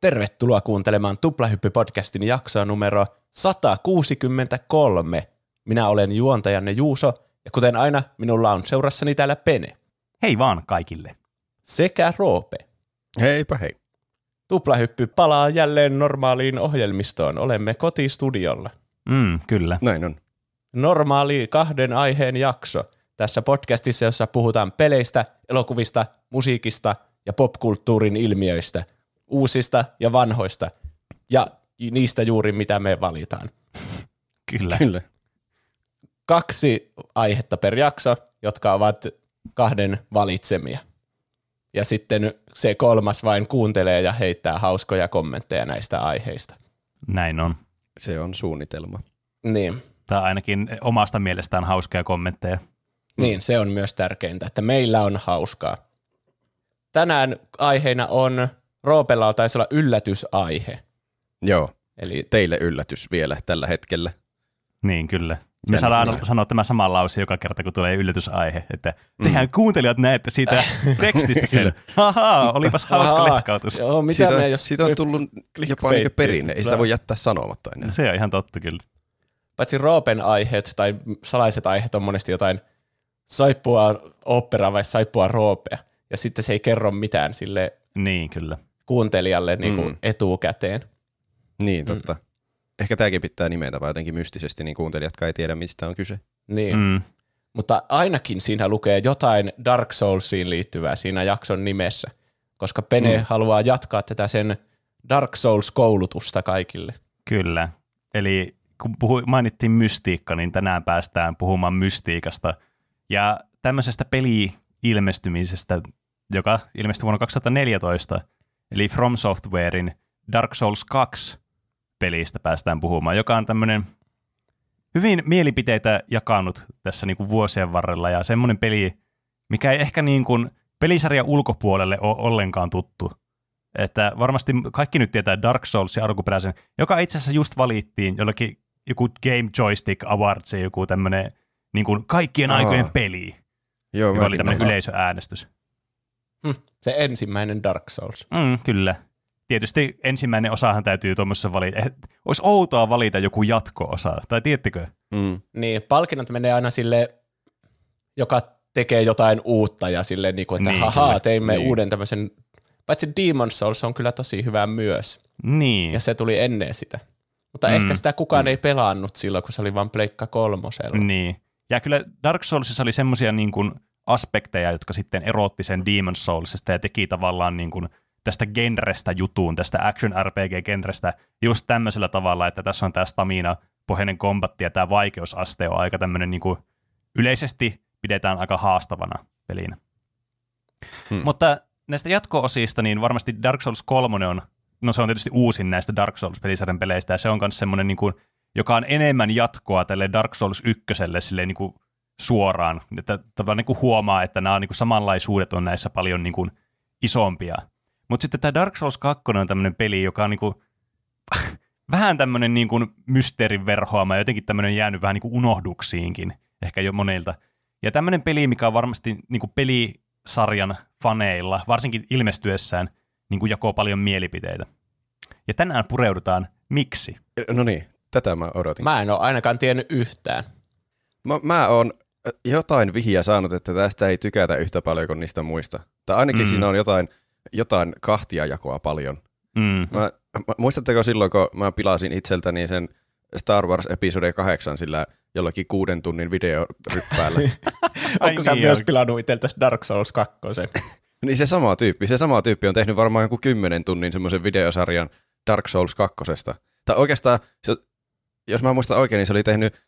Tervetuloa kuuntelemaan Tuplahyppy-podcastin jaksoa numero 163. Minä olen juontajanne Juuso, ja kuten aina, minulla on seurassani täällä Pene. Hei vaan kaikille. Sekä Roope. Heipä hei. Tuplahyppy palaa jälleen normaaliin ohjelmistoon. Olemme kotistudiolla. Mm, kyllä. Näin on. Normaali kahden aiheen jakso tässä podcastissa, jossa puhutaan peleistä, elokuvista, musiikista ja popkulttuurin ilmiöistä, uusista ja vanhoista, ja niistä juuri mitä me valitaan. Kyllä. Kyllä. Kaksi aihetta per jakso, jotka ovat kahden valitsemia. Ja sitten se kolmas vain kuuntelee ja heittää hauskoja kommentteja näistä aiheista. Näin on. Se on suunnitelma. Niin. Tai ainakin omasta mielestään hauskoja kommentteja. Niin, se on myös tärkeintä, että meillä on hauskaa. Tänään aiheena on, Roopella taisi olla yllätysaihe. Joo. Eli Teille yllätys vielä tällä hetkellä. Niin, kyllä. Me saadaan kyllä. sanoa tämä sama lause joka kerta, kun tulee yllätysaihe, että tehän kuuntelijat näette siitä tekstistä sen. Haha, olipas hauska Ahaa, letkautus. Joo, mitä siitä, me, jos siitä on tullut jopa niin perinne. Ei sitä voi jättää sanomatta enää. Se on ihan totta kyllä. Paitsi Roopen aiheet tai salaiset aiheet on monesti jotain saippua operaa vai saippua roopea. Ja sitten se ei kerro mitään sille Niin, kyllä. Kuuntelijalle niin kuin Mm. etukäteen. Niin, totta. Ehkä tämäkin pitää nimetä vaan jotenkin mystisesti, niin kuuntelijatkaan ei tiedä, mistä on kyse. Niin. Mm. Mutta ainakin siinä lukee jotain Dark Soulsiin liittyvää siinä jakson nimessä, koska Pene Mm. haluaa jatkaa tätä sen Dark Souls-koulutusta kaikille. Kyllä. Eli kun puhu, mainittiin mystiikka, niin tänään päästään puhumaan mystiikasta. Ja tämmöisestä peli-ilmestymisestä, joka ilmestyi vuonna 2014, eli From Softwarein Dark Souls 2 pelistä päästään puhumaan, joka on tämmöinen hyvin mielipiteitä jakanut tässä niin kuin vuosien varrella ja semmoinen peli, mikä ei ehkä niin kuin pelisarjan ulkopuolelle ole ollenkaan tuttu. Että varmasti kaikki nyt tietää Dark Souls ja alkuperäisen, joka itse asiassa just valittiin jollakin joku Game Joystick Awards, joku tämmöinen niin kuin kaikkien Aa. aikojen peli, Joo, joka oli tämmöinen näin. yleisöäänestys. Hm, se ensimmäinen Dark Souls. Mm, kyllä. Tietysti ensimmäinen osahan täytyy tuommoisessa valita. Eh, Olisi outoa valita joku jatko-osa, tai tiedättekö? Mm. Niin, palkinnot menee aina sille, joka tekee jotain uutta ja sille, niin kuin, että Niin, hahaa, kyllä. teimme Niin. uuden tämmöisen, paitsi Demon Souls on kyllä tosi hyvä myös, Niin. ja se tuli ennen sitä. Mutta Mm. ehkä sitä kukaan mm. ei pelannut silloin, kun se oli vain Pleikka kolmosella. Niin. Ja kyllä Dark Soulsissa oli semmoisia niin kuin aspekteja, jotka sitten erotti sen Demon Soulsista ja teki tavallaan niin kuin tästä genrestä jutuun, tästä action RPG-genrestä just tämmöisellä tavalla, että tässä on tämä stamina, pohjainen kombatti ja tämä vaikeusaste on aika tämmöinen niin kuin yleisesti pidetään aika haastavana pelinä. Hmm. Mutta näistä jatko-osista, niin varmasti Dark Souls 3 on, no se on tietysti uusin näistä Dark Souls-pelisarjan peleistä, ja se on myös semmoinen, niin kuin, joka on enemmän jatkoa tälle Dark Souls 1 silleen niin kuin suoraan, että tavallaan niin kuin huomaa, että nämä on, niin kuin samanlaisuudet on näissä paljon niin kuin isompia. Mutta sitten tämä Dark Souls 2 on tämmöinen peli, joka on niin kuin, vähän tämmöinen niin kuin mysteerin verhoama ja jotenkin tämmöinen jäänyt vähän niin kuin unohduksiinkin, ehkä jo monilta. Ja tämmöinen peli, mikä on varmasti niin kuin pelisarjan faneilla, varsinkin ilmestyessään, niin kuin jakoo paljon mielipiteitä. Ja tänään pureudutaan miksi. No niin, tätä mä odotin. Mä, en ole ainakaan tiennyt yhtään. mä, mä oon jotain vihjaa saanut, että tästä ei tykätä yhtä paljon kuin niistä muista. Tai ainakin Mm. siinä on jotain, jotain kahtia jakoa paljon. Mm. Mä, mä, muistatteko silloin, kun mä pilasin itseltäni sen Star Wars Episode 8 sillä jollakin kuuden tunnin videoryppäällä? Ai Onko sä niin, myös joo. pilannut itseltäsi Dark Souls 2? niin se sama tyyppi. Se sama tyyppi on tehnyt varmaan joku kymmenen tunnin semmoisen videosarjan Dark Souls 2. Tai oikeastaan, se, jos mä muistan oikein, niin se oli tehnyt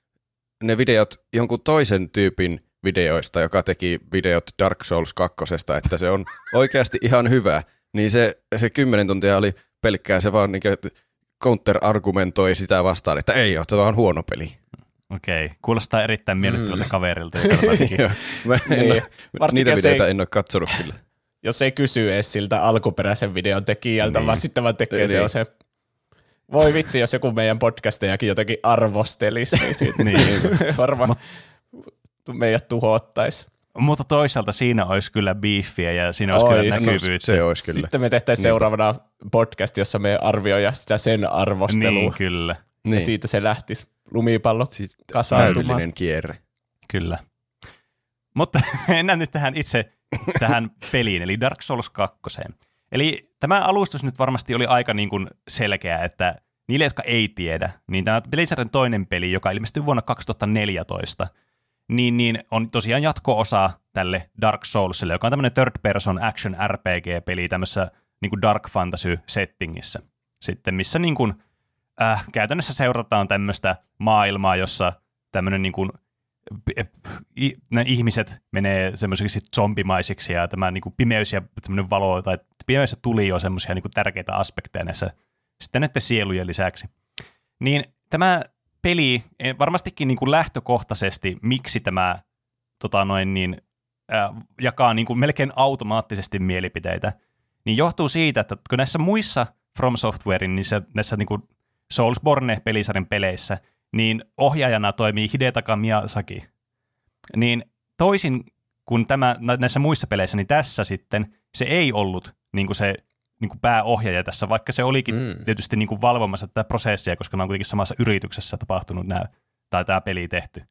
ne videot jonkun toisen tyypin videoista, joka teki videot Dark Souls 2, että se on oikeasti ihan hyvä. Niin se, se kymmenen tuntia oli pelkkää, se vaan niin counter-argumentoi sitä vastaan, että ei ole, se on huono peli. Okei, kuulostaa erittäin miellyttävältä Mm. kaverilta. Joo. Mä en Niin. ole, Varsinkin niitä videoita ei- en ole katsonut kyllä. Jos ei kysy edes siltä alkuperäisen videon tekijältä, Niin. vaan sitten vaan tekee Niin. se, se voi vitsi, jos joku meidän podcastejakin jotenkin arvostelisi, niin, siitä, Niin. varmaan meidät tuhoattaisi. Mutta toisaalta siinä olisi kyllä beefiä ja siinä olisi Ois. kyllä näkyvyyttä. Se olisi kyllä. Sitten me tehtäisiin seuraavana podcast, jossa me arvioidaan sitä sen arvostelua. Niin, kyllä. Ja Niin. siitä se lähtisi lumipallo Siis kasautumaan. täydellinen kierre. Kyllä. Mutta mennään nyt tähän itse tähän peliin, eli Dark Souls 2. Eli tämä alustus nyt varmasti oli aika niin kuin selkeä, että niille, jotka ei tiedä, niin tämä Blizzardin toinen peli, joka ilmestyi vuonna 2014, niin, niin on tosiaan jatko-osa tälle Dark Soulsille, joka on tämmöinen third person action RPG-peli tämmöisessä niin kuin dark fantasy settingissä. Sitten missä niin kuin, äh, käytännössä seurataan tämmöistä maailmaa, jossa tämmöinen niin kuin, ne ihmiset menee semmoisiksi zombimaisiksi ja tämä niin kuin pimeys ja valo tai pimeys ja tuli on semmoisia niin tärkeitä aspekteja näissä sitten näiden sielujen lisäksi. Niin tämä peli eh, varmastikin niin kuin lähtökohtaisesti, miksi tämä tota noin, niin, äh, jakaa niin kuin melkein automaattisesti mielipiteitä, niin johtuu siitä, että kun näissä muissa From Softwarein, niissä, näissä niin kuin Soulsborne-pelisarjan peleissä, niin ohjaajana toimii Hidetaka Miyazaki. Niin toisin kuin tämä, nä- näissä muissa peleissä, niin tässä sitten se ei ollut niin kuin se niin kuin pääohjaaja tässä, vaikka se olikin Mm. tietysti niin kuin valvomassa tätä prosessia, koska ne on kuitenkin samassa yrityksessä tapahtunut nämä, tai tämä peli tehty.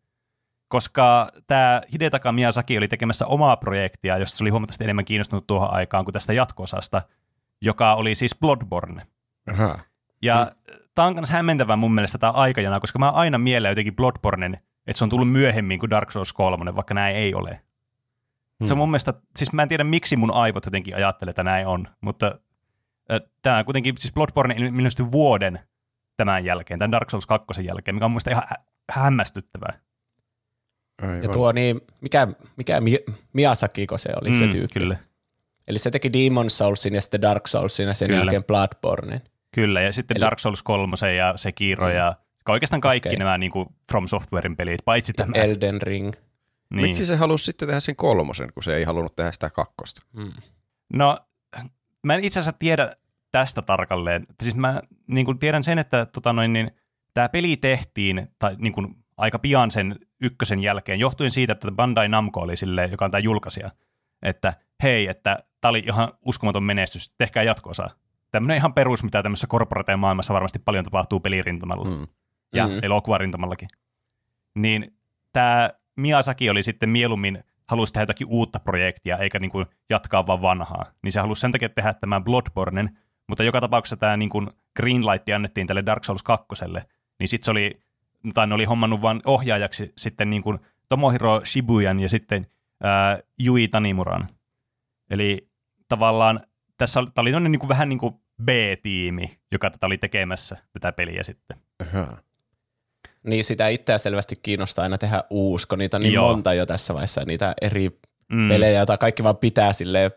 Koska tämä Hidetaka Miyazaki oli tekemässä omaa projektia, josta se oli huomattavasti enemmän kiinnostunut tuohon aikaan kuin tästä jatko-osasta, joka oli siis Bloodborne. Aha. Ja mm. tämä on myös hämmentävää mun mielestä tämä aikajana, koska mä aina mieleen jotenkin Bloodbornen, että se on tullut myöhemmin kuin Dark Souls 3, vaikka näin ei ole. Hmm. Se on mun mielestä, siis mä en tiedä miksi mun aivot jotenkin ajattelee, että näin on, mutta tämä kuitenkin, siis Bloodborne ilmestyi vuoden tämän jälkeen, tämän Dark Souls 2 jälkeen, mikä on mun ihan hä- hämmästyttävää. Aivan. Ja tuo niin, mikä, mikä Mi- Miyazakiko se oli mm, se tyyppi? Kyllä, Eli se teki Demon Soulsin ja sitten Dark Soulsin ja sen Kyllä. jälkeen Bloodbornen. kyllä, ja sitten Eli-. Dark Souls 3 ja Sekiro ja oikeastaan kaikki okay. nämä niin kuin From Softwarein pelit, paitsi tämä. Elden Ring. Niin. Miksi se halusi sitten tehdä sen kolmosen, kun se ei halunnut tehdä sitä kakkosta? Mm. No, mä en itse asiassa tiedä tästä tarkalleen. Siis mä niin kuin tiedän sen, että tota noin, niin, tämä peli tehtiin tai, niin kuin, aika pian sen ykkösen jälkeen, johtuen siitä, että Bandai Namco oli sille, joka on tämä julkaisija, että hei, että tämä oli ihan uskomaton menestys, tehkää jatko-osa. Tämmöinen ihan perus, mitä tämmöisessä korporateen maailmassa varmasti paljon tapahtuu pelirintamalla Mm. ja Mm. mm. elokuvarintamallakin. Niin tämä Miyazaki oli sitten mieluummin halusi tehdä jotakin uutta projektia, eikä niin kuin jatkaa vaan vanhaa. Niin se halusi sen takia tehdä tämän Bloodbornen, mutta joka tapauksessa tämä niin kuin Greenlight annettiin tälle Dark Souls 2, niin sitten se oli, tai ne oli hommannut vain ohjaajaksi sitten niin kuin Tomohiro Shibuyan ja sitten ää, Yui Tanimuran. Eli tavallaan tässä oli, oli niin kuin, vähän niin kuin B-tiimi, joka tätä oli tekemässä, tätä peliä sitten. Aha. Niin sitä itseä selvästi kiinnostaa aina tehdä uusi, kun niitä on niin Joo. monta jo tässä vaiheessa, niitä eri Mm, pelejä, joita kaikki vaan pitää silleen.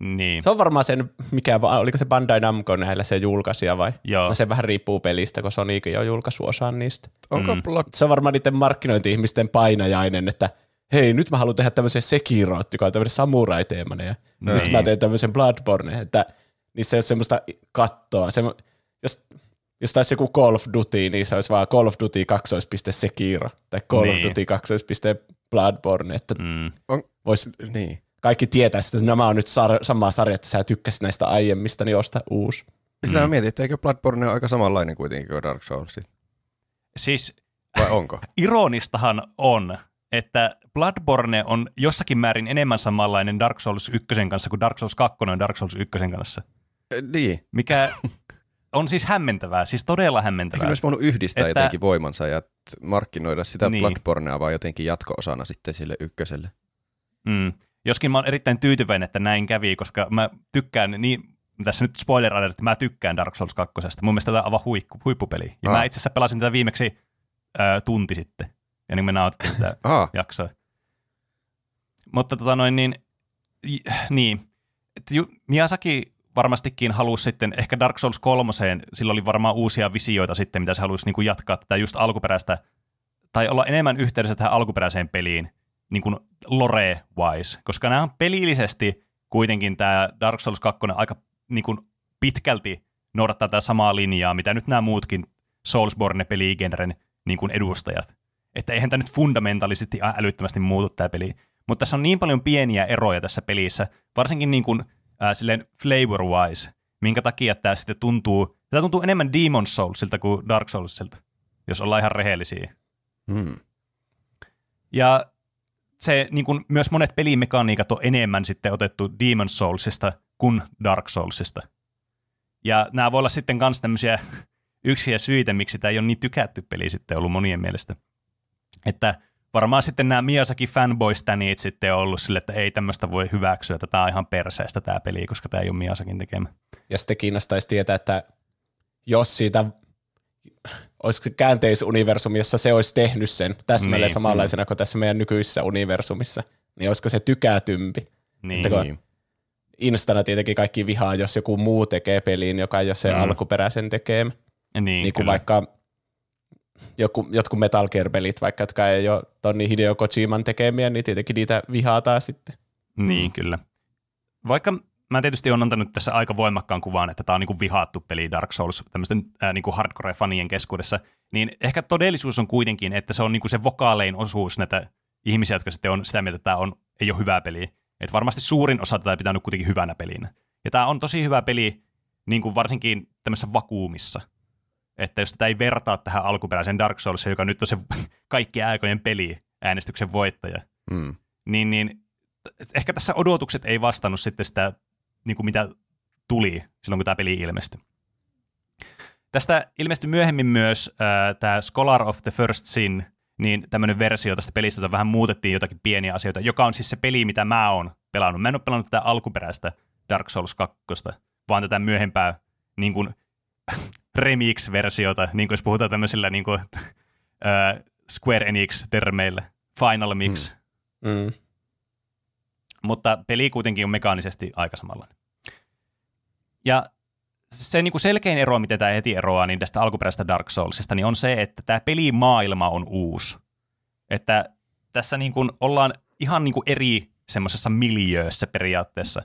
Niin. Se on varmaan sen, mikä, oliko se Bandai Namco näillä se julkaisija vai? Joo. No se vähän riippuu pelistä, kun Sonykin jo julkaisi osan niistä. Onko Mm. Blood... Se on varmaan niiden markkinointi-ihmisten painajainen, että hei, nyt mä haluan tehdä tämmöisen Sekiro, joka on tämmöinen samurai-teemainen, ja Niin. nyt mä teen tämmöisen Bloodborne, että niissä ei ole semmoista kattoa. Se, jos, taisi joku Call of Duty, niin se olisi vaan Call of Duty kaksoispiste Sekiro, tai Call of Niin. Duty kaksoispiste Bloodborne, että Mm. vois, Niin. kaikki tietää, että nämä on nyt sar- samaa sarjaa, että sä tykkäsit näistä aiemmista, niin osta uusi. Sitä Mm. mä mietin, että eikö Bloodborne ole aika samanlainen kuitenkin kuin Dark Souls? Siis Vai onko? ironistahan on, että Bloodborne on jossakin määrin enemmän samanlainen Dark Souls 1 kanssa kuin Dark Souls 2 on Dark Souls 1 kanssa. Eh, niin. Mikä on siis hämmentävää, siis todella Eikö hämmentävää. ne olisi voinut yhdistää Että- jotenkin voimansa ja markkinoida sitä Niin. Bloodbornea vaan jotenkin jatko-osana sitten sille ykköselle? Mm. Joskin mä oon erittäin tyytyväinen, että näin kävi, koska mä tykkään niin, tässä nyt spoiler alert, että mä tykkään Dark Souls 2. Mun mielestä tämä on aivan huikku, huippupeli. Ja Ah. mä itse asiassa pelasin tätä viimeksi ö, tunti sitten, ja niin me nautin tätä Aha, jaksoa. Mutta tota noin niin, niin, että Miyazaki varmastikin halusi sitten, ehkä Dark Souls 3, sillä oli varmaan uusia visioita sitten, mitä se halusi niin kuin jatkaa tätä just alkuperäistä, tai olla enemmän yhteydessä tähän alkuperäiseen peliin, niin kuin lore-wise, koska nämä on pelillisesti kuitenkin tämä Dark Souls 2 aika niin kuin pitkälti noudattaa tätä samaa linjaa, mitä nyt nämä muutkin Soulsborne-peligenren niin kuin edustajat. Että eihän tämä nyt fundamentaalisesti älyttömästi muutu tämä peli. Mutta tässä on niin paljon pieniä eroja tässä pelissä, varsinkin niin kuin, äh, silleen flavor-wise, minkä takia tämä sitten tuntuu, tämä tuntuu enemmän Demon Soulsilta kuin Dark Soulsilta, jos ollaan ihan rehellisiä. Hmm. Ja se niin kuin myös monet pelimekaniikat on enemmän sitten otettu Demon Soulsista kuin Dark Soulsista. Ja nämä voi olla sitten myös tämmöisiä yksiä syitä, miksi tämä ei ole niin tykätty peli sitten ollut monien mielestä. Että varmaan sitten nämä Miyazaki fanboystänit sitten on ollut sille, että ei tämmöistä voi hyväksyä, että tämä on ihan perseestä tämä peli, koska tämä ei ole Miyazakin tekemä. Ja sitten kiinnostaisi tietää, että jos siitä olisi käänteisuniversumi, jossa se olisi tehnyt sen täsmälleen niin, samanlaisena mm. kuin tässä meidän nykyisessä universumissa, niin olisiko se tykätympi? Niin. Että instana tietenkin kaikki vihaa, jos joku muu tekee peliin, joka ei ole se mm. alkuperäisen tekemä. Niin, niin kuin vaikka joku, jotkut Metal Gear-pelit, vaikka jotka ei ole Tonni Hideo Kojiman tekemiä, niin tietenkin niitä vihataan sitten. Niin, kyllä. Vaikka mä tietysti on antanut tässä aika voimakkaan kuvan, että tämä on niinku vihattu peli Dark Souls tämmöisten äh, niinku hardcore-fanien keskuudessa, niin ehkä todellisuus on kuitenkin, että se on niinku se vokaalein osuus näitä ihmisiä, jotka sitten on sitä mieltä, että tämä on, ei ole hyvä peli. Että varmasti suurin osa tätä pitänyt kuitenkin hyvänä pelinä. Ja tämä on tosi hyvä peli, niin kuin varsinkin tämmöisessä vakuumissa. Että jos tätä ei vertaa tähän alkuperäiseen Dark Souls, joka nyt on se kaikki aikojen peli, äänestyksen voittaja, Mm. niin, niin ehkä tässä odotukset ei vastannut sitten sitä, niin kuin mitä tuli silloin, kun tämä peli ilmestyi. Tästä ilmestyi myöhemmin myös äh, tämä Scholar of the First Sin, niin tämmöinen versio tästä pelistä, jota vähän muutettiin jotakin pieniä asioita, joka on siis se peli, mitä mä oon pelannut. Mä en ole pelannut tätä alkuperäistä Dark Souls 2, vaan tätä myöhempää niin kuin, remix-versiota, niin kuin jos puhutaan tämmöisillä niin kuin, äh, Square Enix-termeillä. Final Mix. Mm. Mm. Mutta peli kuitenkin on mekaanisesti aika samanlainen. Ja se niin kuin selkein ero, miten tämä heti eroaa niin tästä alkuperäisestä Dark Soulsista, niin on se, että tämä pelimaailma on uusi. Että tässä niin kuin ollaan ihan niin kuin eri semmoisessa miljöössä periaatteessa.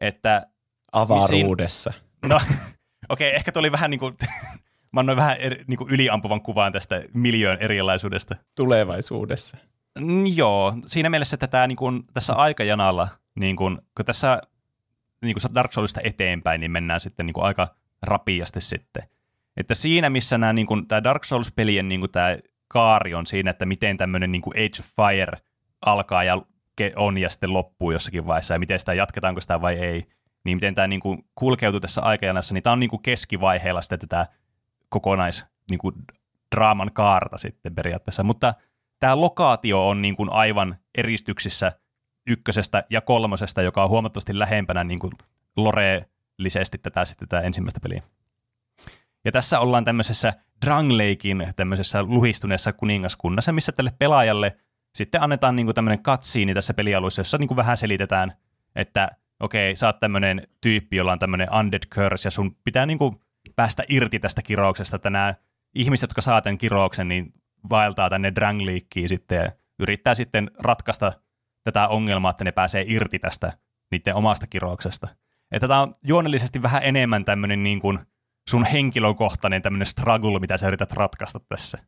Että Avaruudessa. No, okei, okay, ehkä tuli vähän niin kuin, mä annoin vähän eri, niin kuin yliampuvan kuvaan tästä miljöön erilaisuudesta. Tulevaisuudessa. Mm, joo, siinä mielessä, että tämä niin kuin, tässä aikajanalla, niin kuin, kun tässä niin kuin Dark Soulsista eteenpäin, niin mennään sitten niin kuin aika rapiasti sitten. Että siinä, missä nämä, niin kuin, tämä Dark Souls-pelien niin kuin, tämä kaari on siinä, että miten tämmöinen niin kuin Age of Fire alkaa ja on ja sitten loppuu jossakin vaiheessa ja miten sitä jatketaanko sitä vai ei, niin miten tämä niin kuin kulkeutuu tässä aikajanassa, niin tämä on niin kuin keskivaiheella sitten tätä kokonais niin kuin draaman kaarta sitten periaatteessa, mutta tämä lokaatio on niin kuin aivan eristyksissä ykkösestä ja kolmosesta, joka on huomattavasti lähempänä niin kuin lore-lisesti tätä, sitten tätä ensimmäistä peliä. Ja tässä ollaan tämmöisessä Drangleikin tämmöisessä luhistuneessa kuningaskunnassa, missä tälle pelaajalle sitten annetaan niin kuin tämmöinen katsiini tässä pelialueessa, jossa niin kuin vähän selitetään, että okei, sä oot tämmöinen tyyppi, jolla on tämmöinen undead curse, ja sun pitää niin kuin päästä irti tästä kirouksesta, että nämä ihmiset, jotka saa tämän kirouksen, niin vaeltaa tänne Drangleikkiin sitten ja yrittää sitten ratkaista tätä ongelmaa, että ne pääsee irti tästä niiden omasta kirouksesta. Että tämä on juonellisesti vähän enemmän tämmöinen niin kuin sun henkilökohtainen tämmöinen struggle, mitä sä yrität ratkaista tässä.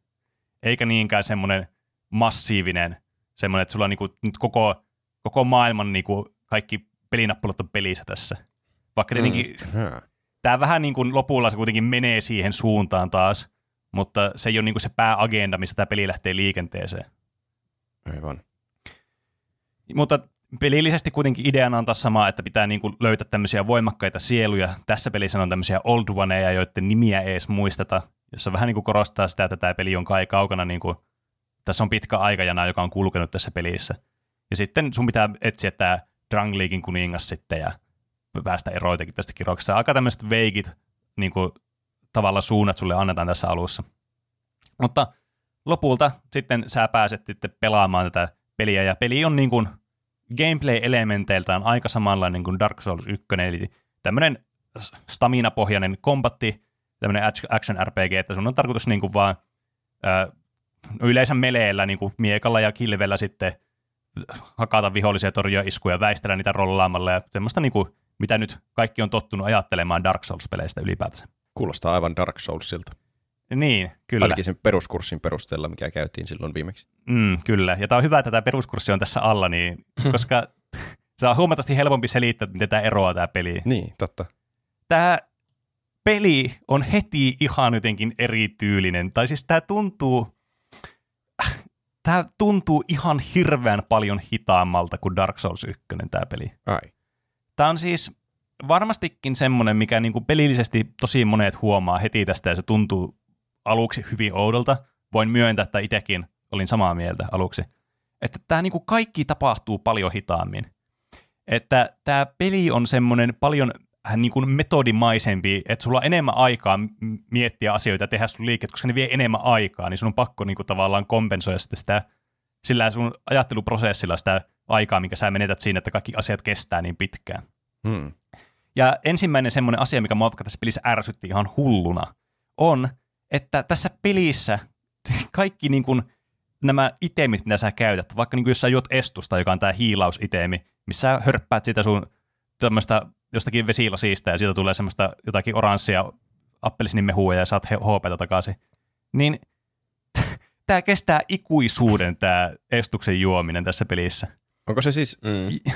Eikä niinkään semmoinen massiivinen, semmoinen, että sulla on niin kuin nyt koko, koko maailman niin kuin kaikki pelinappulat on pelissä tässä. Vaikka tietenkin Mm. tämä vähän niin kuin lopulla se kuitenkin menee siihen suuntaan taas, mutta se ei ole niin kuin se pääagenda, missä tämä peli lähtee liikenteeseen. Aivan. Mutta pelillisesti kuitenkin ideana on taas sama, että pitää niin kuin löytää tämmöisiä voimakkaita sieluja. Tässä pelissä on tämmöisiä old oneja, joiden nimiä ei edes muisteta, jossa vähän niin kuin korostaa sitä, että tämä peli on kai kaukana, niin kuin, tässä on pitkä aikajana, joka on kulkenut tässä pelissä. Ja sitten sun pitää etsiä tämä Drangleikin kuningas sitten ja päästä eroitakin tästä kirouksesta. Aika tämmöiset veikit niin kuin, tavalla suunnat sulle annetaan tässä alussa. Mutta lopulta sitten sä pääset sitten pelaamaan tätä peliä, ja peli on niin kuin gameplay-elementeiltään aika samanlainen kuin Dark Souls 1, eli tämmöinen stamina-pohjainen kombatti, tämmöinen action RPG, että sun on tarkoitus niin kuin vaan ö, yleensä meleellä niin kuin miekalla ja kilvellä sitten hakata vihollisia torjua iskuja, väistellä niitä rollaamalla ja semmoista niin kuin, mitä nyt kaikki on tottunut ajattelemaan Dark Souls-peleistä ylipäätänsä. Kuulostaa aivan Dark Soulsilta. Niin, kyllä. Ainakin sen peruskurssin perusteella, mikä käytiin silloin viimeksi. Mm, kyllä, ja tämä on hyvä, että tämä peruskurssi on tässä alla, niin, koska se on huomattavasti helpompi selittää, miten tämä eroaa tämä peli. Niin, totta. Tämä peli on heti ihan jotenkin erityylinen, tai siis tämä tuntuu, tämä tuntuu ihan hirveän paljon hitaammalta kuin Dark Souls 1 tämä peli. Ai. Tämä on siis varmastikin semmoinen, mikä niin kuin pelillisesti tosi monet huomaa heti tästä, ja se tuntuu aluksi hyvin oudolta. Voin myöntää, että itsekin olin samaa mieltä aluksi. Että tämä niin kuin kaikki tapahtuu paljon hitaammin. Että tämä peli on semmoinen paljon vähän niin kuin metodimaisempi, että sulla on enemmän aikaa miettiä asioita ja tehdä sun liikkeet, koska ne vie enemmän aikaa, niin sun on pakko niin kuin tavallaan kompensoida sitä, sitä sillä sun ajatteluprosessilla sitä aikaa, minkä sä menetät siinä, että kaikki asiat kestää niin pitkään. Hmm. Ja ensimmäinen semmoinen asia, mikä mua tässä pelissä ärsytti ihan hulluna, on, että tässä pelissä kaikki niin kuin nämä itemit, mitä sä käytät, vaikka niin kuin jos sä juot estusta, joka on tämä hiilausitemi, missä sä hörppäät sitä sun tämmöistä jostakin vesilasista ja siitä tulee semmoista jotakin oranssia appelsinimehua ja saat HPta takaisin, niin tämä kestää ikuisuuden tämä estuksen juominen tässä pelissä. Onko se siis, mm.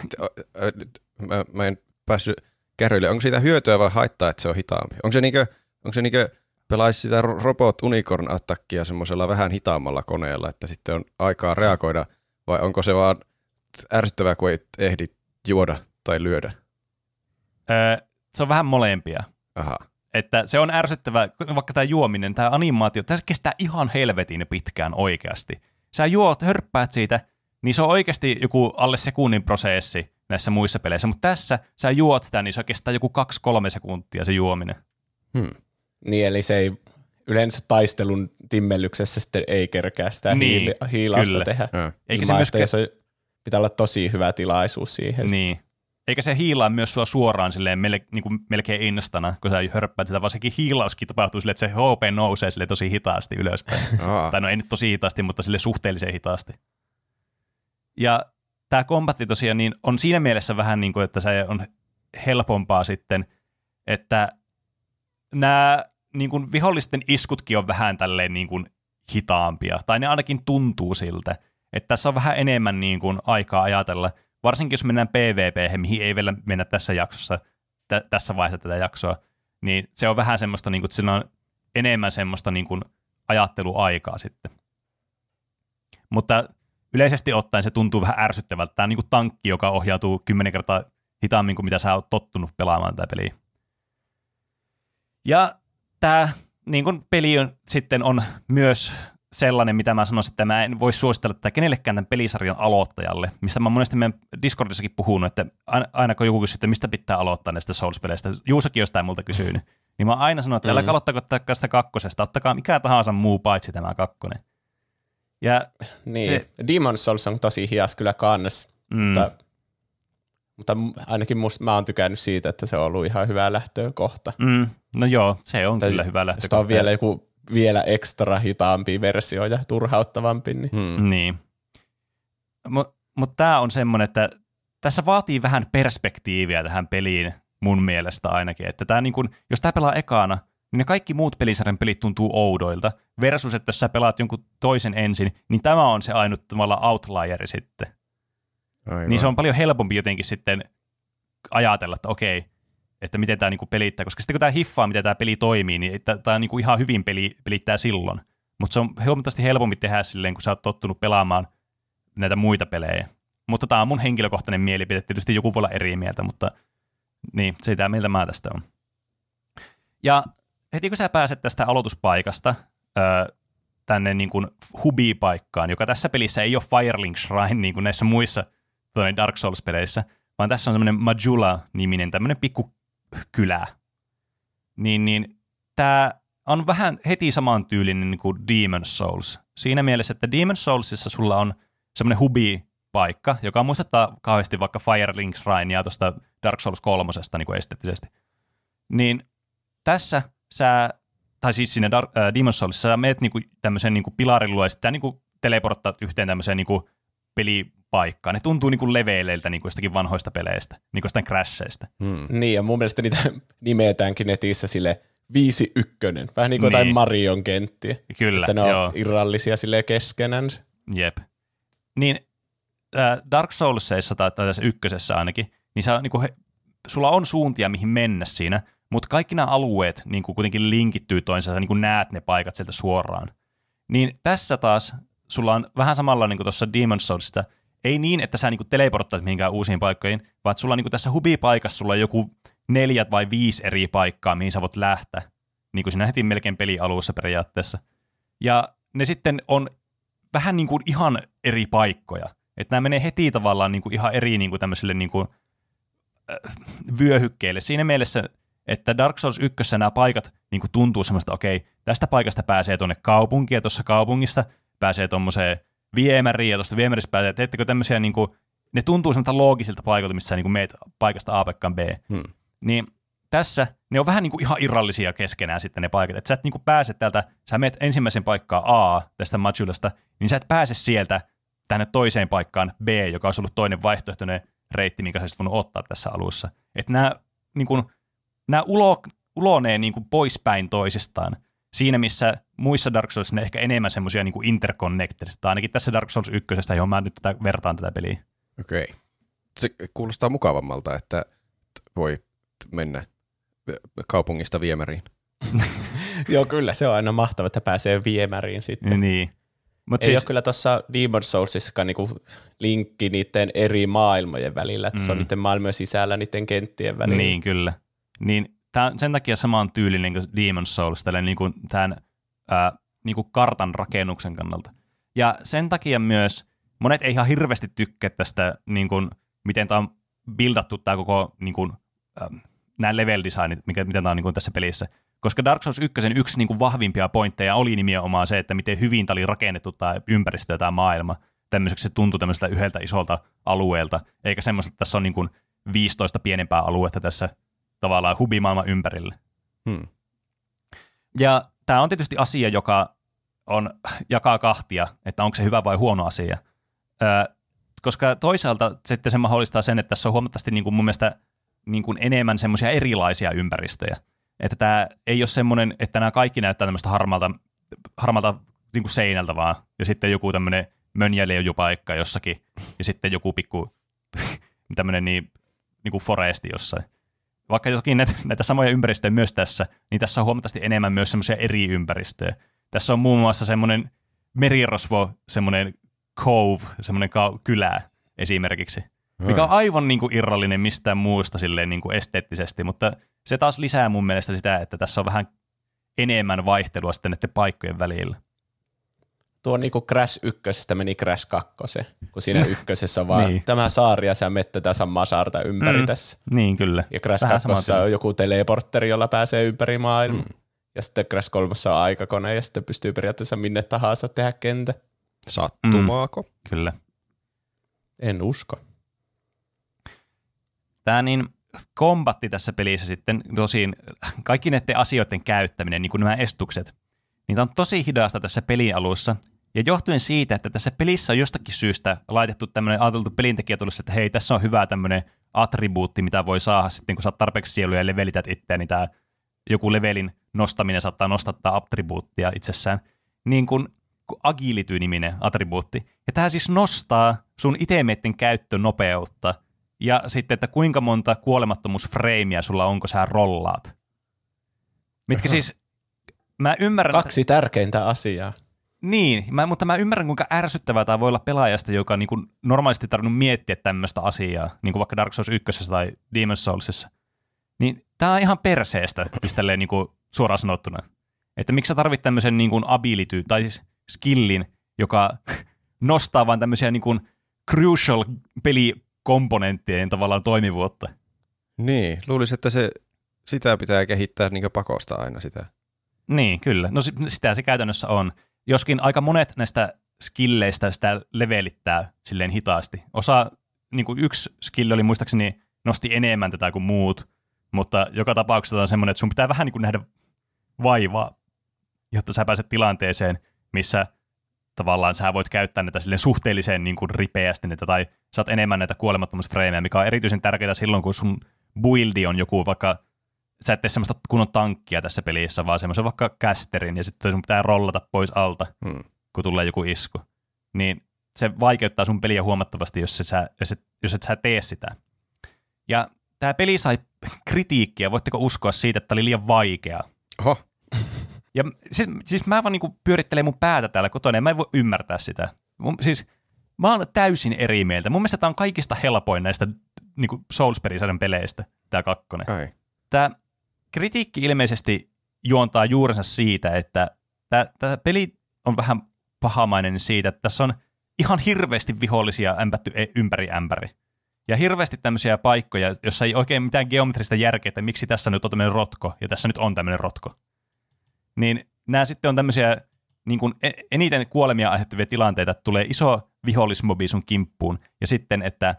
mä, mä en päässyt kärryille, onko siitä hyötyä vai haittaa, että se on hitaampi? Onko se niinkö, onko se niinkö pelaisi sitä robot unicorn attackia semmoisella vähän hitaammalla koneella, että sitten on aikaa reagoida, vai onko se vaan ärsyttävää, kun ei ehdi juoda tai lyödä? Öö, se on vähän molempia. Aha. Että se on ärsyttävää, vaikka tämä juominen, tämä animaatio, tämä kestää ihan helvetin pitkään oikeasti. Sä juot, hörppäät siitä, niin se on oikeasti joku alle sekunnin prosessi näissä muissa peleissä, mutta tässä sä juot sitä, niin se kestää joku 2-3 sekuntia se juominen. Hmm. Niin, eli se ei yleensä taistelun timmellyksessä sitten ei kerkää sitä Niin, hiilausta kyllä. tehdä. Eikä Eikä se se myöskään- pitää olla tosi hyvä tilaisuus siihen. Niin. Eikä se hiilaa myös sua suoraan silleen mel- niin kuin melkein instana, kun sä hörppäät sitä, vaan sekin hiilauskin tapahtuu silleen, että se HP nousee sille tosi hitaasti ylöspäin. Tai no ei nyt tosi hitaasti, mutta sille suhteellisen hitaasti. Ja tämä kombatti tosiaan niin on siinä mielessä vähän niin kuin, että se on helpompaa sitten, että nämä niin kuin vihollisten iskutkin on vähän tälleen niin kuin hitaampia, tai ne ainakin tuntuu siltä, että tässä on vähän enemmän niin kuin aikaa ajatella, varsinkin jos mennään PvP, mihin ei vielä mennä tässä jaksossa, tä- tässä vaiheessa tätä jaksoa, niin se on vähän semmoista, niin kuin, että siinä on enemmän semmoista niin kuin ajatteluaikaa sitten. Mutta yleisesti ottaen se tuntuu vähän ärsyttävältä. Tämä on niin kuin tankki, joka ohjautuu kymmenen kertaa hitaammin kuin mitä sä oot tottunut pelaamaan tätä peliä. Ja tämä niin kuin peli on, sitten on myös sellainen, mitä mä sanoisin, että mä en voi suositella tätä kenellekään tämän pelisarjan aloittajalle, mistä mä monesti meidän Discordissakin puhunut, että aina- kun joku kysyy, että mistä pitää aloittaa näistä Souls-peleistä, Juusakin jostain multa kysynyt, niin mä aina sanonut, että älä Mm. aloittako tätä sitä kakkosesta, ottakaa mikä tahansa muu paitsi tämä kakkonen. Ja Niin. Se- Se... Demon's Souls on tosi hias kyllä kannas, mm, mutta, mutta ainakin musta, mä oon tykännyt siitä, että se on ollut ihan hyvä lähtökohta. mm, no joo, se on Tai kyllä hyvä Sitä lähtökohta. on vielä joku vielä ekstra hitaampi versio ja turhauttavampi. Niin. Hmm. Niin. Mutta mut tämä on semmoinen, että tässä vaatii vähän perspektiiviä tähän peliin mun mielestä ainakin. Että tää niin kun, jos tämä pelaa ekana, niin ne kaikki muut pelisarjan pelit tuntuu oudoilta. Versus, että jos sä pelaat jonkun toisen ensin, niin tämä on se ainut tavallaan outlieri sitten. Aivan. Niin se on paljon helpompi jotenkin sitten ajatella, että okei, että miten tämä niinku pelittää. Koska sitten kun tämä hiffaa, miten tämä peli toimii, niin tämä niinku ihan hyvin peli, pelittää silloin. Mutta se on huomattavasti helpompi tehdä silleen, kun sä oot tottunut pelaamaan näitä muita pelejä. Mutta tämä on mun henkilökohtainen mielipide. Tietysti joku voi olla eri mieltä, mutta niin, sitä mieltä mä tästä on. Ja heti kun sä pääset tästä aloituspaikasta öö, tänne niin kuin hubi-paikkaan, joka tässä pelissä ei ole Firelink Shrine niin kuin näissä muissa Dark Souls-peleissä, vaan tässä on semmoinen Majula-niminen tämmöinen pikku kylä. Niin, niin tämä on vähän heti samantyylinen niin kuin Demon's Souls. Siinä mielessä, että Demon's Soulsissa sulla on semmoinen hubi-paikka, joka muistuttaa kauheasti vaikka Firelink Shrinea tuosta Dark Souls kolmosesta niin kuin esteettisesti. Niin tässä sä, tai siis siinä Dark, äh, Demon's Soulsissa sä meet niinku tämmöisen niinku pilarin luo ja sitten niinku teleporttaat yhteen tämmöiseen niinku pelipaikkaan. Ne tuntuu niinku leveileiltä niinku jostakin vanhoista peleistä, niinku jostain crasheista. Hmm. niin, ja mun mielestä niitä nimetäänkin netissä sille viisi ykkönen. Vähän niin kuin jotain Niin. Marion kenttiä. Kyllä, Että ne on joo. irrallisia silleen keskenänsä. Jep. Niin äh, Dark Soulsissa tai, tai tässä ykkösessä ainakin, niin, sä, niin he, sulla on suuntia, mihin mennä siinä, mutta kaikki nämä alueet niin kuin kuitenkin linkittyy toisensa, sä niin kuin näet ne paikat sieltä suoraan. Niin tässä taas sulla on vähän samalla niin kuin tuossa Demon's Soulsista, ei niin, että sä niin teleporttaat mihinkään uusiin paikkoihin, vaan sulla on niin kuin tässä hubipaikassa sulla on joku neljä vai viisi eri paikkaa, mihin sä voit lähteä. Niin kuin siinä heti melkein pelialussa periaatteessa. Ja ne sitten on vähän niin kuin ihan eri paikkoja. Että nämä menee heti tavallaan niin kuin ihan eri niin kuin tämmöisille niin kuin, äh, vyöhykkeille. Siinä mielessä, että Dark Souls 1 nämä paikat niin kuin tuntuu semmoista, okei, tästä paikasta pääsee tuonne kaupunkiin ja tuossa kaupungista pääsee tuommoiseen viemäriin ja tuosta viemäristä pääsee, teettekö tämmöisiä, niin kuin, ne tuntuu semmoista loogisilta paikoilta, missä sä niin kuin meet paikasta A paikkaan B. Hmm. Niin tässä ne on vähän niin kuin ihan irrallisia keskenään sitten ne paikat. Että sä et niin kuin pääse täältä, sä meet ensimmäisen paikkaan A tästä Majulasta, niin sä et pääse sieltä tänne toiseen paikkaan B, joka olisi ollut toinen vaihtoehtoinen reitti, minkä sä olisit voinut ottaa tässä alussa. Että nämä, niin kuin, nämä ulo, ulonee niin kuin poispäin toisistaan. Siinä, missä muissa Dark Souls ne ehkä enemmän semmoisia niin interconnected, tai ainakin tässä Dark Souls 1, johon mä nyt tätä vertaan tätä peliä. Okei. Okay. Se kuulostaa mukavammalta, että voi mennä kaupungista viemäriin. Joo, kyllä se on aina mahtava, että pääsee viemäriin sitten. Niin. Mut Ei siis, ole kyllä tuossa Demon Soulsissakaan niinku linkki niiden eri maailmojen välillä, että mm. se on Mm. niiden maailmojen sisällä, niiden kenttien välillä. Niin, kyllä. Niin tää, sen takia saman tyylinen kuin Demon's Souls, tällä niin kuin tämän ää, niin kuin kartan rakennuksen kannalta. Ja sen takia myös monet ei ihan hirveästi tykkää tästä, niin kuin, miten tämä on buildattu tämä koko niin kuin, ää, nämä level designit, mikä, miten tämä on niin kuin tässä pelissä. Koska Dark Souls 1 yksi niin kuin vahvimpia pointteja oli nimenomaan se, että miten hyvin tämä oli rakennettu tämä ympäristö ja tämä maailma. Tämmöiseksi se tuntui tämmöiseltä yhdeltä isolta alueelta, eikä semmoista, että tässä on niin kuin 15 pienempää aluetta tässä tavallaan hubimaailman ympärillä. Hmm. Ja tämä on tietysti asia, joka on, jakaa kahtia, että onko se hyvä vai huono asia. Ö, koska toisaalta sitten se mahdollistaa sen, että tässä on huomattavasti niin kuin mun mielestä niin kuin enemmän semmoisia erilaisia ympäristöjä. Että tämä ei ole semmoinen, että nämä kaikki näyttää tämmöistä harmalta, harmalta niin kuin seinältä vaan, ja sitten joku tämmöinen mönjäleujupaikka jossakin, ja sitten joku pikku tämmöinen niin, niin kuin foresti jossain. Vaikka jokin näitä, näitä samoja ympäristöjä myös tässä, niin tässä on huomattavasti enemmän myös semmoisia eri ympäristöjä. Tässä on muun muassa semmoinen merirosvo, semmoinen cove, semmoinen ka- kylä esimerkiksi, mikä on aivan niin kuin irrallinen mistään muusta silleen niin kuin esteettisesti, mutta se taas lisää mun mielestä sitä, että tässä on vähän enemmän vaihtelua sitten näiden paikkojen välillä. Tuo niinku Crash ykkösestä meni Crash kakkoseen, kun siinä ykkösessä on vaan Niin. tämä saari ja sä mette tässä masaarta ympäri Mm. mm. tässä. Niin kyllä. Ja Crash Vähän sama kakkossa tyyli. on joku teleportteri, jolla pääsee ympäri maailmaa. Mm. Ja sitten Crash kolmossa on aikakone ja sitten pystyy periaatteessa minne tahansa tehdä kentä. Sattumaako? Kyllä. En usko. Tämä niin kombatti tässä pelissä sitten, tosin kaikki näiden asioiden käyttäminen, niin kuin nämä estukset, niin tämä on tosi hidasta tässä pelin alussa. Ja johtuen siitä, että tässä pelissä on jostakin syystä laitettu tämmöinen, ajateltu pelintekijä tullut, että hei, tässä on hyvä tämmöinen attribuutti, mitä voi saada sitten, kun sä oot tarpeeksi sieluja ja levelität itseä, niin tämä joku levelin nostaminen saattaa nostattaa attribuuttia itsessään. Niin kuin kuin agility-niminen attribuutti. Ja tämä siis nostaa sun itemeiden käyttönopeutta ja sitten, että kuinka monta kuolemattomuusfreimiä sulla on, kun sä rollaat. Mitkä Aha. siis, mä ymmärrän, että- Kaksi tärkeintä asiaa. niin, mä, mutta mä ymmärrän, kuinka ärsyttävää tämä voi olla pelaajasta, joka niin kuin normaalisti tarvinnut miettiä tämmöistä asiaa, niin kuin vaikka Dark Souls 1 tai Demon's Soulsissa. Niin tämä on ihan perseestä, siis tälleen niin kuin suoraan sanottuna. Että miksi sä tarvit tämmöisen niin kuin ability, tai siis skillin, joka nostaa vaan tämmöisiä niin kuin crucial pelikomponenttien tavallaan toimivuutta. Niin, luulisin, että se, sitä pitää kehittää niin pakosta aina sitä. Niin, kyllä. No si- sitä se käytännössä on. Joskin aika monet näistä skilleistä sitä levelittää silleen hitaasti. Osa, niin kuin yksi skill oli muistaakseni nosti enemmän tätä kuin muut, mutta joka tapauksessa on semmoinen, että sun pitää vähän niin kuin nähdä vaivaa, jotta sä pääset tilanteeseen, missä tavallaan sä voit käyttää näitä silleen suhteellisen niin kuin ripeästi näitä, tai saat enemmän näitä kuolemattomuusfreimejä, mikä on erityisen tärkeää silloin, kun sun buildi on joku vaikka sä et tee semmoista kunnon tankkia tässä pelissä, vaan semmoisen vaikka kästerin, ja sitten sun pitää rollata pois alta, Hmm. kun tulee joku isku. Niin se vaikeuttaa sun peliä huomattavasti, jos, se sä, jos, et, jos et sä tee sitä. Ja tämä peli sai kritiikkiä, voitteko uskoa siitä, että oli liian vaikea. Oho, Ja siis, siis mä vaan niinku pyörittelen mun päätä täällä kotona ja mä en voi ymmärtää sitä. Mun, siis mä oon täysin eri mieltä. Mun mielestä tää on kaikista helpoin näistä niinku Souls-pelisarjan peleistä, tää kakkonen. ai. Tämä kritiikki ilmeisesti juontaa juurensa siitä, että tämä peli on vähän pahamainen siitä, että tässä on ihan hirveästi vihollisia ämpätty e- ympäri ämpäri. Ja hirveästi tämmöisiä paikkoja, jossa ei oikein mitään geometrista järkeä, että miksi tässä nyt on tämmöinen rotko, ja tässä nyt on tämmöinen rotko. Niin nämä sitten on tämmöisiä niin kuin e- eniten kuolemia aiheuttavia tilanteita, että tulee iso vihollismobi sun kimppuun, ja sitten, että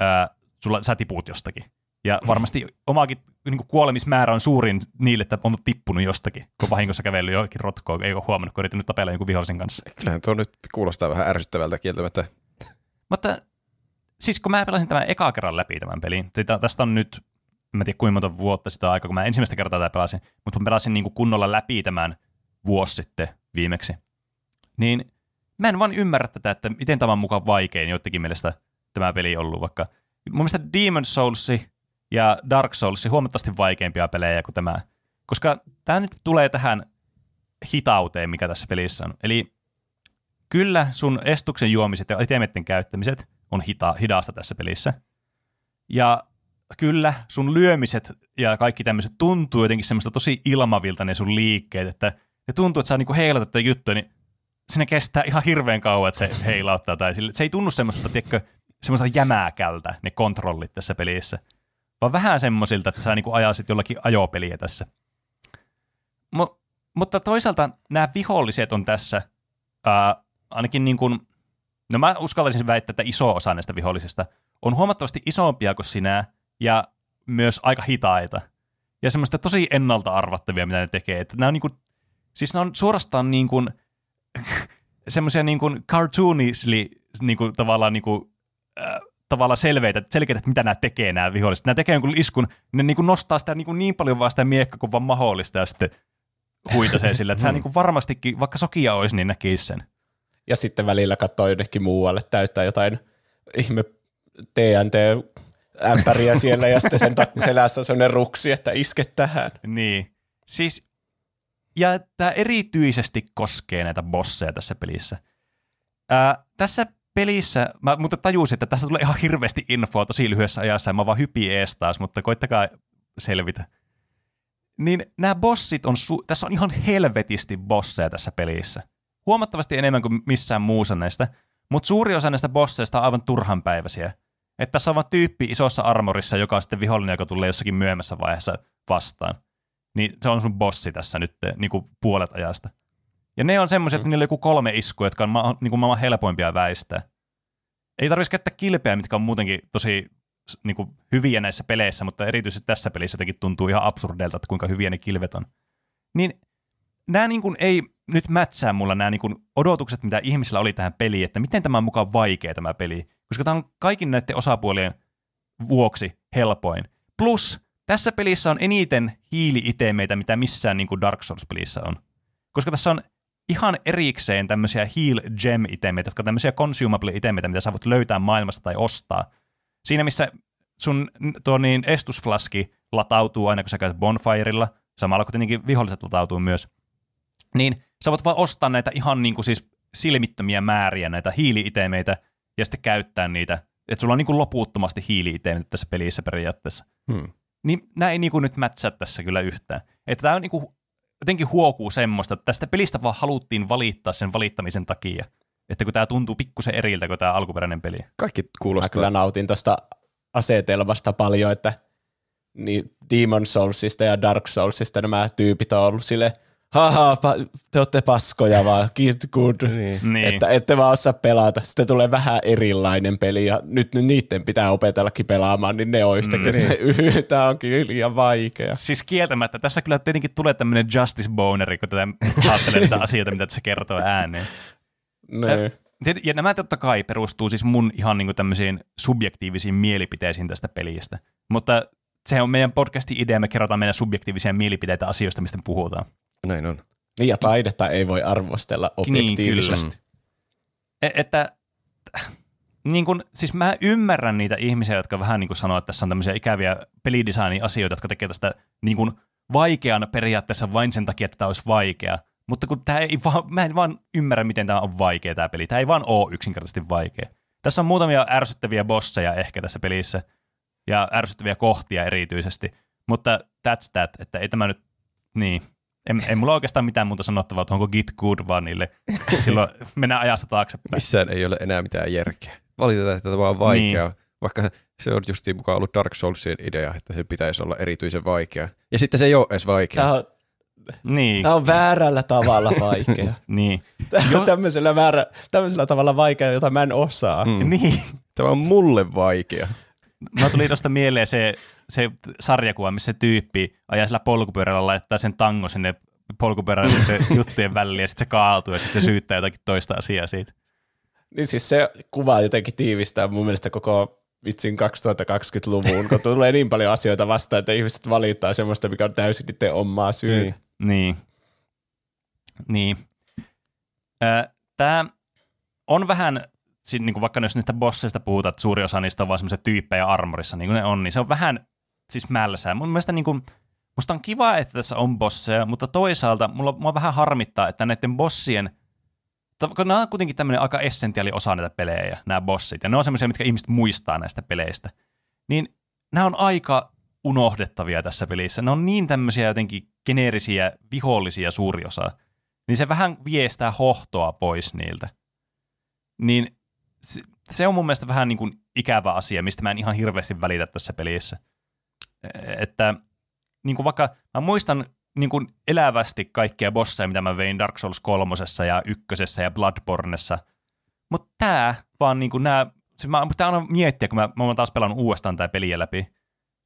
ää, sulla, sä tiput jostakin. Ja varmasti omaakin niin kuolemismäärä on suurin niille, että on tippunut jostakin, kun vahingossa kävellyt johonkin rotkoon, ei ole huomannut, kun yrittänyt tapella jonkun vihollisen kanssa. Kyllähän tuo nyt kuulostaa vähän ärsyttävältä kieltämättä. Mutta siis kun mä pelasin tämän eka kerran läpi tämän pelin, tästä on nyt, mä en tiedä kuinka monta vuotta sitä aikaa, kun mä ensimmäistä kertaa tätä pelasin, mutta mä pelasin niin kunnolla läpi tämän vuosi sitten viimeksi, niin mä en vaan ymmärrä tätä, että miten tämä on mukaan vaikein joidenkin mielestä tämä peli ollut, vaikka mun mielestä Demon Souls ja Dark Souls huomattavasti vaikeampia pelejä kuin tämä, koska tämä nyt tulee tähän hitauteen, mikä tässä pelissä on. Eli kyllä sun estuksen juomiset ja itemetten käyttämiset on hita, hidasta tässä pelissä. Ja kyllä sun lyömiset ja kaikki tämmöiset tuntuu jotenkin semmoista tosi ilmavilta ne sun liikkeet, että ne tuntuu, että sä niinku heilatat tätä juttua, niin sinne kestää ihan hirveän kauan, että se heilauttaa. Tai sille, se ei tunnu semmoista, tiedätkö, semmoista jämääkältä ne kontrollit tässä pelissä, vaan vähän semmoisilta, että sä niinku ajasit jollakin ajopeliä tässä. Mo, mutta toisaalta nämä viholliset on tässä ää, ainakin niin kuin, no mä uskaltaisin väittää, että iso osa näistä vihollisista on huomattavasti isompia kuin sinä ja myös aika hitaita. Ja semmoista tosi ennalta arvattavia, mitä ne tekee. Että nämä on niin kuin, siis ne on suorastaan niin kuin, semmoisia niin kuin cartoonishly niin kuin, tavallaan niin kuin, äh, tavallaan selveitä, selkeitä, että mitä nämä tekee nämä viholliset. Nämä tekee jonkun iskun, ne niin kuin nostaa sitä niin, kuin niin paljon vaan sitä miekkaa kuin vaan mahdollista ja sitten huitasee sillä, että sä niin kuin varmastikin, vaikka sokia olisi, niin näkisi sen. Ja sitten välillä katsoo jonnekin muualle, täyttää jotain ihme TNT-ämpäriä siellä ja sitten sen tak- selässä on sellainen ruksi, että iske tähän. Niin. Siis, ja tämä erityisesti koskee näitä bosseja tässä pelissä. Ää, tässä pelissä, mä mutta tajusin, että tässä tulee ihan hirveästi infoa tosi lyhyessä ajassa, ja mä vaan hypin ees taas, mutta koittakaa selvitä. Niin nämä bossit on, su- tässä on ihan helvetisti bosseja tässä pelissä. Huomattavasti enemmän kuin missään muussa näistä, mutta suuri osa näistä bosseista on aivan turhanpäiväisiä. Että tässä on vaan tyyppi isossa armorissa, joka on sitten vihollinen, joka tulee jossakin myöhemmässä vaiheessa vastaan. Niin se on sun bossi tässä nyt niin kuin puolet ajasta. Ja ne on semmoiset, että niillä on joku kolme iskua, jotka on ma- niin kuin maailman helpoimpia väistää. Ei tarvitsisi käyttää kilpeä, mitkä on muutenkin tosi niin kuin hyviä näissä peleissä, mutta erityisesti tässä pelissä jotenkin tuntuu ihan absurdeilta, että kuinka hyviä ne kilvet on. Niin nämä niin kuin ei nyt mätsää mulla nämä niin kuin odotukset, mitä ihmisillä oli tähän peliin, että miten tämä on mukaan vaikea tämä peli, koska tämä on kaikin näiden osapuolien vuoksi helpoin. Plus, tässä pelissä on eniten hiili-itemeitä, mitä missään niin kuin Dark Souls-pelissä on. Koska tässä on ihan erikseen tämmöisiä heal gem itemeitä, jotka on tämmöisiä consumable itemeitä, mitä sä voit löytää maailmasta tai ostaa. Siinä missä sun tuo niin estusflaski latautuu aina, kun sä käyt bonfireilla, samalla kun tietenkin viholliset latautuu myös, niin sä voit vaan ostaa näitä ihan niin kuin siis silmittömiä määriä, näitä hiili-itemeitä, ja sitten käyttää niitä. Että sulla on niin kuin loputtomasti hiili-itemeitä tässä pelissä periaatteessa. Hmm. Niin nämä ei niin kuin nyt mätsää tässä kyllä yhtään. Että tämä on niin kuin, jotenkin huokuu semmoista, että tästä pelistä vaan haluttiin valittaa sen valittamisen takia. Että kun tämä tuntuu pikkusen eriltä kuin tämä alkuperäinen peli. Kaikki Mä kuulostaa. kyllä nautin tuosta asetelmasta paljon, että niin Demon Soulsista ja Dark Soulsista nämä tyypit on ollut sille haha, pa- te olette paskoja vaan, kid good. Niin. Niin. Että ette vaan osaa pelata. Sitten tulee vähän erilainen peli ja nyt niiden pitää opetellakin pelaamaan, niin ne on yhtäkkiä Mm. mm. tämä on kyllä liian vaikea. Siis kieltämättä, tässä kyllä tietenkin tulee tämmöinen justice boneri, kun tätä ajattelee näitä asioita, mitä se kertoo ääneen. Ne. Tiet- Ja nämä totta kai perustuu siis mun ihan niin tämmöisiin subjektiivisiin mielipiteisiin tästä pelistä. Mutta se on meidän podcastin idea, me kerrotaan meidän subjektiivisia mielipiteitä asioista, mistä me puhutaan. Näin on. Niin ja taidetta ei voi arvostella objektiivisesti. Niin, että niin kun, siis mä ymmärrän niitä ihmisiä, jotka vähän niin kuin sanoo, että tässä on tämmöisiä ikäviä pelidesign-asioita, jotka tekee tästä niin kuin vaikean periaatteessa vain sen takia, että tämä olisi vaikea. Mutta kun tämä ei vaan, mä en vaan ymmärrä, miten tämä on vaikea tämä peli. Tämä ei vaan ole yksinkertaisesti vaikea. Tässä on muutamia ärsyttäviä bosseja ehkä tässä pelissä, ja ärsyttäviä kohtia erityisesti, mutta that's that, että ei tämä nyt, niin, en, ei mulla oikeastaan mitään muuta sanottavaa, että onko git good vaan niille. Silloin mennään ajassa taaksepäin. Missään ei ole enää mitään järkeä. Valitetaan, että tämä on vaikeaa, niin. vaikka se on justiin mukaan ollut Dark Soulsien idea, että se pitäisi olla erityisen vaikea. Ja sitten se ei ole edes vaikea. Tämä on, Niin, tämä on väärällä tavalla vaikea. niin, Tämä Jo- on tämmöisellä, väärä, tämmöisellä tavalla vaikea, jota mä en osaa. Mm. niin. Tämä on mulle vaikea. Mä tuli tuosta mieleen se, se sarjakuva, missä se tyyppi ajaa sillä polkupyörällä, laittaa sen tango sinne polkupyörälle se juttujen väliin ja sitten se kaatuu ja sitten se syyttää jotakin toista asiaa siitä. Niin siis se kuva jotenkin tiivistää mun mielestä koko vitsin 2020-luvun, kun tulee niin paljon asioita vastaan, että ihmiset valittaa semmoista, mikä on täysin niiden omaa syytä. Niin. Niin. Niin. Tämä on vähän, niin kuin vaikka jos niistä bosseista puhutaan, että suuri osa niistä on vaan semmoisia tyyppejä armorissa, niin kuin ne on, niin se on vähän siis mälsää. Mun mielestä niin kuin, musta on kiva, että tässä on bosseja, mutta toisaalta mulla, mulla vähän harmittaa, että näiden bossien, kun nämä on kuitenkin tämmöinen aika essentiaali osa näitä pelejä, nämä bossit, ja ne on semmoisia, mitkä ihmiset muistaa näistä peleistä, niin nämä on aika unohdettavia tässä pelissä. Ne on niin tämmöisiä jotenkin geneerisiä vihollisia suuri osa, niin se vähän viestää hohtoa pois niiltä. Niin se, se on mun mielestä vähän niin kuin ikävä asia, mistä mä en ihan hirveästi välitä tässä pelissä. Että niin kuin vaikka mä muistan niin kuin elävästi kaikkia bosseja, mitä mä vein Dark Souls kolmosessa ja ykkösessä ja Bloodbornessa, mutta tää vaan niin kuin nää, se mä pitää aina miettiä, kun mä, mä oon taas pelannut uudestaan tää peliä läpi,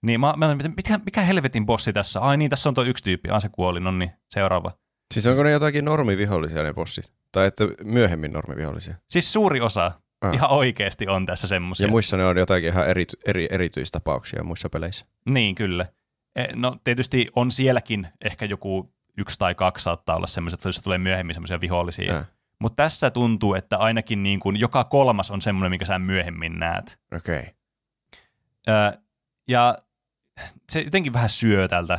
niin mä, mä mikä, mikä helvetin bossi tässä? Ai niin, tässä on tuo yksi tyyppi. Ah, se kuoli, no niin, seuraava. Siis onko ne jotakin normivihollisia ne bossit? Tai että myöhemmin normivihollisia? Siis suuri osa Ah. ihan oikeasti on tässä semmoisia. Ja muissa ne on jotakin ihan eri, eri, erityistapauksia muissa peleissä. Niin, kyllä. E, No tietysti on sielläkin ehkä joku yksi tai kaksi saattaa olla semmoiset, joissa tulee myöhemmin semmoisia vihollisia. Äh. Mutta tässä tuntuu, että ainakin niin kuin joka kolmas on semmoinen, minkä sä myöhemmin näet. Okei. Okay. Ja se jotenkin vähän syö tältä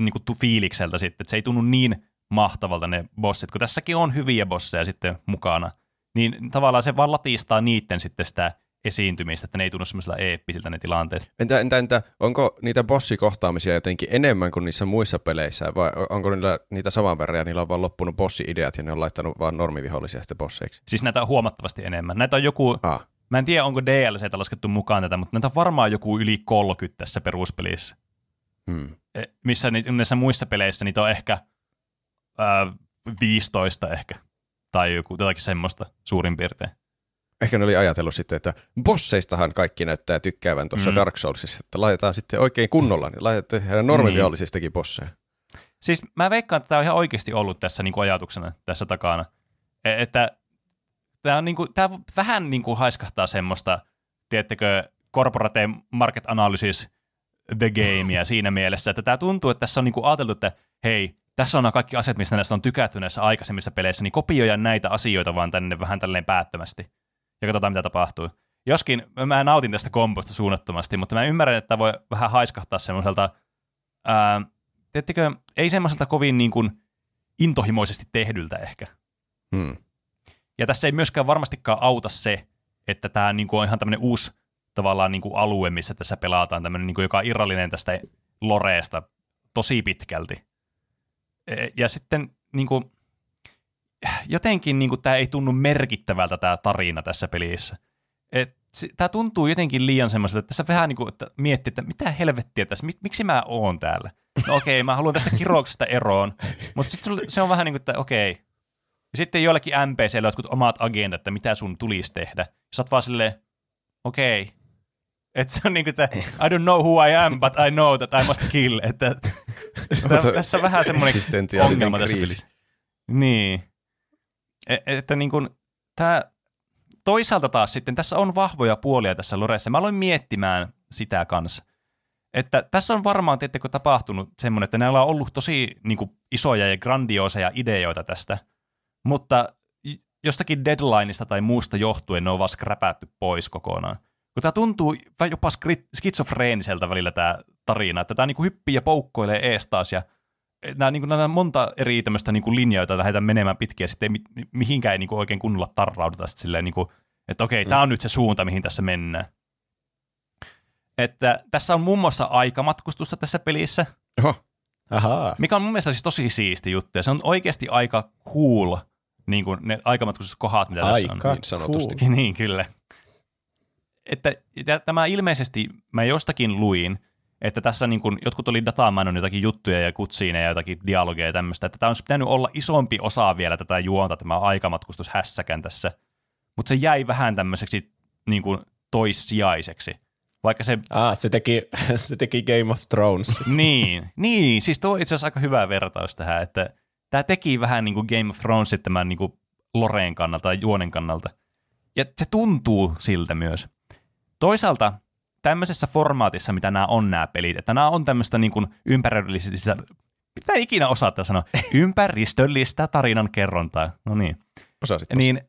niin kuin fiilikseltä sitten, että se ei tunnu niin mahtavalta ne bossit, kun tässäkin on hyviä bosseja sitten mukana, niin tavallaan se vaan latistaa niitten sitten sitä esiintymistä, että ne ei tunnu semmoisella eeppisiltä ne tilanteet. Entä, entä, entä, onko niitä bossikohtaamisia jotenkin enemmän kuin niissä muissa peleissä, vai onko niillä niitä saman verran ja niillä on vaan loppunut bossi-ideat ja ne on laittanut vaan normivihollisia sitten bosseiksi? Siis näitä on huomattavasti enemmän. Näitä on joku, Ah, mä en tiedä onko DLCtä laskettu mukaan tätä, mutta näitä on varmaan joku yli 30 tässä peruspelissä. hmm. E, Missä ni- näissä muissa peleissä niitä on ehkä ää, 15 ehkä. Tai joku, jotakin semmoista suurin piirtein. Ehkä ne oli ajatellut sitten, että bosseistahan kaikki näyttää tykkäävän tuossa Mm. mm. Dark Soulsissa, että laitetaan sitten oikein kunnolla, niin laitetaan normivihollisistakin bosseja. Siis mä veikkaan, että tämä on ihan oikeasti ollut tässä niin kuin ajatuksena tässä takana. E- Että tämä, on niin kuin, tämä vähän niin kuin haiskahtaa semmoista, tiedättekö, corporate market analysis the gamea siinä mielessä, että tämä tuntuu, että tässä on niin kuin ajateltu, että hei, tässä on nämä kaikki asiat, mistä näistä on tykätty näissä aikaisemmissa peleissä, niin kopioida näitä asioita vaan tänne vähän tälleen päättömästi ja katsotaan, mitä tapahtuu. Joskin mä nautin tästä komposta suunnattomasti, mutta mä ymmärrän, että voi vähän haiskahtaa semmoiselta, ää, teettekö, ei semmoiselta kovin niin kuin intohimoisesti tehdyltä ehkä. Hmm. Ja tässä ei myöskään varmastikaan auta se, että tämä niin kuin on ihan tämmöinen uusi tavallaan niin kuin alue, missä tässä pelataan, tämmöinen, niin kuin, joka on irrallinen tästä loreesta tosi pitkälti. Ja sitten niin kuin, jotenkin niin kuin, tämä ei tunnu merkittävältä tämä tarina tässä pelissä. Tämä tuntuu jotenkin liian semmoiselta, että tässä vähän niin kuin, että miettii, että mitä helvettiä tässä, mik, miksi mä oon täällä? No okei, mä haluan tästä kirouksesta eroon, mutta sitten se on vähän niin kuin, että okei, ja sitten joillekin NPCille jotkut omat agendat, että mitä sun tulisi tehdä. Sä oot vaan silleen, okei. Okay. Että se on niin kuin, että I don't know who I am, but I know that I must kill. Että, Mutta tässä on vähän semmoinen ongelma tässä pelissä. Niin. E- että niin kuin, tämä, toisaalta taas sitten, tässä on vahvoja puolia tässä Loressa. Mä aloin miettimään sitä kanssa. että tässä on varmaan, tiettekö, tapahtunut semmoinen, että näillä on ollut tosi niin kuin, isoja ja grandiooseja ideoita tästä, mutta jostakin deadlineista tai muusta johtuen ne on vaan skräpätty pois kokonaan. Kun tämä tuntuu jopa skitsofreeniseltä välillä tämä tarina, että tämä niin kuin hyppii ja poukkoilee ees taas ja nämä, niin kuin, nämä monta eri tämmöistä niin kuin linjaa, joita lähdetään menemään pitkiä, sitten ei mi- mihinkään ei niin kuin oikein kunnolla tarrauduta sitten silleen, niin kuin, että okei, mm. tämä on nyt se suunta, mihin tässä mennään. Että tässä on muun muassa aikamatkustusta tässä pelissä, Oho. Ahaa. mikä on mun mielestä siis tosi siisti juttu, ja se on oikeasti aika cool, niin kuin ne aikamatkustuskohat, mitä tässä on. Aika niin sanotusti. cool. niin, kyllä. Että ja tämä ilmeisesti, mä jostakin luin, että tässä niin kun, jotkut oli dataamaan jotakin juttuja ja kutsiineja ja jotakin dialogeja ja tämmöistä, että tämä olisi pitänyt olla isompi osa vielä tätä juonta, tämä aikamatkustushässäkän tässä, mutta se jäi vähän tämmöiseksi niin kuin toissijaiseksi. Vaikka se, Ah, se teki, se teki Game of Thrones. niin, niin, siis tuo on itse asiassa aika hyvä vertaus tähän, että tämä teki vähän niin kuin Game of Thrones tämän niin kuin Loreen kannalta tai juonen kannalta. Ja se tuntuu siltä myös. Toisaalta tämmöisessä formaatissa, mitä nämä on nämä pelit, että nämä on tämmöistä niin kuin ympäristöllistä, mitä ikinä osata sanoa, ympäristöllistä tarinan kerrontaa. No niin. Osasit Niin,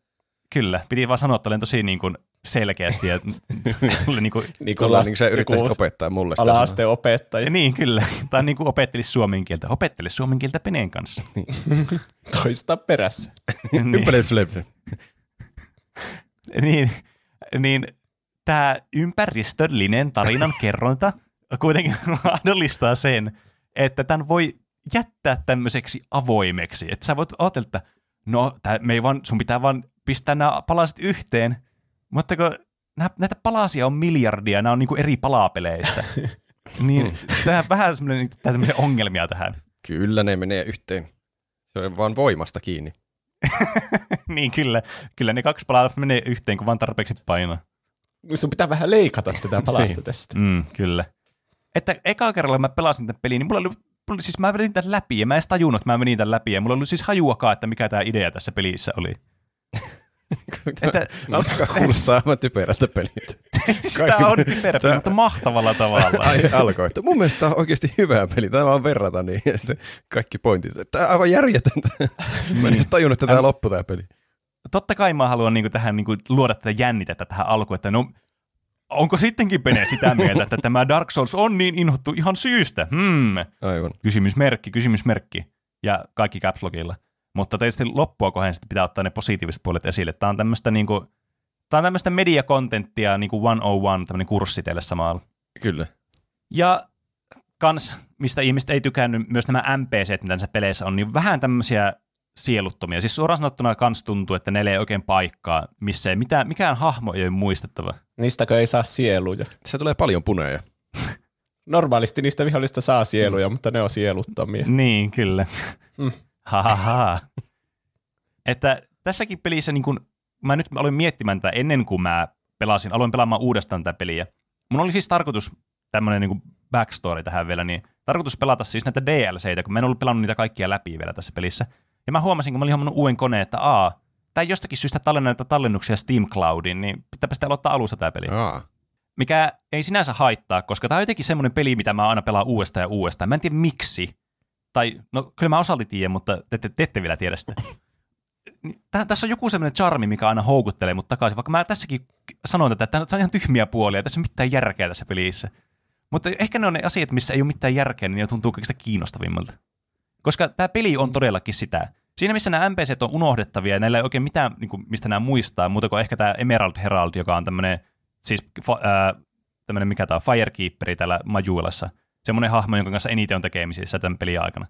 kyllä, piti vaan sanoa, että olen tosi niin kuin selkeästi ja tuli niin kuin, Niin Sulla, niin sä yrittäisit opettaa mulle sitä. ala-asteen opettaja. ja niin kyllä, tai niin kuin opettelisi suomen kieltä. Opettele suomen kieltä Peneen kanssa. Toista perässä. niin. Niin, niin tämä ympäristöllinen tarinan kerronta kuitenkin mahdollistaa sen, että tämän voi jättää tämmöiseksi avoimeksi. Että sä voit ajatella, että no, tää, me ei vaan, sun pitää vaan pistää nämä palaset yhteen, mutta kun nää, näitä palasia on miljardia, nämä on niinku eri palapeleistä, niin tämä vähän semmoinen, tää semmoisia ongelmia tähän. Kyllä ne menee yhteen. Se on vaan voimasta kiinni. niin kyllä, kyllä ne kaksi palaa menee yhteen, kun vaan tarpeeksi painaa. Sun pitää vähän leikata tätä palasta tästä. Mm, kyllä. Että eka kerralla mä pelasin tämän pelin, niin mulla oli, mulla, siis mä vedin tämän läpi ja mä en edes tajunnut, että mä menin tämän läpi ja mulla oli siis hajuakaan, että mikä tämä idea tässä pelissä oli. Että- Alkaa kuulostaa aivan typerältä peliltä. Sitä on typerä peli, mutta mahtavalla tavalla. Ai alkoi. Mun mielestä tämä on oikeasti hyvä peli. Tämä vaan verrata niin. Ja sitten kaikki pointit. Tämä on aivan järjetöntä. Mä en edes tajunnut, että tämä loppui tämä peli. Totta kai mä haluan niin tähän niin luoda tätä jännitettä tähän alkuun, että no onko sittenkin Pene sitä mieltä, että tämä Dark Souls on niin inhottu ihan syystä? Hmm. Aivan. Kysymysmerkki, kysymysmerkki. Ja kaikki caps lockilla. Mutta tietysti loppua kohden sitten pitää ottaa ne positiiviset puolet esille. Tämä on tämmöistä niinku, Tämä on tämmöistä mediakontenttia, niin kuin 101, tämmöinen kurssi teille samalla. Kyllä. Ja kans, mistä ihmiset ei tykännyt, myös nämä NPC, mitä näissä peleissä on, niin vähän tämmöisiä sieluttomia. Siis suoraan sanottuna kans tuntuu, että neillä ei oikein paikkaa, missä ei mitään, mikään hahmo ei ole muistettava. Niistäkö ei saa sieluja? Se tulee paljon puneja. Normaalisti niistä vihollista saa sieluja, mutta ne on sieluttomia. Niin, kyllä. Mm. Hahaha. Että tässäkin pelissä, niin kun, mä nyt aloin miettimään tätä ennen kuin mä pelasin, aloin pelaamaan uudestaan tätä peliä. Mun oli siis tarkoitus, tämmöinen niin backstory tähän vielä, niin tarkoitus pelata siis näitä DLCitä, kun mä en ollut pelannut niitä kaikkia läpi vielä tässä pelissä. Ja mä huomasin, kun mä olin hommannut uuden koneen, että aa, tai jostakin syystä tallennan näitä tallennuksia Steam Cloudiin, niin pitääpä sitten aloittaa alusta tämä peli Aa. mikä ei sinänsä haittaa, koska tämä on jotenkin semmoinen peli, mitä mä aina pelaan uudestaan ja uudestaan. Mä en tiedä miksi. Tai, no kyllä mä osalti tiedän, mutta te, te, te ette vielä tiedä sitä. Niin, Tää, tässä on joku semmoinen charmi, mikä aina houkuttelee mut takaisin, vaikka mä tässäkin sanon tätä, että tämä on ihan tyhmiä puolia, tässä ei ole mitään järkeä tässä pelissä. Mutta ehkä ne on ne asiat, missä ei ole mitään järkeä, niin ne tuntuu kaikista kiinnostavimmalta. Koska tämä peli on todellakin sitä. Siinä, missä nämä NPCt on unohdettavia ja näillä ei oikein mitään, niin kuin, mistä nämä muistaa, muuta kuin ehkä tämä Emerald Herald, joka on tämmöinen, siis ää, tämmöinen, mikä tämä Firekeeperi täällä Majuilassa. Semmoinen hahmo, jonka kanssa eniten on tekemisissä tämän pelin aikana.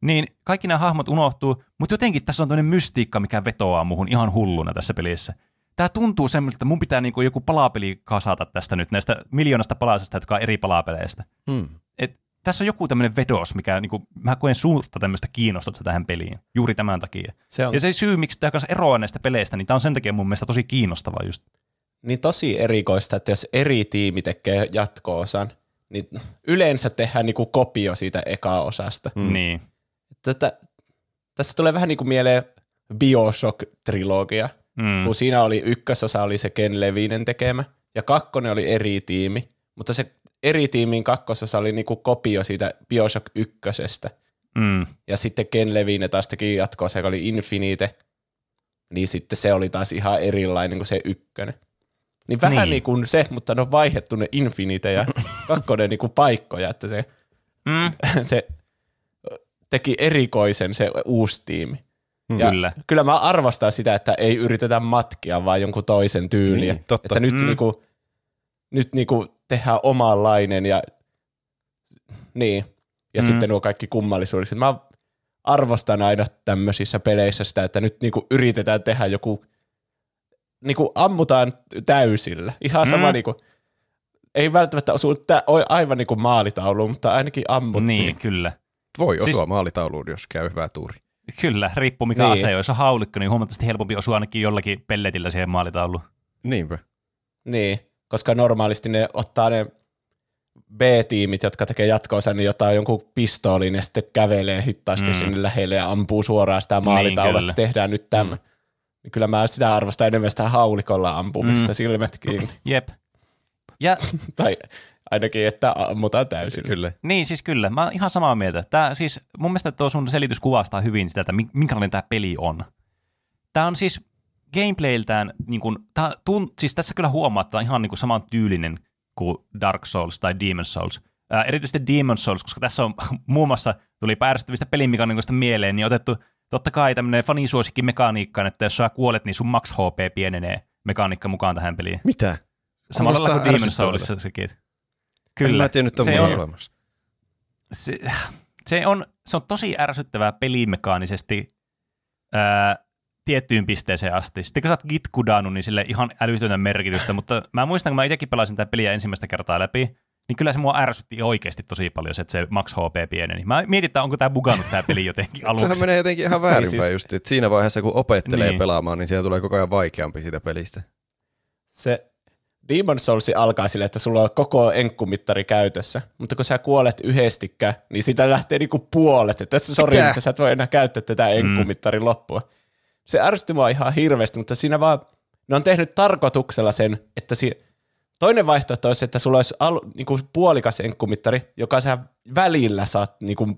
Niin kaikki nämä hahmot unohtuu, mutta jotenkin tässä on tämmöinen mystiikka, mikä vetoaa muuhun ihan hulluna tässä pelissä. Tämä tuntuu semmoiselta, että mun pitää niinku joku palapeli kasata tästä nyt, näistä miljoonasta palasesta, jotka on eri palapeleistä. Hmm. Tässä on joku tämmöinen vedos, mikä niinku, mä koen suurta tämmöistä kiinnostusta tähän peliin, juuri tämän takia. Se on Ja se syy, miksi tämä kanssa eroaa näistä peleistä, niin tämä on sen takia mun mielestä tosi kiinnostava just. niin tosi erikoista, että jos eri tiimi tekee jatko-osan, niin yleensä tehdään niinku kopio siitä eka-osasta. Mm. Niin. Tätä, tässä tulee vähän niin kuin mieleen Bioshock-trilogia, Mm. kun siinä oli ykkösosa oli se Ken Levinen tekemä, ja kakkonen oli eri tiimi, mutta se eri tiimin kakkosessa oli niinku kopio siitä Bioshock ykkösestä. Mm. Ja sitten Ken Levine taas teki jatkoa, se oli Infinite. Niin sitten se oli taas ihan erilainen kuin se ykkönen. Niin vähän Niin. niin, kuin se, mutta ne on vaihdettu ne Infinite ja kakkonen niin kuin paikkoja, että se, Mm. se teki erikoisen se uusi tiimi. Ja Kyllä. Kyllä mä arvostan sitä, että ei yritetä matkia vaan jonkun toisen tyyliä. Niin, totta. Että nyt, Mm. mm. niinku, nyt niinku tehdään omanlainen ja niin. Ja Mm. sitten nuo kaikki kummallisuudet. Mä arvostan aina tämmöisissä peleissä sitä, että nyt niinku yritetään tehdä joku, niinku ammutaan täysillä. Ihan sama Mm. niinku, ei välttämättä osu tä- oi- aivan niinku maalitauluun, mutta ainakin ammuttiin. Niin, kyllä. Voi osua Siis- siis... maalitauluun, jos käy hyvä tuuri. Kyllä, riippuu mikä Niin. ase on. Jos on haulikko, niin huomattavasti helpompi osua ainakin jollakin pelletillä siihen maalitauluun. Niinpä. Niin, koska normaalisti ne ottaa ne B-tiimit, jotka tekee jatkoosa, niin jotain jonkun pistoolin ja sitten kävelee hittaasti Mm. sinne lähelle ja ampuu suoraan sitä maalitaulua, kyllä. että tehdään nyt tämä. Mm. Mm. Kyllä mä sitä arvostan enemmän sitä haulikolla ampumista Mm. silmät kiinni. Jep. Ja tai ainakin, että ammutaan täysin. Kyllä. niin, siis kyllä. Mä oon ihan samaa mieltä. Tää, siis, mun mielestä tuo sun selitys kuvastaa hyvin sitä, että mi- minkälainen tämä peli on. Tämä on siis gameplayltään, niin kun, tää tunt, siis tässä kyllä huomaa, että on ihan niin kuin saman tyylinen kuin Dark Souls tai Demon Souls. Ää, erityisesti Demon Souls, koska tässä on muun muassa, tuli ärsyttävistä pelimekaniikoista mieleen, niin otettu totta kai tämmöinen fanisuosikki mekaniikka, että jos sä kuolet, niin sun max HP pienenee mekaniikka mukaan tähän peliin. Mitä? Samalla lailla kuin Demon. Soulissa sekin. En Kyllä. mä tiedä, nyt on se, on... on, olemassa. se, se, on, se on tosi ärsyttävää pelimekaanisesti ää, tiettyyn pisteeseen asti. Sitten kun sä oot gitkudannut, niin sille ihan älytöntä merkitystä, mutta mä muistan, kun mä itsekin pelasin tätä peliä ensimmäistä kertaa läpi, niin kyllä se mua ärsytti oikeasti tosi paljon se, että se max HP pieneni. Mä mietin, että onko tämä bugannut tämä peli jotenkin Sehän aluksi. menee jotenkin ihan väärinpäin siis- just, että siinä vaiheessa kun opettelee Niin. pelaamaan, niin siellä tulee koko ajan vaikeampi siitä pelistä. Se Demon Souls alkaa sille, että sulla on koko enkkumittari käytössä, mutta kun sä kuolet yhdestikään, niin sitä lähtee niinku puolet, että tässä sori, että sä et voi enää käyttää tätä enkkumittarin loppua. Se ärsytti mua ihan hirveästi, mutta siinä vaan, ne on tehnyt tarkoituksella sen, että si- toinen vaihtoehto olisi, että sulla olisi al- niinku puolikas enkkumittari, joka sä välillä saat niinku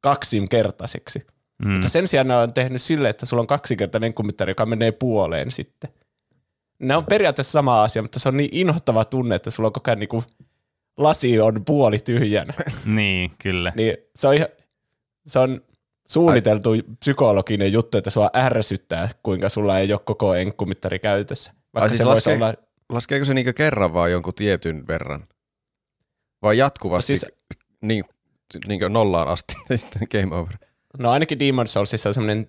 kaksinkertaiseksi. Mm. Mutta sen sijaan ne on tehnyt silleen, että sulla on kaksinkertainen enkkumittari, joka menee puoleen sitten. Ne on periaatteessa sama asia, mutta se on niin inhottava tunne, että sulla on koko ajan niin lasi on puoli tyhjänä. Niin, kyllä. niin se on, ihan, se on suunniteltu Ai. psykologinen juttu, että sua ärsyttää, kuinka sulla ei ole koko enkkumittari käytössä. Vaikka Ai siis se voisi laskee- olla, Laskeeko se niinkö kerran vai jonkun tietyn verran? Vai jatkuvasti No siis- niin, niinkö nollaan asti sitten game over? no ainakin Demon Soulsissa on semmoinen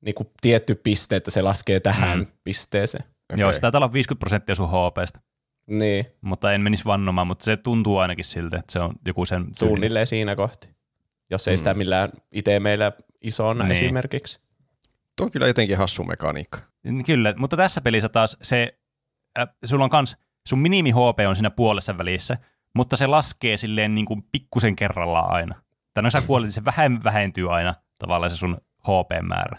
niin tietty piste, että se laskee tähän Mm. pisteeseen. Okay. Joo, sitä taitaa olla 50 prosenttia sun HPstä. Niin, Mutta en menisi vannomaan, mutta se tuntuu ainakin siltä, että se on joku sen suunnilleen siinä kohti. Jos ei Mm. sitä millään itse meillä isona Niin. esimerkiksi. Tuo on kyllä jotenkin hassu mekaniikka. Kyllä, mutta tässä pelissä taas se, äh, sulla on kans, sun minimi HP on siinä puolessa välissä, mutta se laskee silleen niin kuin pikkusen kerrallaan aina. Tai no sä kuolet, niin se vähän vähentyy aina tavallaan se sun HP-määrä.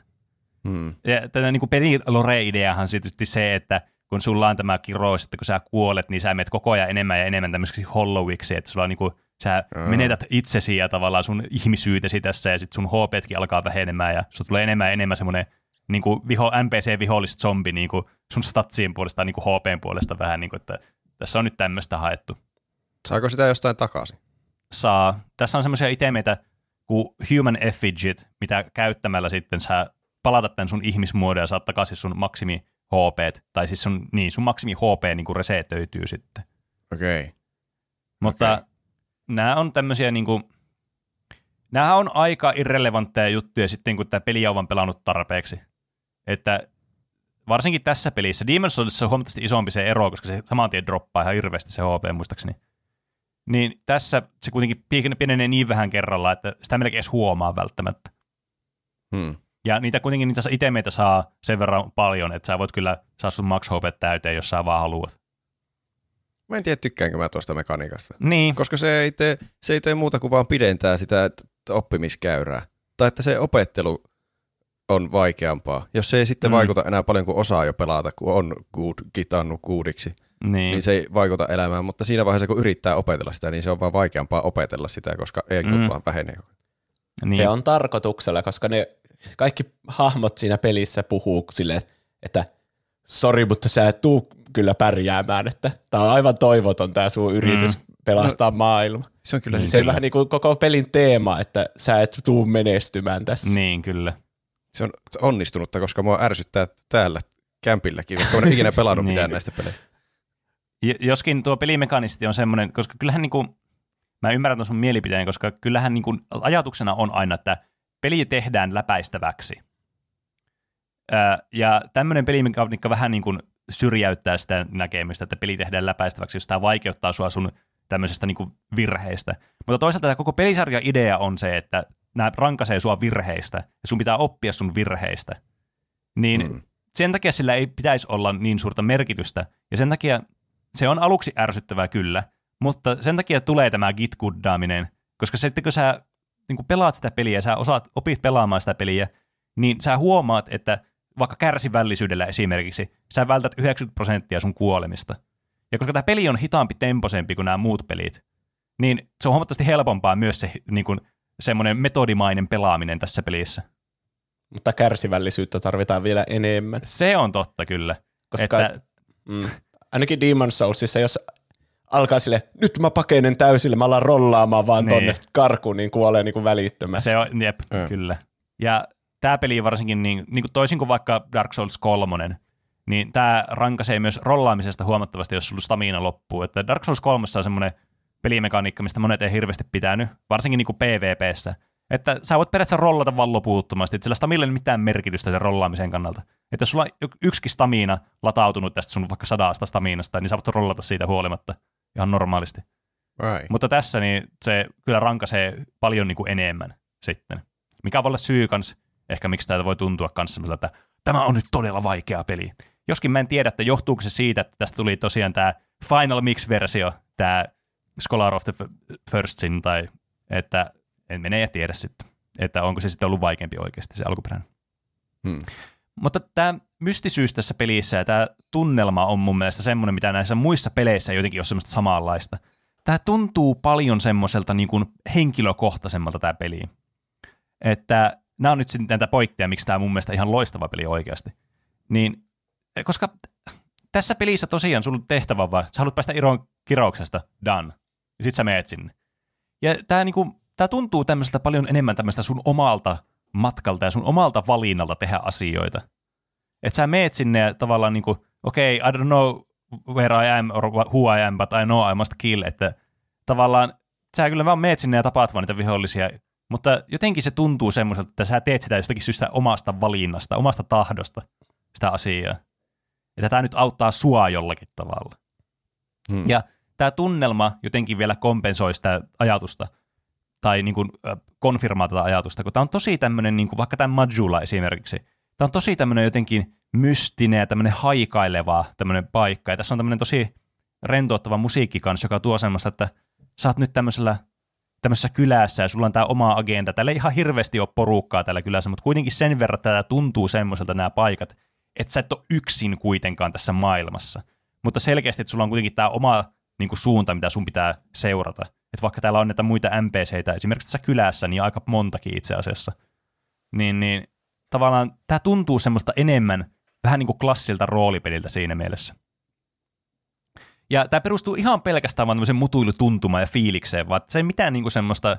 Hmm. Ja tämä niin pelin lore-ideahan on tietysti se, että kun sulla on tämä kirous, että kun sä kuolet, niin sä menet koko ajan enemmän ja enemmän tämmöiseksi hollowiksi, että sulla on niin kuin, sä Aa. menetät itsesi ja tavallaan sun ihmisyytesi tässä ja sitten sun HPtkin alkaa vähenemään ja sulla tulee enemmän ja enemmän semmoinen niin kuin viho, NPC-vihollis zombi niin kuin sun statsien puolesta niin kuin HPn puolesta vähän, niin kuin, että tässä on nyt tämmöistä haettu. Saako sitä jostain takaisin? Saa. Tässä on semmoisia itemeitä kuin Human Effigyt, mitä käyttämällä sitten sä palatat tämän sun ihmismuodon ja saat takaisin sun maksimi HP, tai siis sun, niin, sun maksimi HP niin kuin resetöityy sitten. Okei. Okay. Mutta Okei. Nämä on tämmöisiä niin kuin, nämä on aika irrelevantteja juttuja sitten, kun tämä peli on pelannut tarpeeksi. Että varsinkin tässä pelissä, Demon's Soulsissa on huomattavasti isompi se ero, koska se saman tien droppaa ihan hirveästi se HP muistaakseni. Niin tässä se kuitenkin pienenee niin vähän kerralla, että sitä melkein edes huomaa välttämättä. Hmm. Ja niitä kuitenkin niitä itemeitä saa sen verran paljon, että sä voit kyllä saa sun max HP täyteen, jos sä vaan haluat. Mä en tiedä, tykkäänkö mä tuosta mekaniikasta. Niin, Koska se ei, tee, se ei tee muuta kuin vaan pidentää sitä että oppimiskäyrää. Tai että se opettelu on vaikeampaa. Jos se ei sitten Mm. vaikuta enää paljon, kun osaa jo pelata, kun on good, kitannut kuudiksi, Niin. niin se ei vaikuta elämään, mutta siinä vaiheessa, kun yrittää opetella sitä, niin se on vaan vaikeampaa opetella sitä, koska ei mm. vaan vähenee. Niin. Se on tarkoituksella, koska ne kaikki hahmot siinä pelissä puhuu silleen, että sori, mutta sä et tuu kyllä pärjäämään, että tämä on aivan toivoton tämä sun yritys mm. pelastaa no, maailma. Se on kyllä. Niin, se on vähän niin kuin koko pelin teema, että sä et tuu menestymään tässä. Niin, kyllä. Se on onnistunutta, koska mua ärsyttää täällä kämpilläkin, vaikka olen ikinä pelannut niin. mitään näistä peleistä. Joskin tuo pelimekanisti on semmoinen, koska kyllähän niin kuin, mä ymmärrän tuon sun mielipiteen, koska kyllähän niin kuin ajatuksena on aina, että peli tehdään läpäistäväksi. Ja tämmöinen pelimekaniikka vähän niin kuin syrjäyttää sitä näkemystä, että peli tehdään läpäistäväksi, jos tämä vaikeuttaa sua sun tämmöisestä niin kuin virheistä. Mutta toisaalta tämä koko pelisarjan idea on se, että nämä rankaisee sua virheistä, ja sun pitää oppia sun virheistä. Niin mm. sen takia sillä ei pitäisi olla niin suurta merkitystä, ja sen takia se on aluksi ärsyttävää kyllä, mutta sen takia tulee tämä gitguddaaminen, koska sitten kun sä niin kun pelaat sitä peliä, sä osaat, opit pelaamaan sitä peliä, niin sä huomaat, että vaikka kärsivällisyydellä esimerkiksi, sä vältät 90 prosenttia sun kuolemista. Ja koska tämä peli on hitaampi temposempi kuin nämä muut pelit, niin se on huomattavasti helpompaa myös se niin kuin, semmoinen metodimainen pelaaminen tässä pelissä. Mutta kärsivällisyyttä tarvitaan vielä enemmän. Se on totta kyllä. Koska että... mm, ainakin Demon Soulsissa, jos alkaa sille, nyt mä pakenen täysille, mä alan rollaamaan vaan niin. tonne karkuun, niin kuolee niin kuin välittömästi. Se on, jep, mm. kyllä. Ja tämä peli varsinkin, niin, niin kuin toisin kuin vaikka Dark Souls 3, niin tämä rankaisee myös rollaamisesta huomattavasti, jos sulla stamina loppuu. Että Dark Souls 3 on semmoinen pelimekaniikka, mistä monet ei hirveästi pitänyt, varsinkin niin kuin PvPssä. Että sä voit periaatteessa rollata vaan loputtomasti, että sillä stamilla ei ole mitään merkitystä sen rollaamisen kannalta. Että jos sulla on yksikin stamina latautunut tästä sun vaikka sadasta staminasta, niin sä voit rollata siitä huolimatta ihan normaalisti. Right. Mutta tässä niin se kyllä rankaisee paljon niin kuin enemmän sitten. Mikä voi olla syy kans, ehkä miksi tämä voi tuntua kanssa että tämä on nyt todella vaikea peli. Joskin mä en tiedä, että johtuuko se siitä, että tästä tuli tosiaan tämä Final Mix-versio, tämä Scholar of the First Sin, tai että en mene ja tiedä sitten, että onko se sitten ollut vaikeampi oikeasti se alkuperäinen. Hmm. Mutta tämä mystisyys tässä pelissä ja tämä tunnelma on mun mielestä semmoinen, mitä näissä muissa peleissä jotenkin on semmoista samanlaista. Tämä tuntuu paljon semmoiselta niin kuin henkilökohtaisemmalta tämä peli. Että nämä on nyt sitten näitä poikkeja, miksi tämä mun mielestä ihan loistava peli oikeasti. Niin, koska tässä pelissä tosiaan on tehtävä vaan, sä haluat päästä Iron kirouksesta, done. Ja sit sä meet sinne. Ja tämä niinku, tää tuntuu tämmöiseltä paljon enemmän tämmöistä sun omalta matkalta ja sun omalta valinnalta tehdä asioita. Että sä meet sinne ja tavallaan niinku, okei, okay, I don't know where I am or who I am, but I know I must kill. Että tavallaan sä kyllä vaan meet sinne ja tapaat vaan niitä vihollisia, mutta jotenkin se tuntuu semmoiselta, että sä teet sitä jostakin syystä omasta valinnasta, omasta tahdosta sitä asiaa. Että tämä nyt auttaa sua jollakin tavalla. Hmm. Ja tämä tunnelma jotenkin vielä kompensoi sitä ajatusta, tai niin kuin, konfirmaa tätä ajatusta, kun tämä on tosi tämmöinen, niin kuin vaikka tämä Majula esimerkiksi, tämä on tosi tämmöinen jotenkin mystinen ja tämmöinen haikaileva tämmöinen paikka, ja tässä on tämmöinen tosi rentouttava musiikki kanssa, joka tuo semmoista, että sä oot nyt tämmöisellä tämmöisessä kylässä ja sulla on tämä oma agenda. Täällä ei ihan hirveästi ole porukkaa täällä kylässä, mutta kuitenkin sen verran tämä tuntuu semmoiselta nämä paikat, että sä et ole yksin kuitenkaan tässä maailmassa. Mutta selkeästi, että sulla on kuitenkin tämä oma niin kuin suunta, mitä sun pitää seurata. Että vaikka täällä on näitä muita NPCitä, esimerkiksi tässä kylässä, niin aika montakin itse asiassa, niin, niin tavallaan tämä tuntuu semmoista enemmän vähän niin kuin klassilta roolipeliltä siinä mielessä. Ja tämä perustuu ihan pelkästään vaan tämmöisen mutuilutuntumaan ja fiilikseen, vaan se ei mitään niin kuin semmoista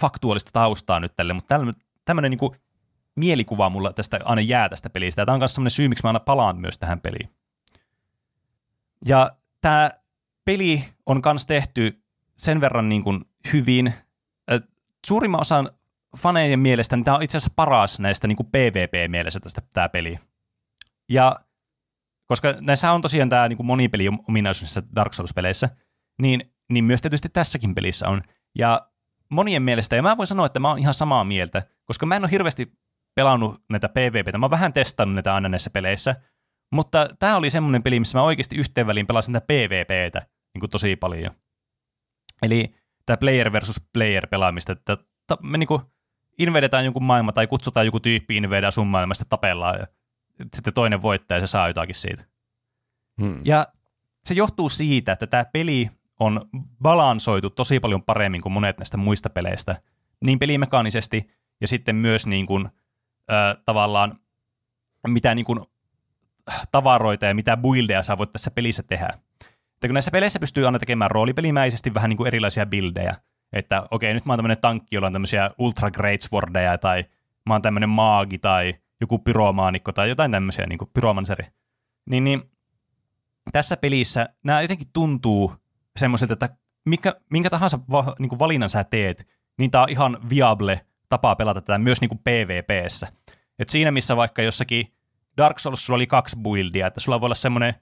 faktuaalista taustaa nyt tälle, mutta tämmöinen niin kuin mielikuva mulla tästä aina jää tästä pelistä. Ja tämä on myös semmoinen syy, miksi mä aina palaan myös tähän peliin. Ja tämä peli on myös tehty sen verran niin kuin hyvin. Suurimman osan faneiden mielestä niin tämä on itse asiassa paras näistä niin PvP-mielessä tästä tämä peli. Ja koska näissä on tosiaan tämä niin monipeli ominaisuus Dark Souls-peleissä, niin, niin myös tietysti tässäkin pelissä on. Ja monien mielestä, ja mä voin sanoa, että mä oon ihan samaa mieltä, koska mä en ole hirveästi pelannut näitä PvPtä, mä oon vähän testannut näitä aina näissä peleissä, mutta tämä oli semmoinen peli, missä mä oikeasti yhteen väliin pelasin näitä PvPtä niin kuin tosi paljon. Eli tämä player versus player pelaamista, että me niin kuin invedetään jonkun maailma tai kutsutaan joku tyyppi invedää sun maailmasta tapellaan ja sitten toinen voittaa ja se saa jotakin siitä. Hmm. Ja se johtuu siitä, että tämä peli on balansoitu tosi paljon paremmin kuin monet näistä muista peleistä, niin pelimekaanisesti ja sitten myös niin kuin, äh, tavallaan mitä niin kuin, tavaroita ja mitä buildeja sä voit tässä pelissä tehdä. Että kun näissä peleissä pystyy aina tekemään roolipelimäisesti vähän niin kuin erilaisia buildeja, että okei, nyt mä oon tämmöinen tankki, jolla on tämmöisiä ultra great swordeja, tai mä oon tämmöinen maagi, tai joku pyromaanikko, tai jotain tämmöisiä, niin kuin pyromanseri. Niin, niin tässä pelissä nämä jotenkin tuntuu semmoiselta, että mikä, minkä tahansa va, niin kuin valinnan sä teet, niin tää on ihan viable tapa pelata tätä myös niin kuin PvPssä. Et siinä missä vaikka jossakin Dark Souls sulla oli kaksi buildia, että sulla voi olla semmoinen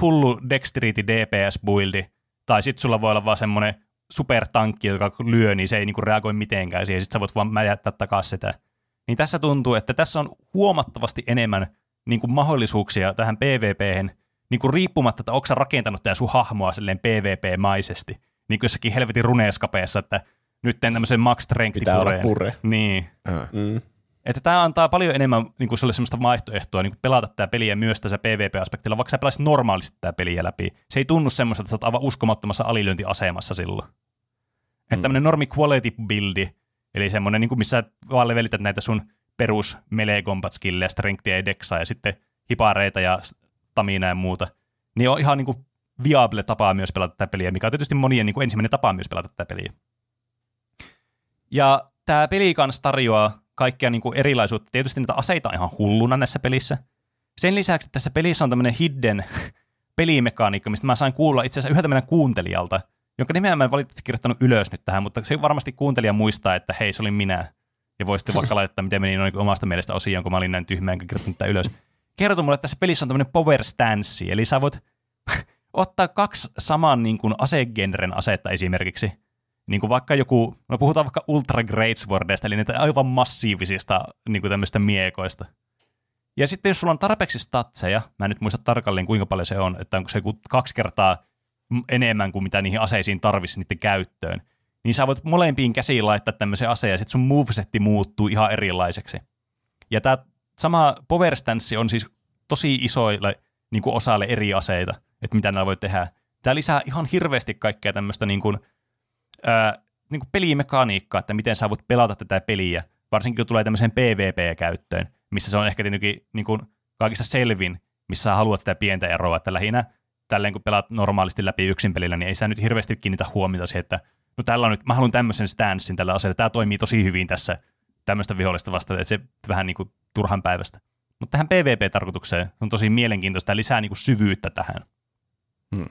hullu Dexterity DPS-buildi, tai sitten sulla voi olla vaan semmoinen supertankki, joka lyö, niin se ei niinku reagoi mitenkään siihen, sitten sä voit vaan mäjättää takaisin sitä. Niin tässä tuntuu, että tässä on huomattavasti enemmän niinku mahdollisuuksia tähän PvPhen, niinku riippumatta, että onko sä rakentanut tämä sun hahmoa silleen PvP-maisesti, niin kuin jossakin helvetin runeeskapeessa, että nyt teen tämmöisen max strength Pitää olla pure. Niin. Mm. Että tämä antaa paljon enemmän niin kuin sulle semmoista vaihtoehtoa niin kuin pelata tämä peliä myös tässä PvP-aspektilla, vaikka sä pelaisit normaalisti tämä peliä läpi. Se ei tunnu semmoista, että sä oot aivan uskomattomassa alilyöntiasemassa silloin. Mm. Että tämmöinen normi quality buildi, eli semmoinen, niin kuin missä vaan levelität näitä sun perus melee combat skillejä, strengthia ja dexaa ja sitten hipareita ja stamina ja muuta, niin on ihan niin kuin viable tapa myös pelata tätä peliä, mikä on tietysti monien niin kuin ensimmäinen tapa myös pelata tätä peliä. Ja tämä peli kanssa tarjoaa kaikkea niin kuin erilaisuutta. Tietysti niitä aseita on ihan hulluna näissä pelissä. Sen lisäksi tässä pelissä on tämmöinen hidden pelimekaniikka, mistä mä sain kuulla itse asiassa yhdeltä meidän kuuntelijalta, jonka nimeä mä en valitettavasti kirjoittanut ylös nyt tähän, mutta se varmasti kuuntelija muistaa, että hei, se oli minä. Ja voisitte vaikka laittaa, miten meni noin omasta mielestä osioon, kun mä olin näin tyhmä, enkä kirjoittanut tätä ylös. Kertoi mulle, että tässä pelissä on tämmöinen power stance, eli sä voit ottaa kaksi saman niin kuin asegenren asetta esimerkiksi, niin kuin vaikka joku, no puhutaan vaikka Ultra Great Swordista, eli niitä aivan massiivisista niin kuin tämmöistä miekoista. Ja sitten jos sulla on tarpeeksi statseja, mä en nyt muista tarkalleen kuinka paljon se on, että onko se kaksi kertaa enemmän kuin mitä niihin aseisiin tarvisi niiden käyttöön, niin sä voit molempiin käsiin laittaa tämmöisen aseen ja sitten sun movesetti muuttuu ihan erilaiseksi. Ja tämä sama power stance on siis tosi isoille niin kuin osalle eri aseita, että mitä nämä voi tehdä. Tämä lisää ihan hirveästi kaikkea tämmöistä niin kuin, ää, niin kuin pelimekaniikkaa, että miten sä voit pelata tätä peliä, varsinkin kun tulee tämmöiseen PvP-käyttöön, missä se on ehkä tietenkin niin kuin kaikista selvin, missä sä haluat sitä pientä eroa, että lähinnä tälleen kun pelaat normaalisti läpi yksin pelillä, niin ei sä nyt hirveästi kiinnitä huomiota siihen, että no tällä on nyt, mä haluan tämmöisen stanssin tällä aseella, tämä toimii tosi hyvin tässä tämmöistä vihollista vastaan, että se vähän niin kuin turhan päivästä. Mutta tähän PvP-tarkoitukseen on tosi mielenkiintoista ja lisää niin kuin syvyyttä tähän. Hmm.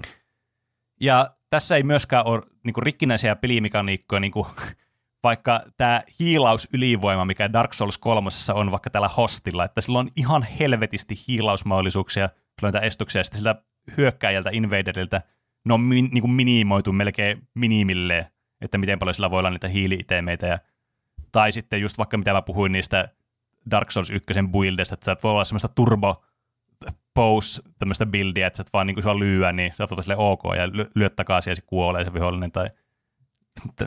Ja tässä ei myöskään ole niin kuin rikkinäisiä pelimekaniikkoja, niin kuin, vaikka tämä hiilausylivoima, mikä Dark Souls 3 on vaikka tällä hostilla, että sillä on ihan helvetisti hiilausmahdollisuuksia, tulee näitä estuksia, ja sitten siltä hyökkääjältä, invaderilta, ne on min, niin kuin minimoitu melkein minimilleen, että miten paljon sillä voi olla niitä hiili-itemeitä, ja, tai sitten just vaikka mitä mä puhuin niistä Dark Souls 1 buildista, että sä voi olla semmoista turbo pose tämmöistä buildia, että sä et vaan niin kuin sua lyöä, niin sä oot ok ja ly- lyöt takaisin ja se kuolee se vihollinen tai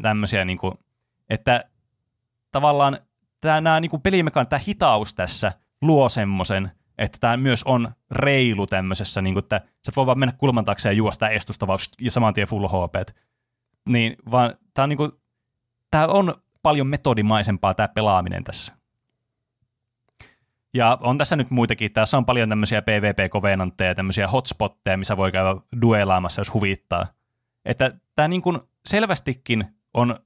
tämmöisiä, niin kuin, että tavallaan tämä niin kuin pelimekan, tämä hitaus tässä luo semmoisen, että tämä myös on reilu tämmöisessä, niin kuin, että sä voi vaan mennä kulman taakse ja juosta estusta vaan ja saman tien full HP. Niin, vaan tämä on, niin kuin, tämä on paljon metodimaisempaa tämä pelaaminen tässä. Ja on tässä nyt muitakin. Tässä on paljon tämmöisiä PvP-kovenantteja, tämmöisiä hotspotteja, missä voi käydä duelaamassa, jos huvittaa. Että tämä niin kuin selvästikin on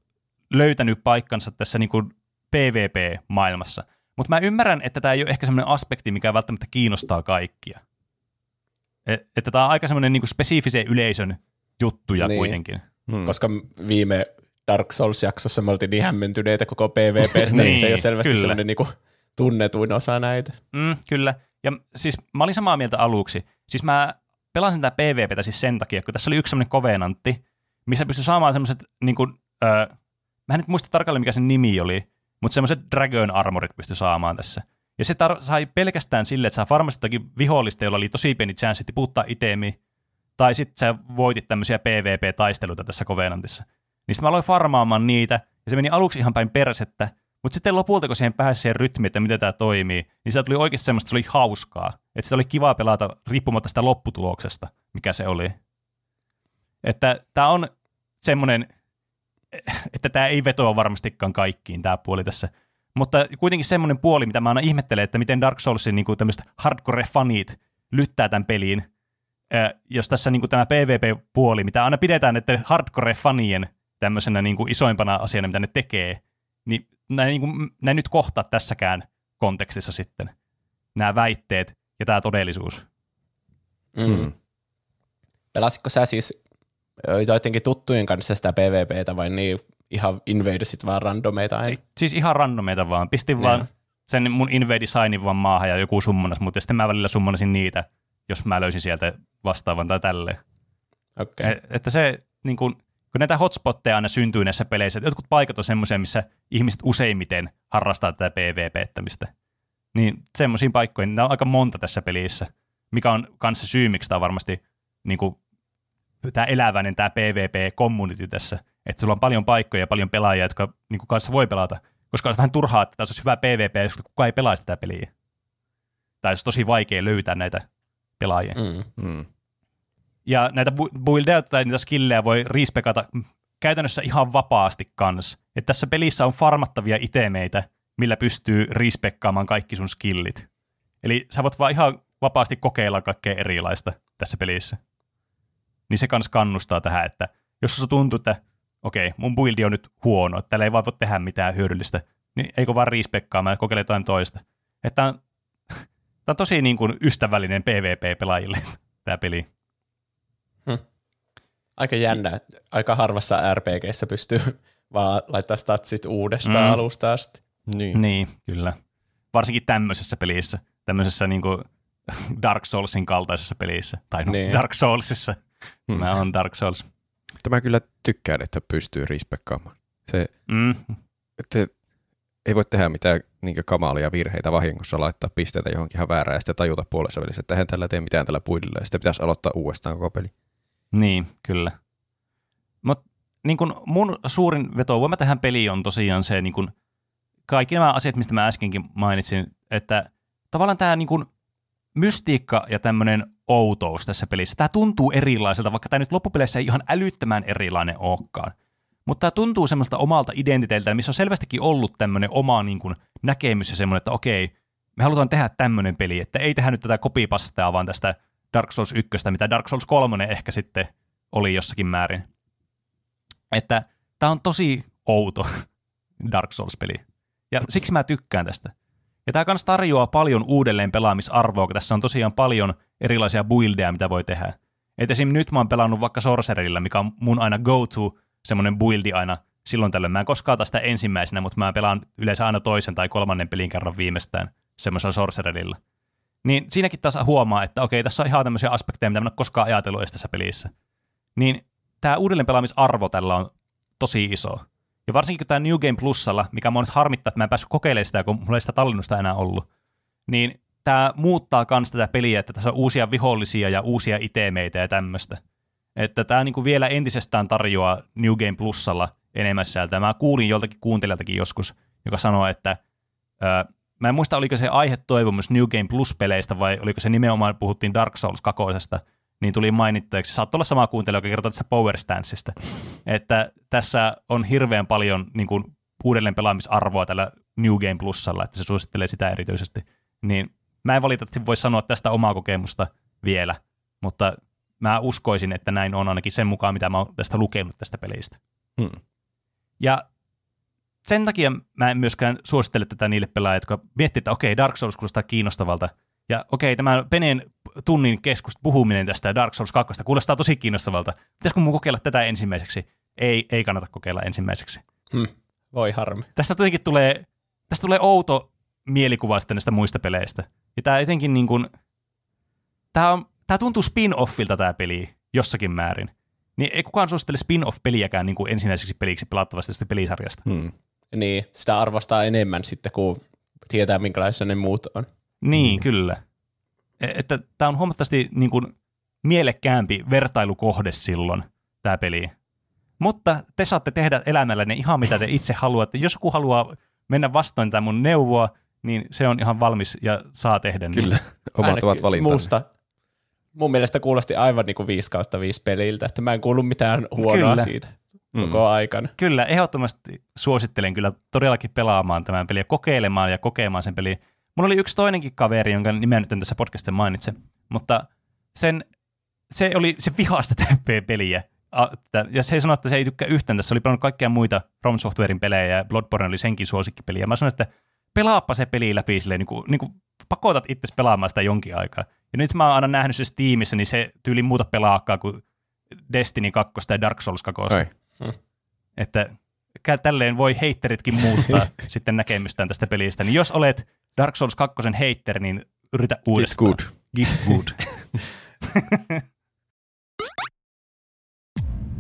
löytänyt paikkansa tässä niin kuin PvP-maailmassa. Mutta mä ymmärrän, että tämä ei ole ehkä semmoinen aspekti, mikä välttämättä kiinnostaa kaikkia. Et, että tämä on aika semmoinen niin spesifisen yleisön juttuja niin. kuitenkin. Hmm. Koska viime Dark Souls-jaksossa me oltiin niin hämmentyneitä koko PvPstä, niin, niin se ei ole selvästi kyllä. semmoinen niin kuin tunnetuin osa näitä. Mm, kyllä. Ja siis mä olin samaa mieltä aluksi. Siis mä pelasin tätä PvPtä siis sen takia, kun tässä oli yksi semmoinen kovenantti, missä pystyi saamaan semmoiset, niin kuin, öö, mä en nyt muista tarkalleen mikä sen nimi oli, mutta semmoiset Dragon Armorit pystyi saamaan tässä. Ja se tar- sai pelkästään sille, että sä farmasit jotakin vihollista, jolla oli tosi pieni chance tiputtaa itemi, tai sitten sä voitit tämmöisiä PvP-taisteluita tässä kovenantissa. Niin sitten mä aloin farmaamaan niitä, ja se meni aluksi ihan päin persettä, mutta sitten lopulta, kun siihen pääsi siihen rytmiin, että miten tämä toimii, niin se tuli oikeasti semmoista, se oli hauskaa. Että sitä oli kiva pelata riippumatta sitä lopputuloksesta, mikä se oli. Että tämä on semmoinen, että tämä ei vetoa varmastikaan kaikkiin tämä puoli tässä. Mutta kuitenkin semmoinen puoli, mitä mä aina ihmettelen, että miten Dark Soulsin niin tämmöiset hardcore-fanit lyttää tämän peliin, jos tässä niin kuin tämä PvP-puoli, mitä aina pidetään että hardcore-fanien tämmöisenä niin kuin isoimpana asiana, mitä ne tekee, niin näin, niin kuin, näin nyt kohtaa tässäkään kontekstissa sitten nämä väitteet ja tämä todellisuus. Mm. Mm. Pelasitko sä siis joidenkin tuttujen kanssa sitä PvPtä vai niin ihan invadesit vaan randomeita? Ei, siis ihan randomeita vaan. Pistin ja. vaan sen mun invade signin vaan maahan ja joku summonas, mutta sitten mä välillä summonasin niitä, jos mä löysin sieltä vastaavan tai tälleen. Okay. Et, että se, niin kun, kun näitä hotspotteja aina syntyy näissä peleissä, että jotkut paikat on semmoisia, missä ihmiset useimmiten harrastaa tätä PvP-ttämistä. Niin semmoisiin paikkoihin, niitä on aika monta tässä pelissä, mikä on kanssa syy, miksi tämä on varmasti niin kuin, tämä eläväinen tämä PvP-community tässä. Että sulla on paljon paikkoja ja paljon pelaajia, jotka niin kuin kanssa voi pelata. Koska olisi vähän turhaa, että tässä olisi hyvä PvP, jos kukaan ei pelaa tätä peliä. Tai olisi tosi vaikea löytää näitä pelaajia. Mm. Mm. Ja näitä buildeja tai niitä skillejä voi riispekata käytännössä ihan vapaasti kans. Että tässä pelissä on farmattavia itemeitä, millä pystyy rispekkaamaan kaikki sun skillit. Eli sä voit vaan ihan vapaasti kokeilla kaikkea erilaista tässä pelissä. Niin se kans kannustaa tähän, että jos se tuntuu, että okei, mun buildi on nyt huono, että täällä ei vaan voi tehdä mitään hyödyllistä, niin eikö vaan riispekkaamaan ja kokeile jotain toista. Että on, tämä on tosi niin kuin ystävällinen PvP-pelaajille tämä peli. Hmm. Aika jännä. Aika harvassa RPGssä pystyy vaan laittaa statsit uudestaan mm. alusta asti. Niin. niin, kyllä. Varsinkin tämmöisessä pelissä, tämmöisessä niin kuin Dark Soulsin kaltaisessa pelissä. Tai no, niin. Dark Soulsissa. Hmm. Mä oon Dark Souls. Tämä kyllä tykkään, että pystyy rispekkaamaan. Se, mm. että ei voi tehdä mitään niin kamalia virheitä vahingossa, laittaa pisteitä johonkin ihan väärään ja sitten tajuta puolessa välissä, että eihän tällä tee mitään tällä puidilla ja sitten pitäisi aloittaa uudestaan koko peli. Niin, kyllä. Mutta niin kun mun suurin vetovoima tähän peliin on tosiaan se, niin kun kaikki nämä asiat, mistä mä äskenkin mainitsin, että tavallaan tämä niin kun mystiikka ja tämmöinen outous tässä pelissä. Tämä tuntuu erilaiselta, vaikka tämä nyt loppupeleissä ei ihan älyttömän erilainen olekaan. Mutta tämä tuntuu semmoista omalta identiteiltä, missä on selvästikin ollut tämmöinen oma niin kuin, näkemys ja semmoinen, että okei, me halutaan tehdä tämmöinen peli, että ei tehdä nyt tätä kopipastaa, vaan tästä Dark Souls 1, mitä Dark Souls 3 ehkä sitten oli jossakin määrin. Että tämä on tosi outo Dark Souls-peli. Ja siksi mä tykkään tästä. Ja tämä kans tarjoaa paljon uudelleen pelaamisarvoa, kun tässä on tosiaan paljon erilaisia buildeja, mitä voi tehdä. Et esim. nyt mä oon pelannut vaikka Sorcererilla, mikä on mun aina go-to semmoinen buildi aina silloin tällöin. Mä en koskaan sitä ensimmäisenä, mutta mä pelaan yleensä aina toisen tai kolmannen pelin kerran viimeistään semmoisella Sorcererilla. Niin siinäkin taas huomaa, että okei, tässä on ihan tämmöisiä aspekteja, mitä mä en ole koskaan ajatellut edes tässä pelissä. Niin tämä uudelleen pelaamisarvo tällä on tosi iso. Ja varsinkin tämä New Game Plusalla, mikä mua nyt harmittaa, että mä en päässyt kokeilemaan sitä, kun mulla ei sitä tallennusta enää ollut, niin tämä muuttaa myös tätä peliä, että tässä on uusia vihollisia ja uusia itemeitä ja tämmöistä. Että tämä niinku vielä entisestään tarjoaa New Game Plusalla enemmän sisältöä. Mä kuulin joltakin kuuntelijaltakin joskus, joka sanoi, että ää, mä en muista, oliko se aihe toivomus New Game Plus-peleistä vai oliko se nimenomaan, puhuttiin Dark Souls 2, niin tuli mainittueksi. Saattaa olla sama kuuntelija, joka kertoo tästä Power Stanceista. että tässä on hirveän paljon niin kuin, uudelleen pelaamisarvoa tällä New Game Plusalla, että se suosittelee sitä erityisesti. Niin mä en valitettavasti voi sanoa tästä omaa kokemusta vielä, mutta mä uskoisin, että näin on ainakin sen mukaan, mitä mä oon tästä lukenut tästä pelistä. Hmm. Ja sen takia mä en myöskään suosittele tätä niille pelaajille, jotka miettii, että okei, Dark Souls kuulostaa kiinnostavalta, ja okei, tämä Peneen tunnin keskust puhuminen tästä Dark Souls 2 kuulostaa tosi kiinnostavalta. Pitäisikö mun kokeilla tätä ensimmäiseksi? Ei, ei kannata kokeilla ensimmäiseksi. Hmm. Voi harmi. Tästä tietenkin tulee, tästä tulee outo mielikuva sitten näistä muista peleistä. Ja tämä jotenkin niin kuin, tämä, on, tämä tuntuu spin-offilta tämä peli jossakin määrin. Niin ei kukaan suosittele spin-off-peliäkään niin kuin ensimmäiseksi peliksi pelattavasti tästä pelisarjasta. Hmm. Niin, sitä arvostaa enemmän sitten, kun tietää, minkälaisia ne muut on. Niin, mm. kyllä. E, että tämä on huomattavasti niin kuin, mielekkäämpi vertailukohde silloin, tämä peli. Mutta te saatte tehdä elämällänne ihan mitä te itse haluatte. Jos joku haluaa mennä vastoin tätä mun neuvoa, niin se on ihan valmis ja saa tehdä niin. Kyllä, omat ovat valintanne. Muusta, mun mielestä kuulosti aivan niin kuin 5 kautta 5 peliltä, että mä en kuullut mitään huonoa Kyllä. siitä koko aikana. Kyllä, ehdottomasti suosittelen kyllä todellakin pelaamaan tämän pelin ja kokeilemaan ja kokemaan sen pelin. Mulla oli yksi toinenkin kaveri, jonka nimeä nyt en tässä podcastissa mainitse, mutta sen, se oli se vihasta tätä peliä. Ja se sanoi, että se ei tykkää yhtään tässä. Se oli pelannut kaikkia muita From Softwarein pelejä ja Bloodborne oli senkin suosikkipeli. Ja mä sanoin, että pelaappa se peli läpi silleen, niin kuin, niin kuin pakotat itse pelaamaan sitä jonkin aikaa. Ja nyt mä oon aina nähnyt se Steamissa, niin se tyyli muuta pelaakaan kuin Destiny 2 ja Dark Souls 2. Ai. Että tälleen voi heitteritkin muuttaa sitten näkemystään tästä pelistä. Niin jos olet Dark Souls 2 heitteri, niin yritä uudestaan. good. Get good.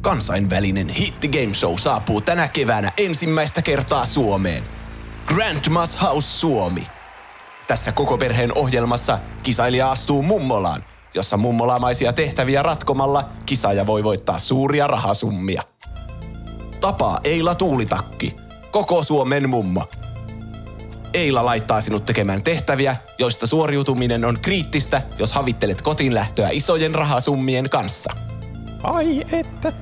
Kansainvälinen Hitti Game Show saapuu tänä keväänä ensimmäistä kertaa Suomeen. Grandmas House Suomi. Tässä koko perheen ohjelmassa kisailija astuu mummolaan, jossa mummolamaisia tehtäviä ratkomalla kisaaja voi voittaa suuria rahasummia. Tapaa Eila Tuulitakki, koko Suomen mummo. Eila laittaa sinut tekemään tehtäviä, joista suoriutuminen on kriittistä, jos havittelet kotiin lähtöä isojen rahasummien kanssa. Ai että.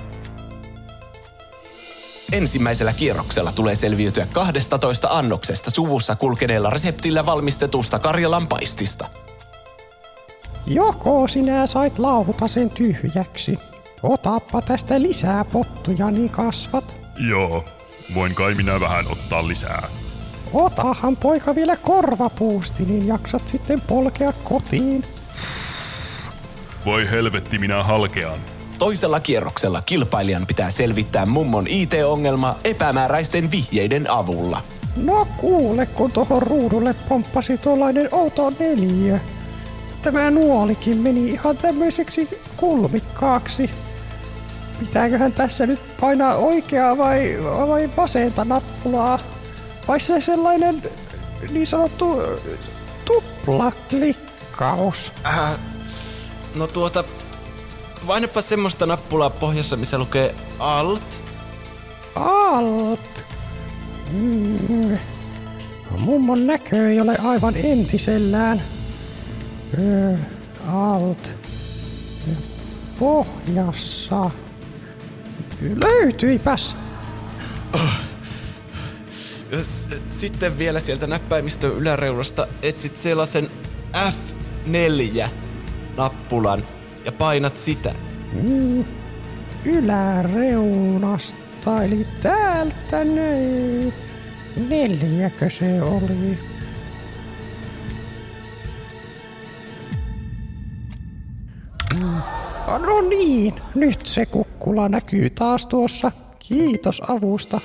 Ensimmäisellä kierroksella tulee selviytyä 12 annoksesta suvussa kulkeneella reseptillä valmistetusta Karjalan paistista. Joko sinä sait lautasen tyhjäksi? Otappa tästä lisää pottuja, niin kasvat. Joo, voin kai minä vähän ottaa lisää. Otahan poika vielä korvapuusti, niin jaksat sitten polkea kotiin. Voi helvetti, minä halkean. Toisella kierroksella kilpailijan pitää selvittää mummon IT-ongelma epämääräisten vihjeiden avulla. No kuule, kun tuohon ruudulle pomppasi tuollainen outo neliö. Tämä nuolikin meni ihan tämmöiseksi kulmikkaaksi. Pitääköhän tässä nyt painaa oikeaa vai, vai vasenta nappulaa? Vai se sellainen niin sanottu tuplaklikkaus? Äh, no tuota, painapa semmoista nappulaa pohjassa, missä lukee Alt. Alt. Mm. Mummon näkö ei ole aivan entisellään. Ö, alt. Ja Pohjassa. Löytyipäs. S- Sitten vielä sieltä näppäimistön yläreunasta etsit sellaisen F4-nappulan ja painat sitä. Mm. Yläreunasta, eli täältä näin. Neljäkö se oli? Mm. No niin, nyt se kukkula näkyy taas tuossa. Kiitos avusta.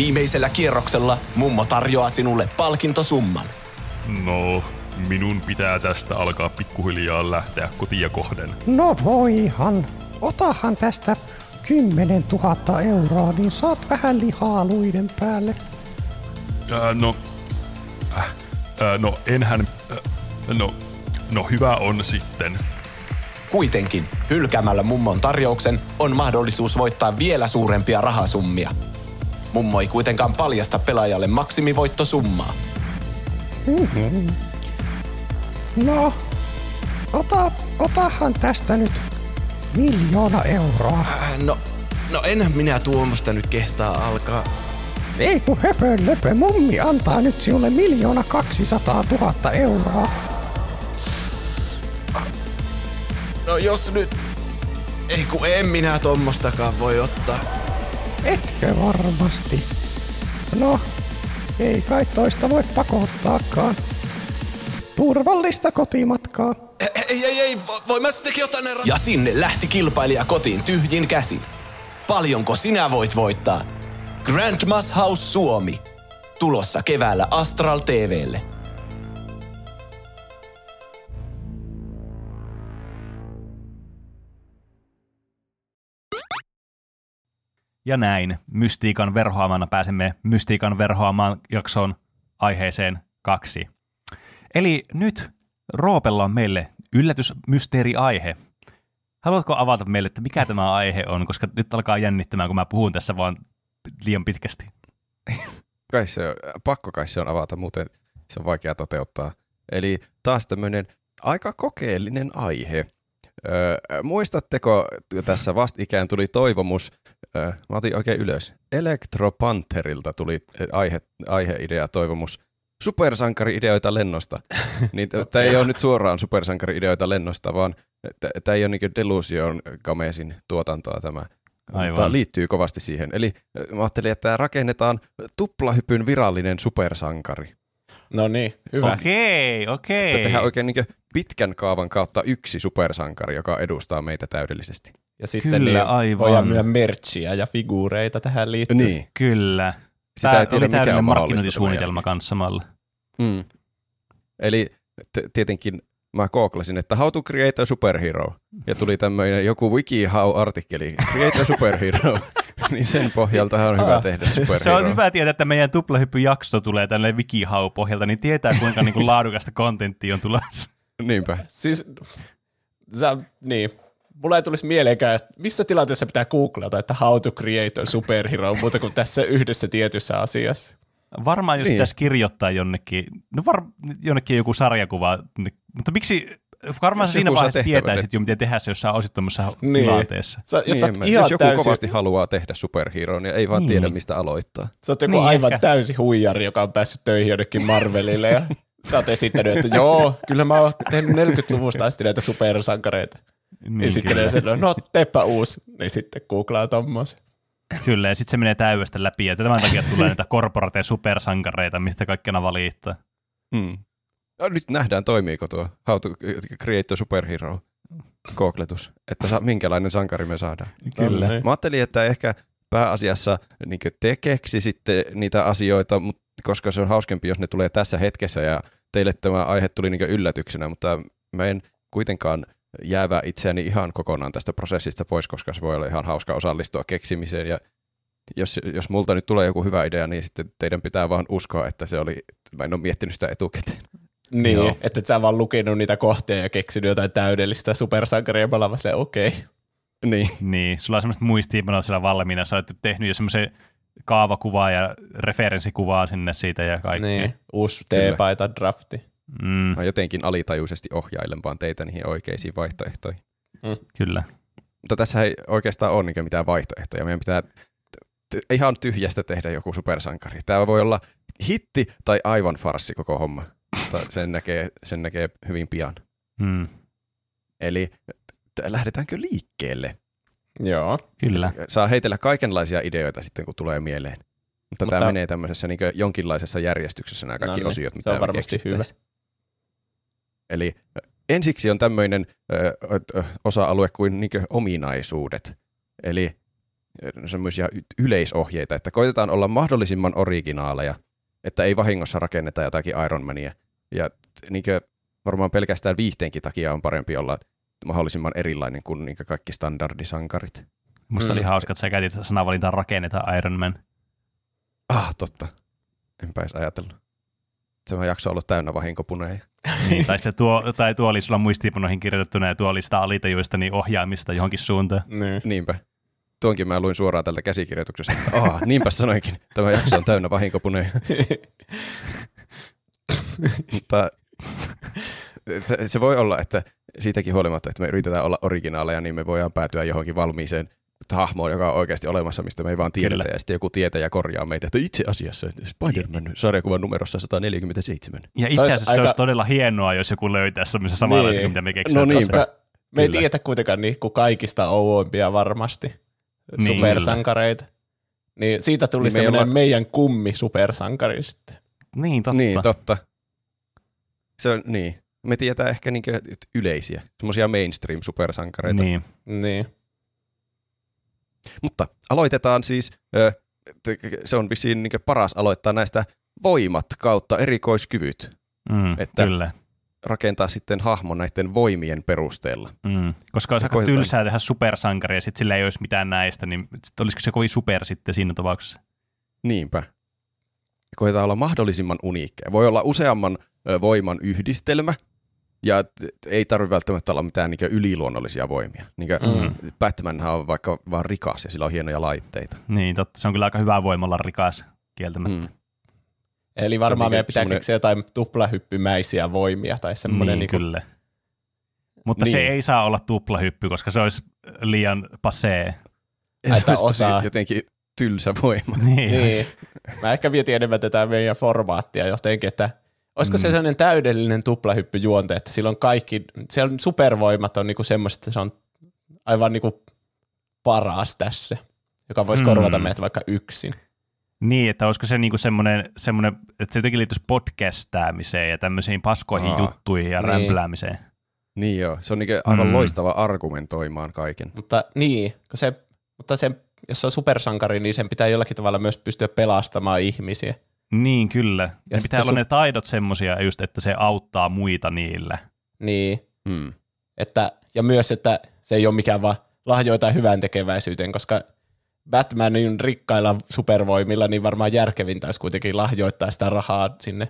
Viimeisellä kierroksella mummo tarjoaa sinulle palkintosumman. No, minun pitää tästä alkaa pikkuhiljaa lähteä kotia kohden. No voihan. Otahan tästä 10 000 euroa, niin saat vähän lihaa luiden päälle. Ää, no, äh, ää, no enhän, äh, no, no hyvä on sitten. Kuitenkin, hylkäämällä mummon tarjouksen on mahdollisuus voittaa vielä suurempia rahasummia. Mummo ei kuitenkaan paljasta pelaajalle maksimivoittosummaa. No, ota, otahan tästä nyt miljoona euroa. Äh, no, no enhän minä tuommoista nyt kehtaa alkaa. Ei kun höpö löpö, mummi antaa nyt sinulle miljoona 200 000 euroa. No jos nyt... Ei kun en minä tommostakaan voi ottaa. Etkö varmasti? No, ei kai toista voi pakottaakaan. Turvallista kotimatkaa. Ei, ei, ei, vo- voi mä sittenkin ottaa ne Ja sinne lähti kilpailija kotiin tyhjin käsin. Paljonko sinä voit voittaa? Grandmas House Suomi. Tulossa keväällä Astral TVlle. Ja näin, Mystiikan verhoamana pääsemme Mystiikan verhoamaan jaksoon aiheeseen kaksi. Eli nyt Roopella on meille yllätysmysteeriaihe. Haluatko avata meille, että mikä tämä aihe on, koska nyt alkaa jännittämään, kun mä puhun tässä vaan liian pitkästi. Kai se, on- pakko kai se on avata, muuten se on vaikea toteuttaa. Eli taas tämmöinen aika kokeellinen aihe. Öö, muistatteko, tässä vastikään tuli toivomus, öö, mä otin oikein ylös, Electropantterilta tuli aihe, aiheidea toivomus, supersankari-ideoita lennosta. niin tämä ei ole nyt suoraan supersankari-ideoita lennosta, vaan tämä ei ole niin Delusion Gamesin tuotantoa tämä. Aivan. Tämä liittyy kovasti siihen. Eli mä ajattelin, että rakennetaan tuplahypyn virallinen supersankari. No niin, hyvä. Okei, okei. Että tehdään oikein niin pitkän kaavan kautta yksi supersankari, joka edustaa meitä täydellisesti. Ja sitten Kyllä, niin aivan. voidaan myydä merchia ja figuureita tähän liittyen. Niin. Kyllä. Sitä Tämä ei tiedä, oli mikä täydellinen markkinointisuunnitelma kanssa samalla. Mm. Eli t- tietenkin mä googlasin, että how to create a superhero. Ja tuli tämmöinen joku WikiHow-artikkeli, create a superhero. niin sen pohjalta on hyvä Ah. tehdä superhero. Se on hyvä tietää, että meidän tuplahyppyjakso tulee tälle WikiHow-pohjalta, niin tietää kuinka niin kuin laadukasta kontenttia on tulossa. Niinpä. Siis, sä, niin, mulla ei tulisi mieleenkään, että missä tilanteessa pitää googlata, että how to create a superhero, muuta kuin tässä yhdessä tietyssä asiassa. Varmaan jos Niin. pitäisi kirjoittaa jonnekin, no var, jonnekin joku sarjakuva, niin- mutta miksi, varmaan Jos sä siinä vaiheessa tietäisit jo, miten tehdä se jossain osittomassa Niin. tilanteessa. Sä, jos Niin, sä ihan jos joku täysin, kovasti haluaa tehdä superheroon ja ei vaan Niin. tiedä, mistä aloittaa. sä oot joku Niin, aivan ehkä. täysi huijari, joka on päässyt töihin jonnekin Marvelille ja sä oot esittänyt, että joo, kyllä mä oon tehnyt 40-luvusta asti näitä supersankareita. Niin, Niin, sitten ne sanoo, no teepä uusi, niin sitten googlaa tommosen. kyllä, ja sitten se menee täydestä läpi, ja tämän takia tulee niitä korporateja supersankareita, mistä kaikkena valittaa. Hmm. No, nyt nähdään, toimiiko tuo How to create a superhero googletus, että sa- minkälainen sankari me saadaan. Kyllä. Mä ajattelin, että ehkä pääasiassa niin te keksisitte niitä asioita, mutta koska se on hauskempi, jos ne tulee tässä hetkessä ja teille tämä aihe tuli niin yllätyksenä, mutta mä en kuitenkaan jäävä itseäni ihan kokonaan tästä prosessista pois, koska se voi olla ihan hauska osallistua keksimiseen ja jos, jos multa nyt tulee joku hyvä idea, niin sitten teidän pitää vaan uskoa, että se oli, mä en ole miettinyt sitä etukäteen. Niin. Joo. että et sä vaan lukenut niitä kohtia ja keksinyt jotain täydellistä supersankaria ja mä okei. Okay. Niin, Niin, sulla on semmoiset muistiinpanot siellä valmiina, sä oot tehnyt jo semmoisen kaavakuvaa ja referenssikuvaa sinne siitä ja kaikkea. Niin, uusi teepaita drafti. Mm, mä jotenkin alitajuisesti ohjailen vaan teitä niihin oikeisiin vaihtoehtoihin. kyllä. Mutta tässä ei oikeastaan ole niin mitään vaihtoehtoja. Meidän pitää t- ihan tyhjästä tehdä joku supersankari. Tämä voi olla hitti tai aivan farssi koko homma. Mutta sen näkee, sen näkee hyvin pian. Mm, Eli t- lähdetäänkö liikkeelle? Joo. kyllä. Saa heitellä kaikenlaisia ideoita sitten, kun tulee mieleen. Mutta, Mutta tämä menee tämmöisessä niin jonkinlaisessa järjestyksessä nämä kaikki No niin, osiot, se mitä on me varmasti keksittäisiin. Eli ensiksi on tämmöinen ö, ö, osa-alue kuin niinkö ominaisuudet. Eli semmoisia yleisohjeita, että koitetaan olla mahdollisimman originaaleja, että ei vahingossa rakenneta jotakin Ironmania. Ja niinkö varmaan pelkästään viihteenkin takia on parempi olla mahdollisimman erilainen kuin niinkö kaikki standardisankarit. Musta Mm. oli hauska, että sä käytit sanavalintaa rakennetaan Iron Man. Ah, totta. Enpä edes ajatellut. Tämä jakso on ollut täynnä vahinkopuneja. niin, tai, sitten tuo, tai tuo oli sulla muistiinpanoihin kirjoitettuna ja tuo oli sitä alitajuista niin ohjaamista johonkin suuntaan. Niin. Niinpä. Tuonkin mä luin suoraan tältä käsikirjoituksesta. Ah, niinpä sanoinkin. Tämä jakso on täynnä vahinkopuneja. Mutta se, se voi olla, että siitäkin huolimatta, että me yritetään olla originaaleja, niin me voidaan päätyä johonkin valmiiseen hahmoon, joka on oikeasti olemassa, mistä me ei vaan tiedetä. Kyllä. Ja sitten joku tietäjä korjaa meitä, että itse asiassa Spider-Man sarjakuvan numerossa 147. Ja itse Se olisi asiassa se aika- olisi todella hienoa, jos joku löytäisi semmoisen samanlaisen Niin. mitä me keksitään. No niinpä. Koska me ei Kyllä. tiedetä kuitenkaan niin kuin kaikista ouoimpia varmasti Niin. supersankareita. Niin siitä tuli Niin semmoinen olla- meidän kummi supersankari sitten. Niin, totta. Niin, totta. Se on, niin. Me tietää ehkä niinkö yleisiä, semmoisia mainstream-supersankareita. Niin. Niin. Mutta aloitetaan siis, se on vissiin niinkö paras aloittaa näistä voimat kautta erikoiskyvyt. Mm, Että- Kyllä. Rakentaa sitten hahmo näiden voimien perusteella. Mm. Koska olisi Ja aika koitetaan- tylsää tehdä supersankari ja sitten sillä ei olisi mitään näistä, niin sit olisiko se kovin super sitten siinä tapauksessa? Niinpä. Koitetaan olla mahdollisimman uniikkeja. Voi olla useamman voiman yhdistelmä, ja ei tarvitse välttämättä olla mitään niinkö yliluonnollisia voimia. Niinkö Mm. Batmanhan on vaikka vaan rikas ja sillä on hienoja laitteita. Niin, totta. Se on kyllä aika hyvä voimalla rikas kieltämättä. Mm. Eli varmaan meidän pitää semmoinen- keksiä jotain tuplahyppymäisiä voimia tai semmoinen niin, niin kuin, kyllä. Mutta Niin. se ei saa olla tuplahyppy, koska se olisi liian pasee. Ja Että se olisi osaa. jotenkin tylsä voima. Niin. Niin. Mä ehkä vietin enemmän tätä meidän formaattia jotenkin, että olisiko se Mm. sellainen täydellinen tuplahyppyjuonte, että silloin kaikki, siellä on supervoimat on niinku semmoista, että se on aivan niinku paras tässä, joka voisi Mm. korvata meitä vaikka yksin. Niin, että olisiko se niinku semmoinen, semmoinen, että se jotenkin liittyisi podcastaamiseen ja tämmöisiin paskoihin Aa, juttuihin ja niin. rämpläämiseen. Niin joo, se on niinku aivan Mm. loistava argumentoimaan kaiken. Mutta niin, kun se, mutta se, jos se on supersankari, niin sen pitää jollakin tavalla myös pystyä pelastamaan ihmisiä. Niin, kyllä. Ja ne pitää olla su- ne taidot semmoisia just, että se auttaa muita niillä. Niin, Mm. että, ja myös, että se ei ole mikään vaan lahjoita hyvän tekeväisyyteen, koska Batmanin rikkailla supervoimilla, niin varmaan järkevintä olisi kuitenkin lahjoittaa sitä rahaa sinne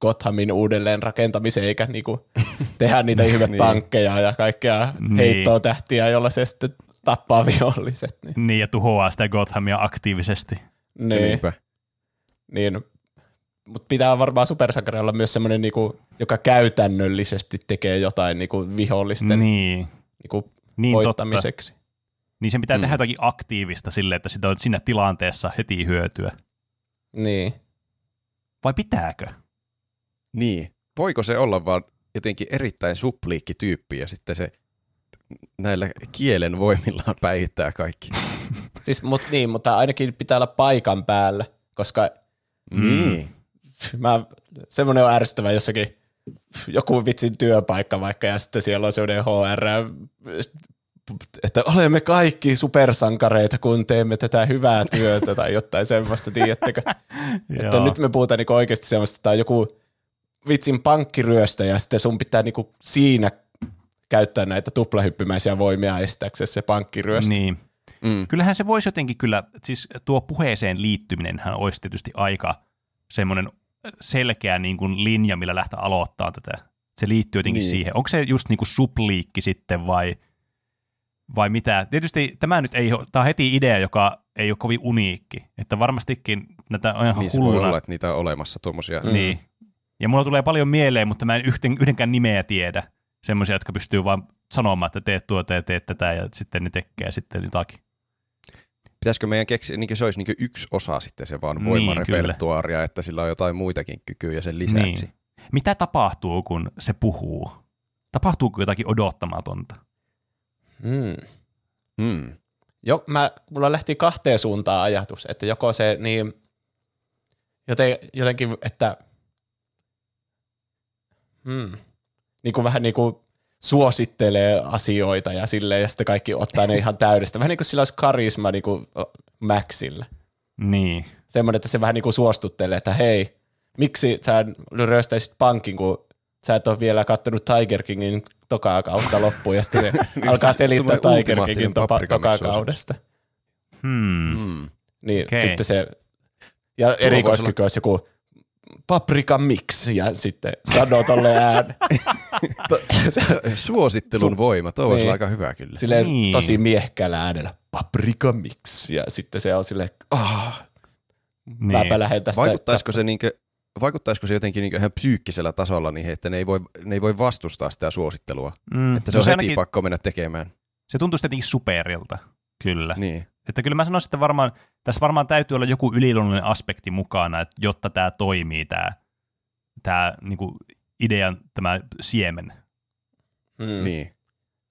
Gothamin uudelleen rakentamiseen, eikä niinku tehdä niitä ihme Niin. tankkeja ja kaikkea Niin. heittoa tähtiä, jolla se sitten tappaa viholliset. Niin, Niin, ja tuhoaa sitä Gothamia aktiivisesti. niin, Niinpä. niin. Mutta pitää varmaan supersankari olla myös semmoinen, niinku, joka käytännöllisesti tekee jotain niinku vihollisten Niin, niinku, niin totta. voittamiseksi. Niin sen pitää Mm. tehdä jotakin aktiivista sille, että sitä on siinä tilanteessa heti hyötyä. Niin. Vai pitääkö? Niin. Voiko se olla vaan jotenkin erittäin supliikki tyyppi ja sitten se näillä kielen voimillaan päihittää kaikki. Siis, mut, niin, mutta ainakin pitää olla paikan päällä, koska Niin. Mä, semmoinen on ärsyttävä jossakin joku vitsin työpaikka vaikka, ja sitten siellä on semmoinen HR, että olemme kaikki supersankareita, kun teemme tätä hyvää työtä tai jotain semmoista, tiedättekö? että nyt me puhutaan niinku oikeasti semmoista, että on joku vitsin pankkiryöstö, ja sitten sun pitää niinku siinä käyttää näitä tuplahyppymäisiä voimia estääksesi se pankkiryöstö. Niin. Mm. Kyllähän se voisi jotenkin kyllä, siis tuo puheeseen liittyminenhän olisi tietysti aika semmoinen selkeä niin kuin linja, millä lähteä aloittaa tätä. Se liittyy jotenkin Niin. niin. siihen. Onko se just niin kuin supliikki sitten vai, vai mitä? Tietysti tämä nyt ei tämä on heti idea, joka ei ole kovin uniikki. Että varmastikin näitä on ihan Niin hulluna. olla, että niitä on olemassa tuommoisia. Mm. Niin. Ja mulla tulee paljon mieleen, mutta mä en yhden, yhdenkään nimeä tiedä. Semmoisia, jotka pystyy vaan sanomaan, että teet tuota ja teet tätä ja sitten ne tekee sitten jotakin. Pitäisikö meidän keksiä, niin se olisi niin yksi osa sitten se vaan Niin, voimarepertuaaria, että sillä on jotain muitakin kykyjä sen lisäksi. Niin. Mitä tapahtuu, kun se puhuu? Tapahtuuko jotakin odottamatonta? Mm. Mm. Jo, mä, mulla lähti kahteen suuntaan ajatus, että joko se niin, joten, jotenkin, että hmm, niin kuin vähän niin kuin suosittelee asioita ja silleen, ja sitten kaikki ottaa ne ihan täydestä. Vähän niin kuin sillä olisi karisma niin kuin Maxilla. Niin. Semmoinen, että se vähän niin kuin suostuttelee, että hei, miksi sä ryöstäisit pankin, kun sä et ole vielä kattonut Tiger Kingin tokaa kautta loppuun, ja sitten se alkaa selittää Tiger Kingin topa, tokaa kaudesta. Hmm. Mm. Niin Okei. sitten se, ja erikoiskyky olisi joku paprika mix, ja sitten sanoo tolle ään. To, se, Suosittelun Su- voima, tuo Niin. aika hyvä kyllä. silleen Niin. tosi miehkäällä äänellä, paprika mix, ja sitten se on silleen, ah, Niin. mäpä lähden tästä. Vaikuttaisiko se, niinkö, vaikuttaisiko se jotenkin niinkö ihan psyykkisellä tasolla niin, että ne ei, voi, ne ei voi vastustaa sitä suosittelua? Mm. Että se no on heti ainakin- pakko mennä tekemään. Se tuntuisi jotenkin superilta, kyllä. Niin. Että kyllä mä sanoisin, että varmaan, tässä varmaan täytyy olla joku yliluonnollinen aspekti mukana, että jotta tämä toimii, tämä, tämä niin kuin idean tämä siemen. Mm. niin.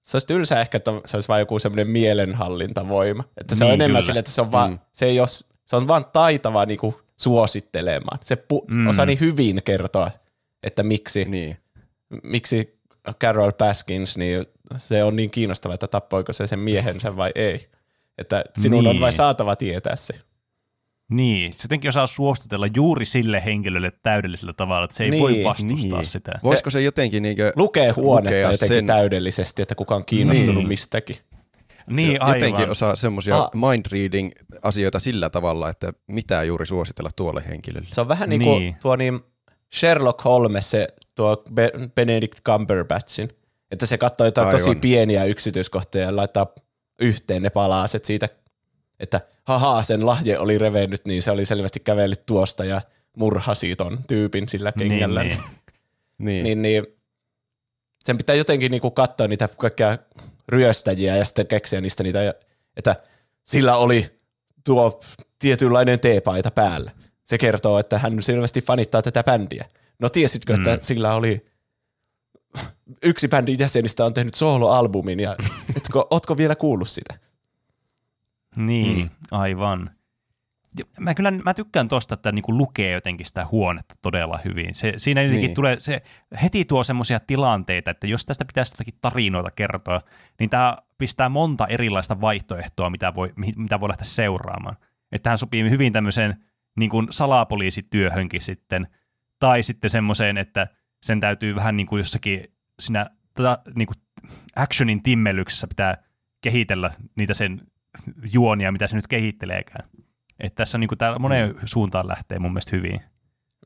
Se olisi tylsää ehkä, että se olisi vain joku semmoinen mielenhallintavoima. Että se on Niin, enemmän kyllä. sille, että se on, vaan, Mm. se ei ole, se on vaan taitava niinku suosittelemaan. Se pu, Mm. osaa niin hyvin kertoa, että miksi, niin. miksi Carol Baskins, niin se on niin kiinnostava, että tappoiko se sen miehensä vai ei. Että sinun on Niin. vain saatava tietää se. Niin, se jotenkin osaa suostutella juuri sille henkilölle täydellisellä tavalla, että se ei Niin, voi vastustaa niin. sitä. Voisiko se jotenkin niinkö, Lukee huonetta Lukea jotenkin sen- täydellisesti, että kuka on kiinnostunut Niin. mistäkin. Niin, se aivan. jotenkin osaa semmoisia Ah. mind reading asioita sillä tavalla, että mitä juuri suositella tuolle henkilölle. Se on vähän niin kuin Niin. tuo niin Sherlock Holmes, se tuo Be- Benedict Cumberbatchin, että se katsoo jotain Aivan. tosi pieniä yksityiskohtia ja laittaa yhteen ne palaset siitä, että haha, sen lahje oli revennyt, niin se oli selvästi kävellyt tuosta ja murhasi ton tyypin sillä Niin, kengällänsä. niin. Niin. Niin, niin, sen pitää jotenkin niinku katsoa niitä kaikkia ryöstäjiä ja sitten keksiä niistä niitä, että sillä oli tuo tietynlainen teepaita päällä. Se kertoo, että hän selvästi fanittaa tätä bändiä. No tiesitkö, mm. että sillä oli yksi bändin jäsenistä on tehnyt soloalbumin ja etkö, ootko vielä kuullut sitä? Niin, Mm. aivan. Mä kyllä mä tykkään tosta, että niinku lukee jotenkin sitä huonetta todella hyvin. Se, siinä jotenkin Niin. tulee, se heti tuo semmoisia tilanteita, että jos tästä pitäisi jotakin tarinoita kertoa, niin tämä pistää monta erilaista vaihtoehtoa, mitä voi, mitä voi lähteä seuraamaan. Että tähän sopii hyvin tämmöiseen niin kuin salapoliisityöhönkin sitten, tai sitten semmoiseen, että sen täytyy vähän niin kuin jossakin siinä tota, niin kuin actionin timmelyksessä pitää kehitellä niitä sen juonia, mitä se nyt kehitteleekään. Että tässä niin kuin tää moneen suuntaan lähtee mun mielestä hyvin.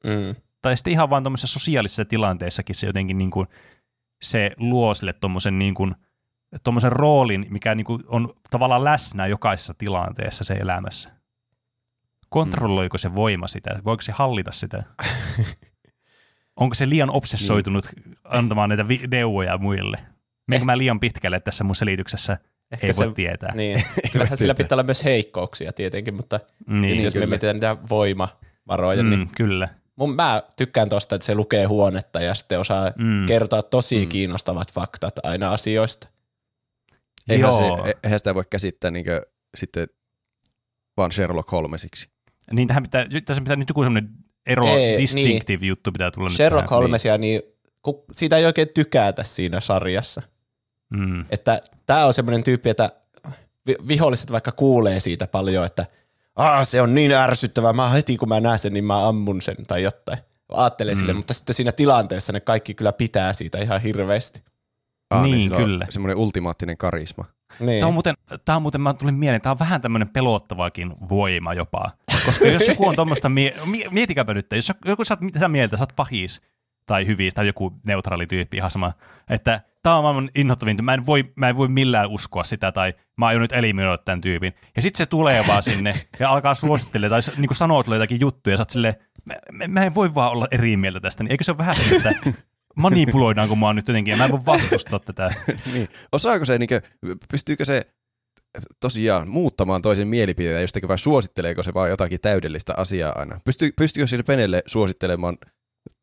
Mm. Tai sitten ihan vaan tuommoisessa sosiaalisessa tilanteessakin se jotenkin niin kuin, se luo sille tuommoisen niin kuin, tommosen roolin, mikä niin kuin on tavallaan läsnä jokaisessa tilanteessa se elämässä. Kontrolloiko se voima sitä? Voiko se hallita sitä? Onko se liian obsessoitunut antamaan näitä vi- neuvoja muille? Meneekö mä liian pitkälle tässä mun selityksessä? Ehkä Ei se, voi tietää. Niin, kyllähän sillä pitää olla myös heikkouksia tietenkin, mutta Niin, niin, jos me mietitään niitä voimavaroja, mm. niin kyllä. mun, mä tykkään tosta, että se lukee huonetta ja sitten osaa Mm. kertoa tosi Mm. kiinnostavat faktat aina asioista. Eihän, Joo. se, eihän sitä voi käsittää niin sitten vaan Sherlock Holmesiksi. Niin tähän pitää, tässä pitää nyt joku semmoinen ero, Ei, distinctive niin. juttu pitää tulla Sherlock nyt tähän. Holmesia, niin kun siitä ei oikein tykätä siinä sarjassa. Mm. Että tämä on semmoinen tyyppi, että vi- viholliset vaikka kuulee siitä paljon, että Aa, se on niin ärsyttävää, mä heti kun mä näen sen, niin mä ammun sen tai jotain. Aattelee mm. sille, mutta sitten siinä tilanteessa ne kaikki kyllä pitää siitä ihan hirveästi. Niin, sillä on kyllä. Semmoinen ultimaattinen karisma. Niin. Tämä on muuten, tämä on muuten, mä tulin mieleen, tämä on vähän tämmöinen pelottavakin voima jopa. Koska jos joku on tuommoista, mie- mietikäpä nyt, jos joku sä oot mitä mieltä, sä oot pahis tai hyvis tai joku neutraali tyyppi, ihan sama, että tämä on maailman inhottavin, mä voi, mä en voi millään uskoa sitä tai mä aion nyt eliminoida tämän tyypin. Ja sitten se tulee vaan sinne ja alkaa suosittelemaan tai niin kuin sanoo sulle jotakin juttuja ja sä oot silleen, mä, mä en voi vaan olla eri mieltä tästä, niin eikö se ole vähän se, että manipuloidaanko mua nyt jotenkin ja mä en voi vastustaa tätä. niin. Osaako se, niin kuin, pystyykö se tosiaan muuttamaan toisen mielipiteitä jostakin vai suositteleeko se vaan jotakin täydellistä asiaa aina? Pystyy, pystyykö sille Penelle suosittelemaan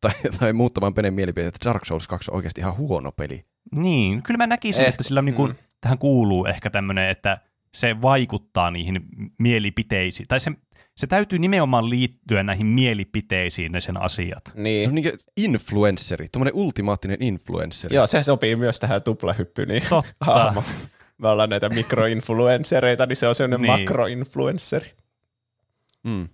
tai, tai muuttamaan Penen mielipiteitä, että Dark Souls 2 on oikeasti ihan huono peli? Niin, kyllä mä näkisin, Eh, että sillä niin kuin, mm. tähän kuuluu ehkä tämmöinen, että se vaikuttaa niihin mielipiteisiin. Tai se, se täytyy nimenomaan liittyä näihin mielipiteisiin ne sen asiat. Se niin. on niin kuin influensseri, tuommoinen ultimaattinen influensseri. Joo, se sopii myös tähän tuplahyppyyn. Niin Totta. Me ollaan näitä mikroinfluenssereita, niin se on sellainen Niin. makroinfluensseri. Mm.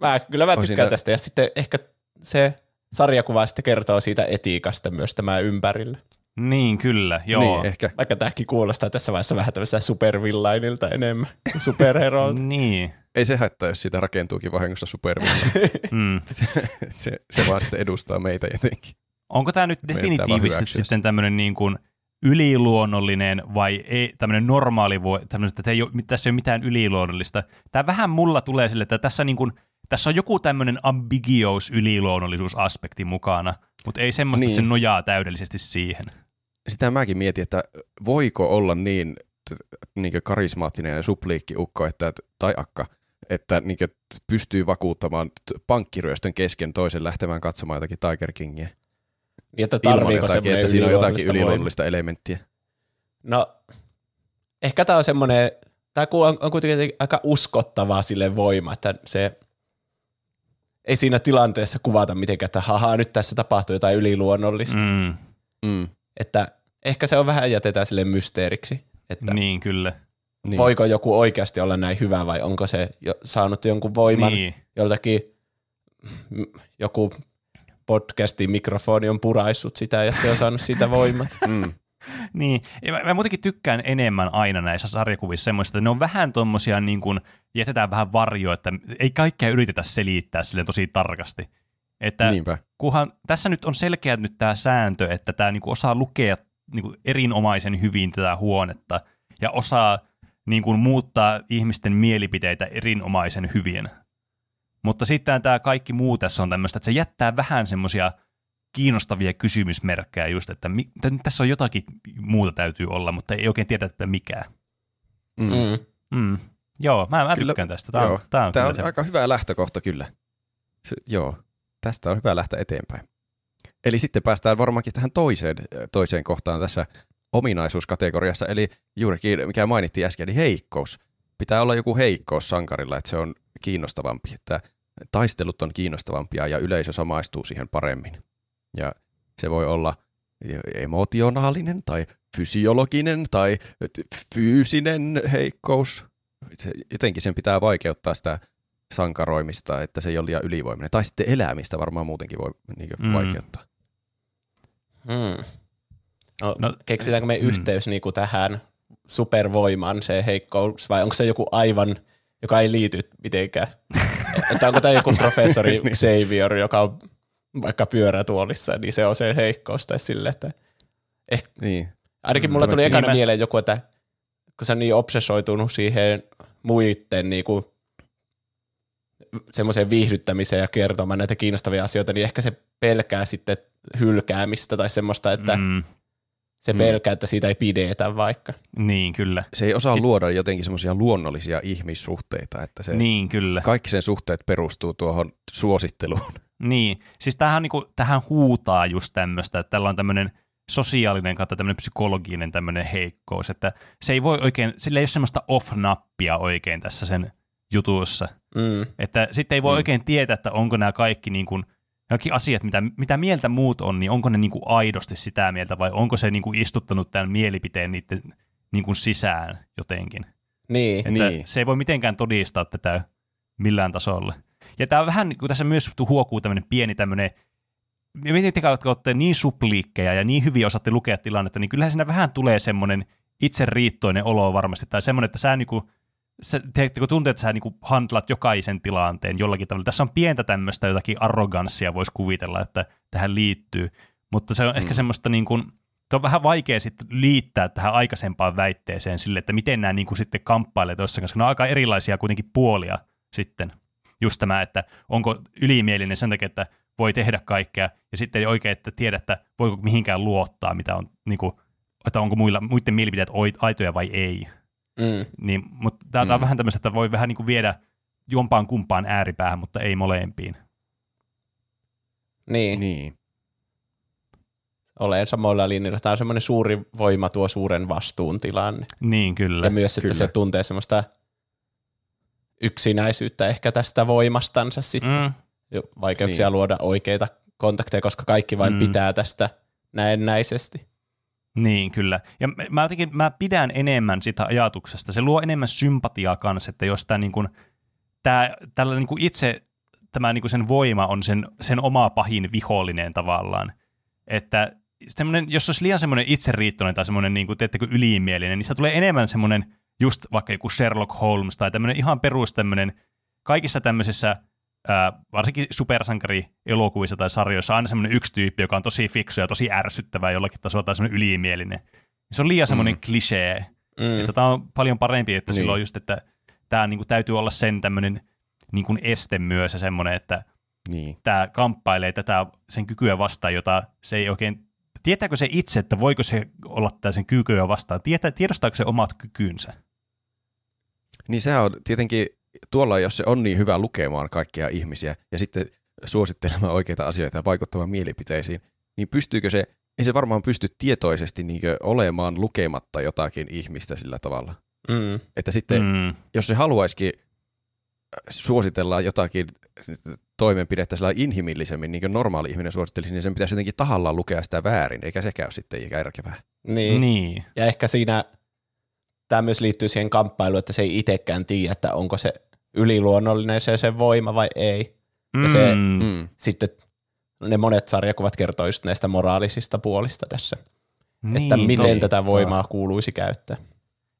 Mä, kyllä mä On tykkään siinä- tästä. Ja sitten ehkä se sarjakuva sitten kertoo siitä etiikasta myös tämä ympärillä. Niin, kyllä, joo. Niin, ehkä. Vaikka tämäkin kuulostaa tässä vaiheessa vähän tämmöiseltä supervillainilta enemmän kuin superherolta. Niin, Ei se haittaa, jos siitä rakentuukin vahingossa supervilla. mm. se, se vaan sitten edustaa meitä jotenkin. Onko tämä nyt definitiivisesti se. sitten tämmöinen niin kuin yliluonnollinen vai ei, tämmöinen normaali voi, tämmöinen, että ei ole, tässä ei ole mitään yliluonnollista. Tämä vähän mulla tulee sille, että tässä, niin kuin, tässä on joku tämmöinen ambiguous yliluonnollisuusaspekti mukana, mutta ei semmoista, niin. että se Niin. nojaa täydellisesti siihen. Sitä mäkin mietin, että voiko olla niin, niin karismaattinen ja supliikki ukko että, tai akka, että niin pystyy vakuuttamaan pankkiryöstön kesken toisen lähtemään katsomaan jotakin Tiger Kingia. Niin, että tarviiko jotakin, semmoinen että siinä on jotakin yliluonnollista elementtiä. No, ehkä tämä on semmoinen, tämä on, on kuitenkin aika uskottavaa sille voima, että se ei siinä tilanteessa kuvata mitenkään, että haha, nyt tässä tapahtuu jotain yliluonnollista. Mm. Mm, Mm. Että ehkä se on vähän jätetään sille mysteeriksi, että niin, kyllä. Niin. voiko joku oikeasti olla näin hyvä vai onko se jo saanut jonkun voiman Niin. joltakin, joku podcastin mikrofoni on puraissut sitä ja se on saanut siitä voimat. Mm. Niin, ja mä, mä muutenkin tykkään enemmän aina näissä sarjakuvissa semmoista, että ne on vähän tommosia niin kuin, jätetään vähän varjoa, että ei kaikkea yritetä selittää sille tosi tarkasti. Että Niinpä. kunhan tässä nyt on selkeä nyt tämä sääntö, että tämä niinku osaa lukea niinku erinomaisen hyvin tätä huonetta ja osaa niinku muuttaa ihmisten mielipiteitä erinomaisen hyvin. Mutta sitten tämä kaikki muu tässä on tämmöistä, että se jättää vähän semmoisia kiinnostavia kysymysmerkkejä just, että mi- t- tässä on jotakin muuta täytyy olla, mutta ei oikein tiedä, että mikä. Mm. Mm. Mm. Joo, mä, mä Kyllä, tykkään tästä. Tämä on, tää on, Tämä kyllä on se. aika hyvä lähtökohta kyllä. Se, joo, tästä on hyvä lähteä eteenpäin. Eli sitten päästään varmaankin tähän toiseen, toiseen kohtaan tässä ominaisuuskategoriassa, eli juurikin, mikä mainittiin äsken, eli heikkous. Pitää olla joku heikkous sankarilla, että se on kiinnostavampi, että taistelut on kiinnostavampia ja yleisö samaistuu siihen paremmin. Ja se voi olla emotionaalinen tai fysiologinen tai fyysinen heikkous. Jotenkin sen pitää vaikeuttaa sitä sankaroimista, että se ei ole liian ylivoimainen. Tai sitten elämistä varmaan muutenkin voi niin Mm. mm. vaikeuttaa. Mm. No, No, keksitäänkö me mm. yhteys niin kuin tähän supervoimaan, se heikkous, vai onko se joku aivan, joka ei liity mitenkään? että onko tämä joku professori Niin. Xavier, joka on vaikka pyörätuolissa, niin se on se heikkous tai sille, että Niin. ainakin Mm, mulla tuli ekana Niin mieleen joku, että kun se on niin obsessoitunut siihen muiden niin kuin, semmoiseen viihdyttämiseen ja kertomaan näitä kiinnostavia asioita, niin ehkä se pelkää sitten hylkäämistä tai semmoista, että mm. Se Mm. pelkää, että siitä ei pidetä vaikka. niin, kyllä. Se ei osaa luoda jotenkin semmoisia luonnollisia ihmissuhteita, että se, Niin, kyllä. kaikki sen suhteet perustuu tuohon suositteluun. Niin, siis tähän, niinku, tähän huutaa just tämmöistä, että tällä on tämmöinen sosiaalinen kautta tämmöinen psykologinen tämmöinen heikkous, että se ei voi oikein, sillä ei ole semmoista off-nappia oikein tässä sen jutussa, Mm. että sitten ei voi mm. oikein tietää, että onko nämä kaikki niin kuin, kaikki asiat, mitä, mitä mieltä muut on, niin onko ne niin kuin aidosti sitä mieltä vai onko se niin kuin istuttanut tämän mielipiteen niiden niin kuin sisään jotenkin. Niin. Että Niin. se ei voi mitenkään todistaa tätä millään tasolla. Ja tämä on vähän, kun tässä myös huokuu tämmöinen pieni tämmöinen, miten te jotka olette niin supliikkeja ja niin hyvin osaatte lukea tilannetta, niin kyllähän siinä vähän tulee semmoinen itseriittoinen olo varmasti, tai semmoinen, että sä niinku, sä, tiedätkö, kun tuntuu, että sä niinku handlat jokaisen tilanteen jollakin tavalla. Tässä on pientä tämmöistä jotakin arroganssia, voisi kuvitella, että tähän liittyy, mutta se on mm. ehkä semmoista niin kuin, on vähän vaikea sitten liittää tähän aikaisempaan väitteeseen sille, että miten nämä niin kuin sitten kamppailee toisessa kanssa. Ne on aika erilaisia kuitenkin puolia sitten. Just tämä, että onko ylimielinen sen takia, että voi tehdä kaikkea, ja sitten ei oikein, että tiedä, että voiko mihinkään luottaa, mitä on, niin kuin, että onko muilla, muiden mielipiteet aitoja vai ei. Mm. Niin, mutta tämä mm. on vähän tämmöistä, että voi vähän niin kuin viedä jompaan kumpaan ääripäähän, mutta ei molempiin. Niin. niin. Olen samoilla linjoilla. Tämä on semmoinen suuri voima tuo suuren vastuun tilanne. Niin, kyllä. Ja myös, että Kyllä. se tuntee semmoista yksinäisyyttä ehkä tästä voimastansa sitten. Mm, Vaikeuksia Niin. luoda oikeita kontakteja, koska kaikki vain Mm. pitää tästä näennäisesti. Niin, kyllä. Ja mä- jotenkin mä pidän enemmän sitä ajatuksesta. Se luo enemmän sympatiaa kanssa, että jos tämä niin kuin, tällä niin itse tämä niin kuin sen voima on sen, sen oma pahin vihollinen tavallaan. Että semmoinen, jos olisi liian semmoinen itseriittoinen tai semmoinen, niin kuin, teettekö, ylimielinen, niin se tulee enemmän semmoinen just vaikka joku Sherlock Holmes tai tämmöinen ihan perus tämmöinen, kaikissa tämmöisissä ää, varsinkin supersankari-elokuvissa tai sarjoissa on aina semmoinen yksi tyyppi, joka on tosi fiksu ja tosi ärsyttävä jollakin tasolla tai semmoinen ylimielinen. Se on liian semmoinen Mm. klisee. Mm. Että tämä on paljon parempi, että Niin. silloin just, että tämä niinku täytyy olla sen tämmöinen niinku este myös ja semmoinen, että Niin. tämä kamppailee tätä sen kykyä vastaan, jota se ei oikein, tietääkö se itse, että voiko se olla tää sen kykyä vastaan, Tietää, tiedostaako se omat kykynsä? Niin se on tietenkin tuolla, jos se on niin hyvä lukemaan kaikkia ihmisiä ja sitten suosittelemaan oikeita asioita ja vaikuttamaan mielipiteisiin, niin pystyykö se, ei se varmaan pysty tietoisesti niin olemaan lukematta jotakin ihmistä sillä tavalla. Mm. Että sitten, mm. Jos se haluaisikin suositella jotakin toimenpidettä sillä inhimillisemmin, niin kuin normaali ihminen suosittelisi, niin sen pitäisi jotenkin tahallaan lukea sitä väärin, eikä sekään ole sitten järkevää. Niin. niin. Ja ehkä siinä tämä myös liittyy siihen kamppailuun, että se ei itsekään tiedä, että onko se yliluonnollinen se sen voima vai ei. Ja se- Mm, Mm. Sitten ne monet sarjakuvat kertoo just näistä moraalisista puolista tässä, niin, että miten totta. tätä voimaa kuuluisi käyttää.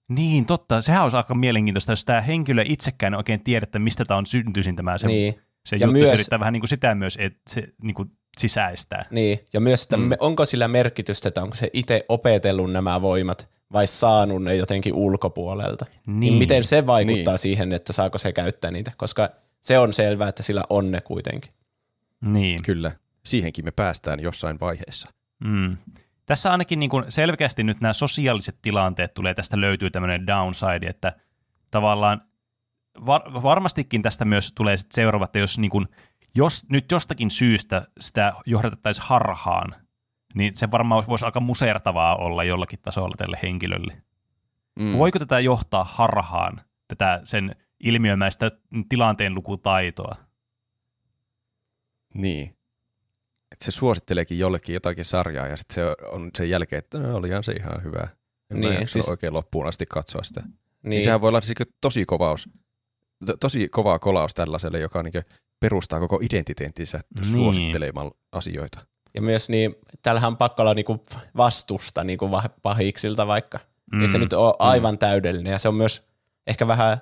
Niin, totta. Sehän olisi aika mielenkiintoista, jos tämä henkilö itsekään ei oikein tiedä, että mistä tämä on syntyisin tämä se, Niin, se Ja juttu. myös- Se yrittää vähän niin kuin sitä myös et, se, niin kuin sisäistää. niin. Ja myös, että Mm. onko sillä merkitystä, että onko se itse opetellut nämä voimat vai saanut ne jotenkin ulkopuolelta. Niin, niin miten se vaikuttaa Niin. siihen, että saako se käyttää niitä, koska se on selvää, että sillä on ne kuitenkin. Niin. Kyllä. siihenkin me päästään jossain vaiheessa. Mm. Tässä ainakin niin kuin selkeästi nyt nämä sosiaaliset tilanteet tulee, tästä löytyy tämmöinen downside, että tavallaan var- varmastikin tästä myös tulee sit seuraava, että jos, niin kuin, jos nyt jostakin syystä sitä johdatettaisiin harhaan, niin se varmaan voisi aika musertavaa olla jollakin tasolla tälle henkilölle. Mm. Voiko tätä johtaa harhaan, tätä sen ilmiömäistä tilanteen lukutaitoa? Niin. Että se suositteleekin jollekin jotakin sarjaa ja sitten se on sen jälkeen, että no, olihan se ihan hyvä. En niin, mä siis... oikein loppuun asti katsoa sitä. Niin. niin sehän voi olla siis tosi kovaus, to, tosi kova kolaus tällaiselle, joka niin perustaa koko identiteettinsä niin. suosittelemaan asioita. Ja myös niin, täällähän on pakko olla niinku vastusta niinku pahiksilta vaikka. Mm. Niin se nyt on aivan mm. täydellinen ja se on myös ehkä vähän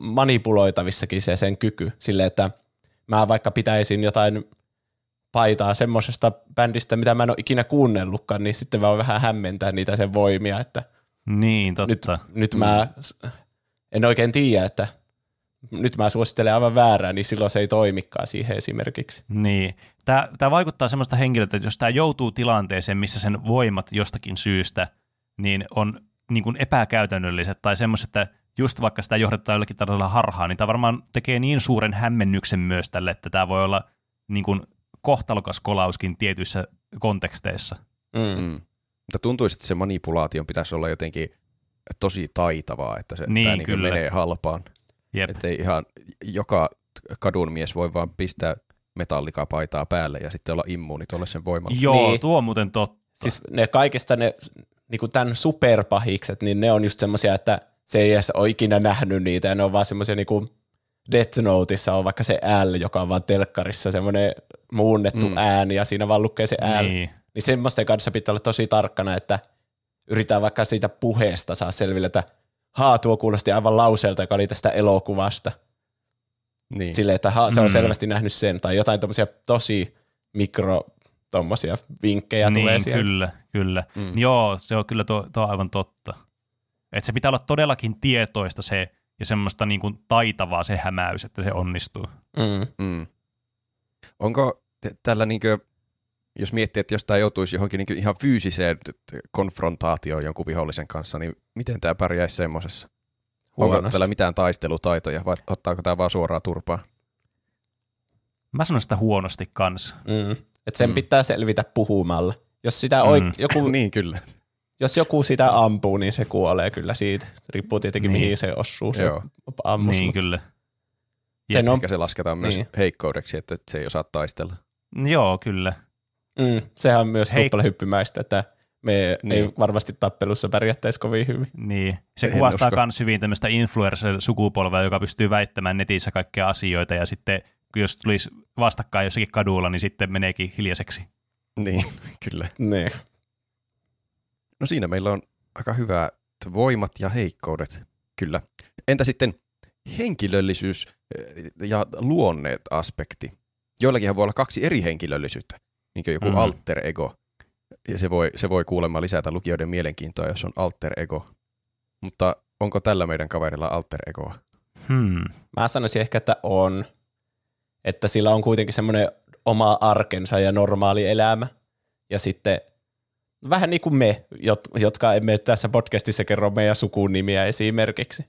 manipuloitavissakin se sen kyky. Sille, että mä vaikka pitäisin jotain paitaa semmoisesta bändistä, mitä mä en ole ikinä kuunnellutkaan, niin sitten vaan vähän hämmentää niitä sen voimia, että niin, totta. Nyt, nyt mä en oikein tiedä, että nyt mä suosittelen aivan väärää, niin silloin se ei toimikaan siihen esimerkiksi. Niin. Tämä, tämä vaikuttaa semmoista henkilöltä, että jos tämä joutuu tilanteeseen, missä sen voimat jostakin syystä niin on niin kuin epäkäytännölliset tai semmoiset, että just vaikka sitä johdetaan jollakin tavalla harhaan, niin tämä varmaan tekee niin suuren hämmennyksen myös tälle, että tämä voi olla niin kuin kohtalokas kolauskin tietyissä konteksteissa. Mm. Mm. Mutta tuntuisi, että se manipulaation pitäisi olla jotenkin tosi taitavaa, että se niin, tämä niin menee halpaan. Että ei ihan joka kadun mies voi vaan pistää metallikapaitaa päälle ja sitten olla immuuni tuolle sen voimalle. Joo, niin. tuo on muuten totta. Siis ne kaikista ne niin kuin tämän superpahikset, niin ne on just semmoisia, että se ei edes ole ikinä nähnyt niitä, ja ne on vaan semmoisia niin kuin Death Noteissa on vaikka se L, joka on vaan telkkarissa semmoinen muunnettu mm. ääni, ja siinä vaan lukee se L. Niin. niin semmoisten kanssa pitää olla tosi tarkkana, että yritetään vaikka siitä puheesta saa selville, että haa, tuo kuulosti aivan lauseelta, joka oli tästä elokuvasta. Niin. Silleen, että haa, se on mm. selvästi nähnyt sen, tai jotain tommosia tosi mikro tommosia vinkkejä niin, tulee siellä. kyllä, kyllä. Mm. Joo, se on kyllä tuo, tuo aivan totta. Että se pitää olla todellakin tietoista se, ja semmoista niin kuin taitavaa se hämäys, että se onnistuu. Mm. Mm. Onko tällä niin kuin, jos miettii, että jos tämä joutuisi johonkin niin ihan fyysiseen konfrontaatioon jonkun vihollisen kanssa, niin miten tämä pärjäisi semmoisessa? Onko tällä mitään taistelutaitoja vai ottaako tämä vaan suoraan turpaa? Mä sanon sitä huonosti kanssa. Mm. Että sen mm. pitää selvitä puhumalla. Jos sitä oik- mm. joku, niin kyllä. Jos joku sitä ampuu, niin se kuolee kyllä siitä. Riippuu tietenkin, niin. mihin se osuu se Joo. ammus. Niin, kyllä. Sen on, se lasketaan niin. myös heikkoudeksi, että se ei osaa taistella. Joo, kyllä. Mm, sehän on myös Heik- tuplahyppymäistä, että me niin. ei varmasti tappelussa pärjättäisi kovin hyvin. Niin. Se en kuvastaa myös hyvin tämmöistä influencer-sukupolvea, joka pystyy väittämään netissä kaikkea asioita, ja sitten jos tulisi vastakkain jossakin kadulla, niin sitten meneekin hiljaiseksi. Niin, kyllä. Niin. No siinä meillä on aika hyvät voimat ja heikkoudet, kyllä. Entä sitten henkilöllisyys eh, ja luonneet aspekti? Joillakin voi olla kaksi eri henkilöllisyyttä, niin kuin joku mm. alter ego. Ja se voi, se voi kuulemma lisätä lukijoiden mielenkiintoa, jos on alter ego. Mutta onko tällä meidän kaverilla alter egoa? Hmm. Mä sanoisin ehkä, että on. Että sillä on kuitenkin semmoinen oma arkensa ja normaali elämä. Ja sitten vähän niin kuin me, jotka emme tässä podcastissa kerro meidän sukunimiä esimerkiksi.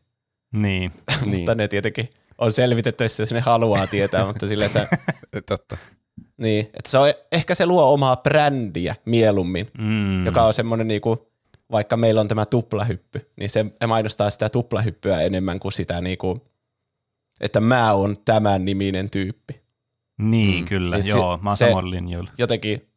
Niin. mutta ne tietenkin on selvitettävissä, jos ne haluaa tietää, mutta sille, että... Totta. Niin, että se on, ehkä se luo omaa brändiä mieluummin, mm. joka on semmoinen niin kuin, vaikka meillä on tämä tuplahyppy, niin se mainostaa sitä tuplahyppyä enemmän kuin sitä niin kuin, että mä oon tämän niminen tyyppi. Niin, mm. kyllä, niin joo, se, mä oon samalla linjoilla. Jotenkin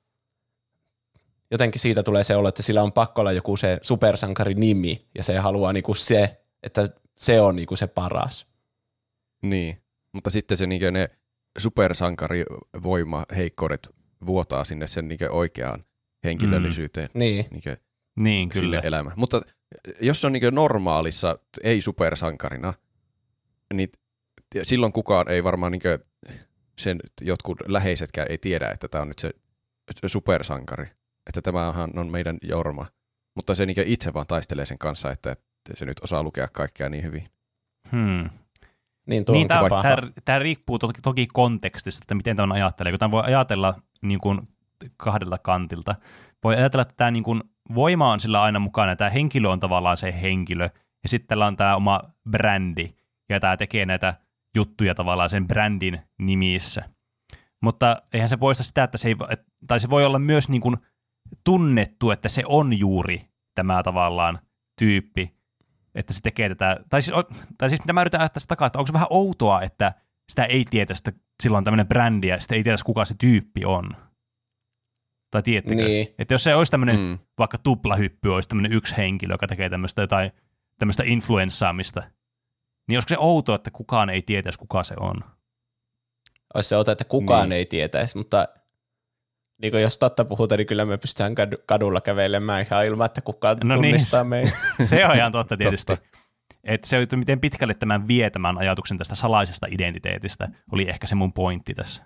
jotenkin siitä tulee se olo, että sillä on pakko olla joku se supersankari nimi, ja se haluaa niinku se, että se on niinku se paras. Niin, mutta sitten se niinku ne supersankarivoima heikkoudet vuotaa sinne sen niinku oikeaan henkilöllisyyteen. Mm. Niin. Niinku niin, kyllä. elämä. Mutta jos on niinku normaalissa, ei supersankarina, niin silloin kukaan ei varmaan niinku sen jotkut läheisetkään ei tiedä, että tämä on nyt se supersankari että tämähän on meidän Jorma. Mutta se itse vaan taistelee sen kanssa, että, että se nyt osaa lukea kaikkea niin hyvin. Hmm. Niin, tuo Niin, tämä, tämä, tämä riippuu toki, toki kontekstista, että miten tämän ajattelee, kun tämän voi ajatella niin kuin kahdella kantilta. Voi ajatella, että tämä niin kuin voima on sillä aina mukana, ja tämä henkilö on tavallaan se henkilö, ja sitten tällä on tämä oma brändi, ja tämä tekee näitä juttuja tavallaan sen brändin nimissä. Mutta eihän se poista sitä, että se ei, tai se voi olla myös niin kuin tunnettu, että se on juuri tämä tavallaan tyyppi, että se tekee tätä, tai siis, tai siis mitä mä yritän sitä takaa, että onko se vähän outoa, että sitä ei tietä, että sillä on tämmöinen brändi ja sitä ei tiedä, kuka se tyyppi on. Tai tiedättekö? Niin. Että jos se olisi tämmöinen, mm. Vaikka tuplahyppy, olisi tämmöinen yksi henkilö, joka tekee tämmöistä jotain, tämmöistä influenssaamista, niin olisiko se outoa, että kukaan ei tietäisi, kuka se on? Olisi se ota, että kukaan Niin. ei tietäisi, mutta niin kuin jos totta puhutaan, niin kyllä me pystytään kadu- kadulla kävelemään ihan ilman, että kukaan No niin. tunnistaa niin. meitä. Se on ihan totta tietysti. Totta. Että se, että miten pitkälle tämän vie tämän ajatuksen tästä salaisesta identiteetistä, oli ehkä se mun pointti tässä.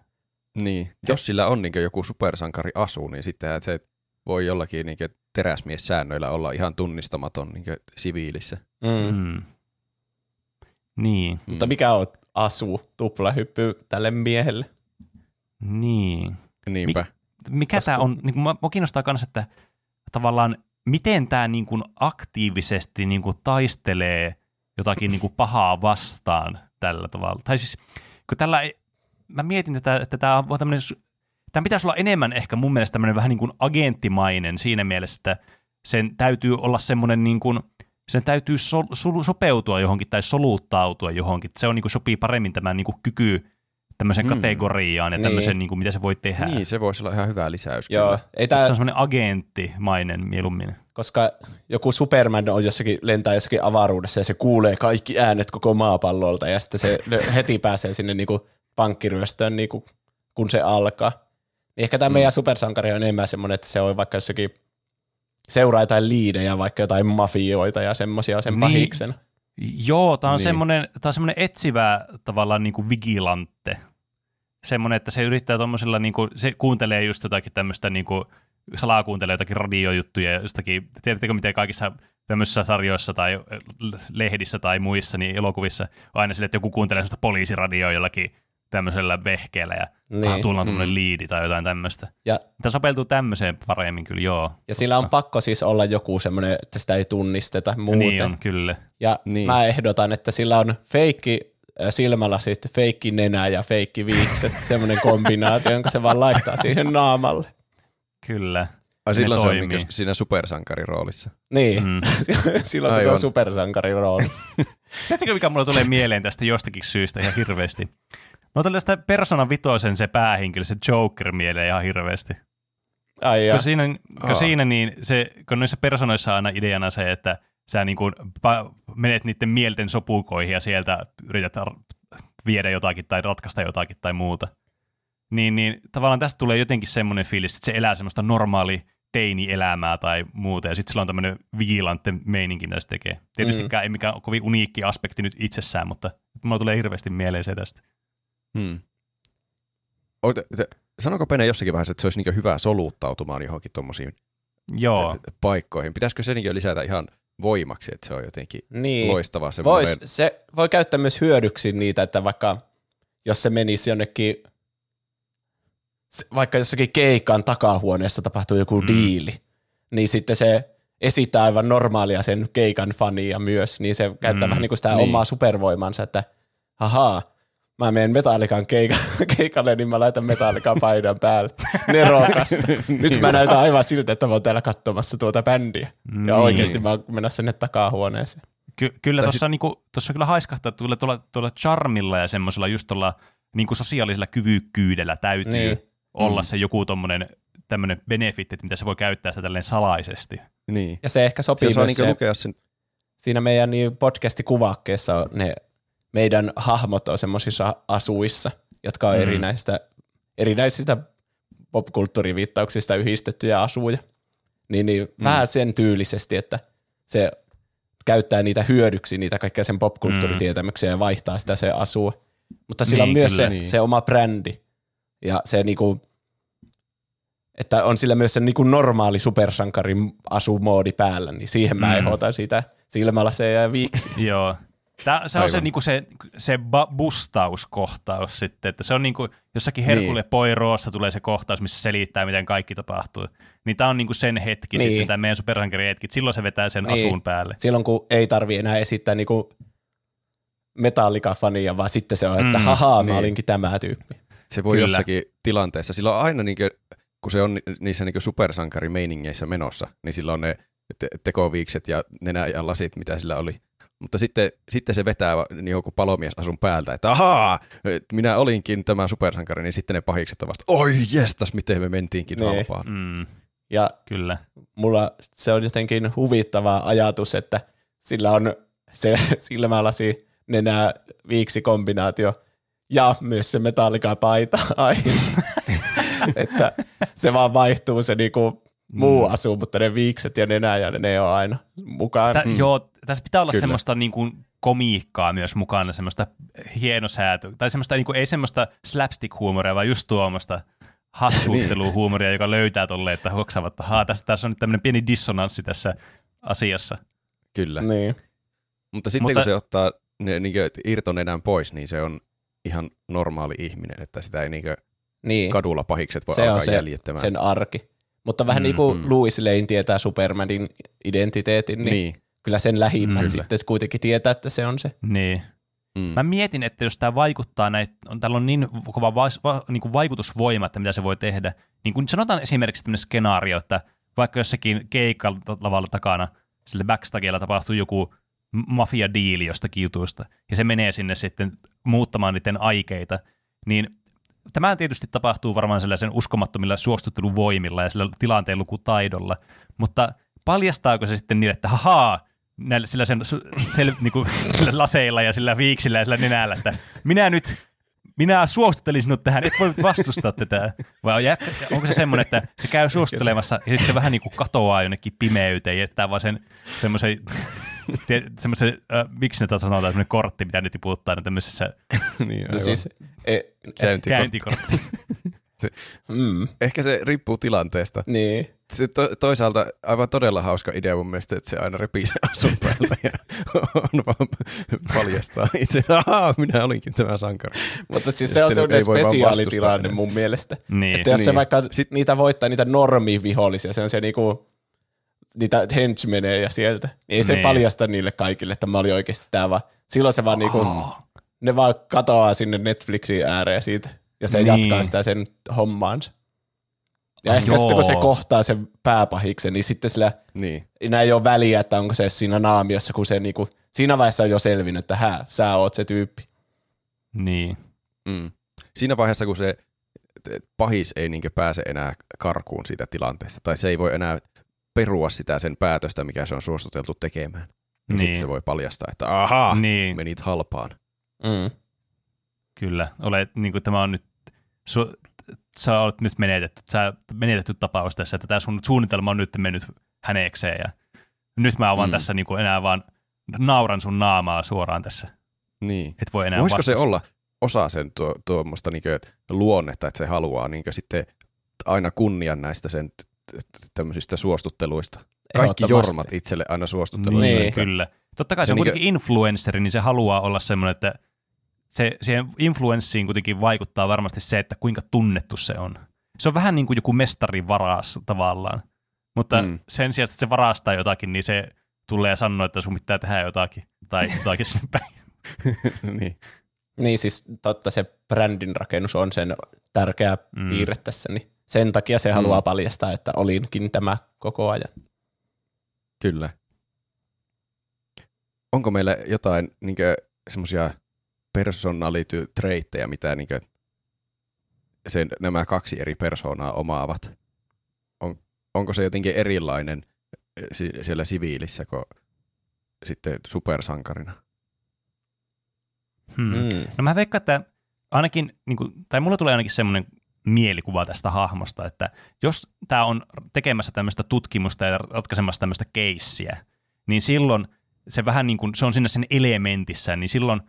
Niin. Jos sillä on niin joku supersankari asu, niin sitten se voi jollakin niin teräsmies-säännöillä olla ihan tunnistamaton niin siviilissä. Mm. Mm. Mm. Niin, Mutta mikä on asu, tuplahyppy tälle miehelle? niin. Niinpä. Mikä Koska- tämä on, niin kuin, mua kiinnostaa myös, että tavallaan miten tämä niin kuin aktiivisesti niin kuin taistelee jotakin niin kuin pahaa vastaan tällä tavalla. Tai siis, kun tällä, mä mietin tätä, että tämä on tämmöinen, tämä pitäisi olla enemmän ehkä mun mielestä tämmöinen vähän niin kuin agenttimainen siinä mielessä, että sen täytyy olla semmoinen niin kuin, sen täytyy so, so, sopeutua johonkin tai soluttautua johonkin. Se on niin kuin, sopii paremmin tämän niin kuin kyky tämmöiseen Mm. kategoriaan ja Niin. tämmöisen, niin kuin, mitä se voi tehdä. Niin, se voisi olla ihan hyvä lisäys. Joo, Kyllä. ei Se tää, on semmoinen agenttimainen mieluummin. koska joku Superman on jossakin, lentää jossakin avaruudessa ja se kuulee kaikki äänet koko maapallolta ja sitten se heti pääsee sinne niinku pankkiryöstöön, niinku, kun se alkaa. Niin ehkä tämä Mm. meidän supersankari on enemmän semmoinen, että se on vaikka jossakin seuraa jotain liidejä, vaikka jotain mafioita ja semmoisia sen Niin. pahiksena. Joo, tämä on, Niin. semmoinen, tää on semmoinen etsivä tavallaan niin kuin vigilante. Semmoinen, että se yrittää tuommoisella, niin kuin, se kuuntelee just jotakin tämmöistä, niin kuin, salaa kuuntelee jotakin radiojuttuja, jostakin, tiedättekö miten kaikissa tämmöisissä sarjoissa tai lehdissä tai muissa niin elokuvissa on aina sille, että joku kuuntelee sellaista poliisiradioa jollakin tämmöisellä vehkeellä ja niin. Tuolla on tämmöinen Mm. liidi tai jotain tämmöistä. Ja, Tämä sopeutuu tämmöiseen paremmin kyllä, joo. ja sillä on pakko siis olla joku semmoinen, että sitä ei tunnisteta muuten. Niin on, kyllä. Ja Niin. mä ehdotan, että sillä on feikki äh, silmälasit, feikki nenä ja feikki viikset, semmoinen kombinaatio, jonka se vaan laittaa siihen naamalle. Kyllä. Ai silloin se on toimii. niin siinä supersankariroolissa. Niin, Mm. silloin kun se Aivan. on supersankari roolissa. Tiedättekö, mikä mulla tulee mieleen tästä jostakin syystä ihan hirveästi? No tällaista Persona Vitoisen se päähenkilö, se Joker mieleen ihan hirveästi. Ai ja. Kun siinä, kun Aa. siinä niin se, kun noissa personoissa on aina ideana se, että sä niin kuin menet niiden mielten sopukoihin ja sieltä yrität viedä jotakin tai ratkaista jotakin tai muuta. Niin, niin tavallaan tästä tulee jotenkin semmoinen fiilis, että se elää semmoista normaali teini-elämää tai muuta, ja sitten sillä on tämmöinen vigilante meininki, mitä se tekee. Tietystikään ei mikään kovin uniikki aspekti nyt itsessään, mutta mulla tulee hirveästi mieleen se tästä. Hmm. Se, sanoko Pene jossakin vaiheessa, että se olisi niin hyvä soluttautumaan johonkin tuommoisiin Joo, paikkoihin? Pitäisikö se niin lisätä ihan voimaksi, että se on jotenkin Niin. loistava semmoinen? Vois, se voi käyttää myös hyödyksi niitä, että vaikka jos se menisi jonnekin, se- vaikka jossakin keikan takahuoneessa tapahtuu joku Mm. diili, niin sitten se esittää aivan normaalia sen keikan fania myös, niin se käyttää Mm, vähän niin kuin sitä niin. omaa supervoimansa, että hahaa, mä menen Metallikan keika, keikalle, niin mä laitan Metallikan paidan päälle. Nerokasta. Nyt mä näytän aivan siltä, että mä oon täällä katsomassa tuota bändiä. Ja Niin. oikeasti mä oon mennä sinne takahuoneeseen. Ky- kyllä tuossa niinku, tossa kyllä haiskahtaa, että tuolla, tuolla, tuolla charmilla ja semmoisella just tuolla niinku sosiaalisella kyvykkyydellä täytyy niin. Niin. olla Mm. se joku tommonen tämmöinen benefit, että mitä se voi käyttää sitä tälleen salaisesti. Niin. Ja se ehkä sopii Se myös niin se, lukea sen. siinä meidän niin podcastikuvakkeessa on ne meidän hahmot on semmoisissa asuissa, jotka on Mm. mm. erinäistä, erinäisistä popkulttuuriviittauksista yhdistettyjä asuja. Niin, niin mm. vähän sen tyylisesti, että se käyttää niitä hyödyksi, niitä kaikkea sen popkulttuuritietämyksiä ja vaihtaa sitä se asua. Mutta sillä Niin, on myös kyllä. se, Niin. se oma brändi. Ja se niinku, että on sillä myös se niinku normaali supersankarin asumoodi päällä, niin siihen mä Mm. ehdotan sitä silmälaseja ja viiksi. Joo. Tää, se on se, Aivan. niinku se, se ba- bustauskohtaus sitten, että se on niinku, jossakin Herkule Niin. Poiroossa tulee se kohtaus, missä selittää, miten kaikki tapahtuu. Niin tämä on niinku sen hetki Niin. sitten, tämä meidän supersankari hetki, että silloin se vetää sen Niin. asun päälle. Silloin kun ei tarvi enää esittää niinku Metallica-fania, vaan sitten se on, että Mm, hahaa, mä niin. olinkin tämä tyyppi. Se voi Kyllä. jossakin tilanteessa, sillä on aina, niinkö, kun se on ni- niissä niinkö supersankarimeiningeissä menossa, niin sillä on ne te- tekoviikset ja nenä ja lasit, mitä sillä oli. Mutta sitten, sitten se vetää niin joku palomies asun päältä, että ahaa, minä olinkin tämä supersankari, niin sitten ne pahikset ovat vasta, oi jestas, miten me mentiinkin Niin. halpaan. Mm, Ja kyllä. mulla se on jotenkin huvittava ajatus, että sillä on se silmälasi, nenä, viiksi kombinaatio ja myös se Metallica-paita aina. että se vaan vaihtuu se niinku muu Mm. asu, mutta ne viikset ja nenä ja ne on aina mukaan. Tä, Mm. Joo, tässä pitää olla Kyllä. semmoista niin kuin komiikkaa myös mukana, semmoista hienosäätöä, tai semmoista, niin kuin, ei semmoista slapstick-huumoria, vaan just tuommoista hassuutteluhuumoria, joka löytää tolleen, että hoksavat, että haa, tässä, tässä on nyt tämmöinen pieni dissonanssi tässä asiassa. Kyllä. Niin. Mutta sitten Mutta- kun se ottaa ne niinkö irtonenän pois, niin se on ihan normaali ihminen, että sitä ei niinkö niin. kadulla pahikset voi Se on alkaa se- jäljittämään. sen arki. Mutta vähän Mm, niin kuin mm. Louis Lane tietää Supermanin identiteetin, niin, niin. Kyllä sen lähimmät Mm. sitten kuitenkin tietää, että se on se. Niin. Mm. Mä mietin, että jos tämä vaikuttaa näitä, on, täällä on niin kova vais, va, niin kuin vaikutusvoima, että mitä se voi tehdä. Niin kun sanotaan esimerkiksi tämmöinen skenaario, että vaikka jossakin keikalla lavalla takana sille backstagella tapahtuu joku mafia-diili jostakin jutusta, ja se menee sinne sitten muuttamaan niiden aikeita, niin tämä tietysti tapahtuu varmaan sellaisen uskomattomilla suostutteluvoimilla ja sillä tilanteen lukutaidolla, mutta paljastaako se sitten niille, että hahaa, näillä, sillä sen sel, niinku, sillä laseilla ja sillä viiksillä ja sillä nenällä, että minä nyt, minä suostuttelin sinut tähän, et voi vastustaa tätä. Vai onko se semmoinen, että se käy suostuttelemassa ja sitten se vähän niin kuin katoaa jonnekin pimeyteen ja jättää vaan sen semmoisen, semmoisen äh, miksi ne taas sanotaan, semmoinen kortti, mitä ne tiputtaa no tämmöisessä niin, No siis, e, Käyntikortti. käyntikortti. Mm, Ehkä se riippuu tilanteesta. niin. Se to, toisaalta aivan todella hauska idea mun mielestä, että se aina repii sen asun päältä ja on vaan paljastaa itse. Ahaa, minä olinkin tämä sankari. Mutta siis Ja se on sellainen spesiaalitilanne mun mielestä. niin. Että jos se Niin. vaikka Sit- niitä voittaa, niitä normivihollisia, se on se niinku, niitä henchmenejä ja sieltä, niin ei se Niin. paljasta niille kaikille, että mä olin oikeasti tää vaan. Silloin se vaan niinku, ne vaan katoaa sinne Netflixin ääreen siitä, ja se Niin. jatkaa sitä sen hommaansa. Ja Ai ehkä sitten kun se joo. kohtaa sen pääpahiksen, niin sitten sillä Niin. enää ei ole väliä, että onko se siinä naamiossa, kun se niinku, siinä vaiheessa on jo selvinnyt, että hää, sä oot se tyyppi. niin. Mm. Siinä vaiheessa, kun se pahis ei niinkö pääse enää karkuun siitä tilanteesta, tai se ei voi enää perua sitä sen päätöstä, mikä se on suostuteltu tekemään. Niin. Niin. Sitten se voi paljastaa, että ahaa, Niin. menit halpaan. Mm. Kyllä, olet, niin kuin tämä on nyt, su, sä olet nyt menetetty, sä menetetty tapaus tässä, että tämä sun suunnitelma on nyt mennyt hänekseen ja nyt mä vaan Mm. tässä niin kuin enää vaan nauran sun naamaa suoraan tässä. Niin. Et voi enää Voisiko se olla osa sen tuo, tuommoista niinkö luonnetta, että se haluaa niinkö sitten aina kunnian näistä sen tämmöisistä suostutteluista. Kaikki jormat itselle aina suostutteluista. Niin, Niin. niin, kyllä. Totta kai se, Se on kuitenkin influenceri, niin se haluaa olla semmoinen, että se, siihen influenssiin kuitenkin vaikuttaa varmasti se, että kuinka tunnettu se on. Se on vähän niin kuin joku mestarin varas tavallaan. Mutta Mm. sen sijaan, että se varastaa jotakin, niin se tulee ja sanoo, että sun pitää tehdä jotakin. Tai jotakin sinne päin. niin. Niin siis totta se brändin rakennus on sen tärkeä Mm. piirre tässä, niin sen takia se Mm. haluaa paljastaa, että olinkin tämä koko ajan. Kyllä. Onko meillä jotain niinkö semmoisia personality treittejä, mitä niinkö sen, nämä kaksi eri persoonaa omaavat? On, onko se jotenkin erilainen eh, si- siellä siviilissä kuin sitten supersankarina? Hmm. Mm. Mm. No mä veikkaan, että ainakin, niin kuin, tai mulla tulee ainakin semmoinen mielikuva tästä hahmosta, että jos tämä on tekemässä tämmöistä tutkimusta ja ratkaisemassa tämmöistä keissiä, niin silloin se vähän niin kuin, se on siinä sen elementissä, niin silloin